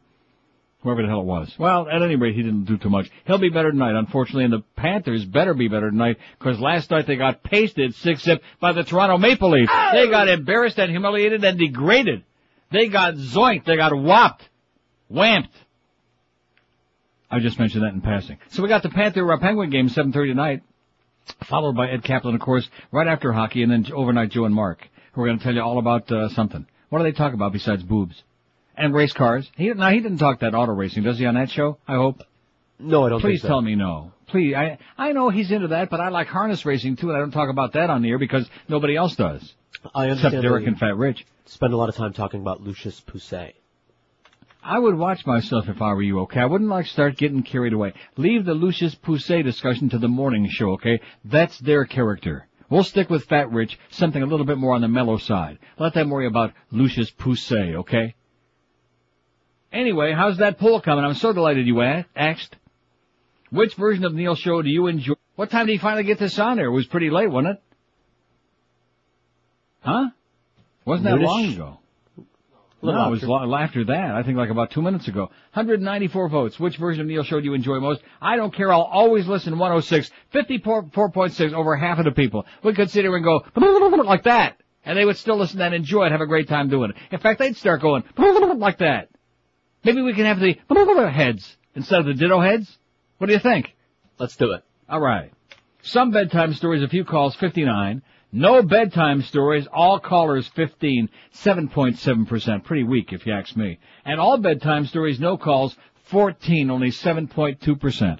Whoever the hell it was. Well, at any rate, he didn't do too much. He'll be better tonight, unfortunately, and the Panthers better be better tonight, because last night they got pasted 6-zip by the Toronto Maple Leafs. They got embarrassed and humiliated and degraded. They got zoinked. They got whopped. Whamped. I just mentioned that in passing. So we got the Panther Penguin game 7:30 tonight, followed by Ed Kaplan, of course, right after hockey, and then overnight Joe and Mark, who are going to tell you all about uh, something. What do they talk about besides boobs and race cars? He now he didn't talk that auto racing, does he, on that show? I hope. No, I don't Please so. tell me no. Please, I I know he's into that, but I like harness racing too, and I don't talk about that on the air because nobody else does. I understand. Except Derek and Fat Rich. Spend a lot of time talking about Lucius Pousset. I would watch myself if I were you, okay? I wouldn't like start getting carried away. Leave the Lucius Pousset discussion to the morning show, okay? That's their character. We'll stick with Fat Rich, something a little bit more on the mellow side. Let them worry about Lucius Pousset, okay? Anyway, how's that poll coming? I'm so delighted you asked. Which version of Neil show do you enjoy? What time did he finally get this on there? It was pretty late, wasn't it? Huh? Wasn't that long ago? No, it was after. after that. I think like about two minutes ago. 194 votes. Which version of Neil Show do you enjoy most? I don't care. I'll always listen. 106. 54.6 over half of the people. We could sit here and go like that. And they would still listen and enjoy it, have a great time doing it. In fact, they'd start going like that. Maybe we can have the heads instead of the ditto heads. What do you think? Let's do it. All right. Some bedtime stories, a few calls, 59. No bedtime stories, all callers 15, 7.7%. Pretty weak if you ask me. And all bedtime stories, no calls, 14, only 7.2%.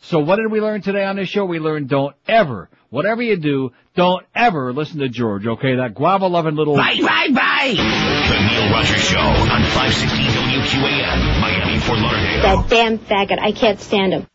So what did we learn today on this show? We learned don't ever, whatever you do, don't ever listen to George, okay? That guava loving little... Bye, bye, bye. The Neil Rogers Show on 560 WQAM, Miami, Fort Lauderdale. That damn faggot. I can't stand him.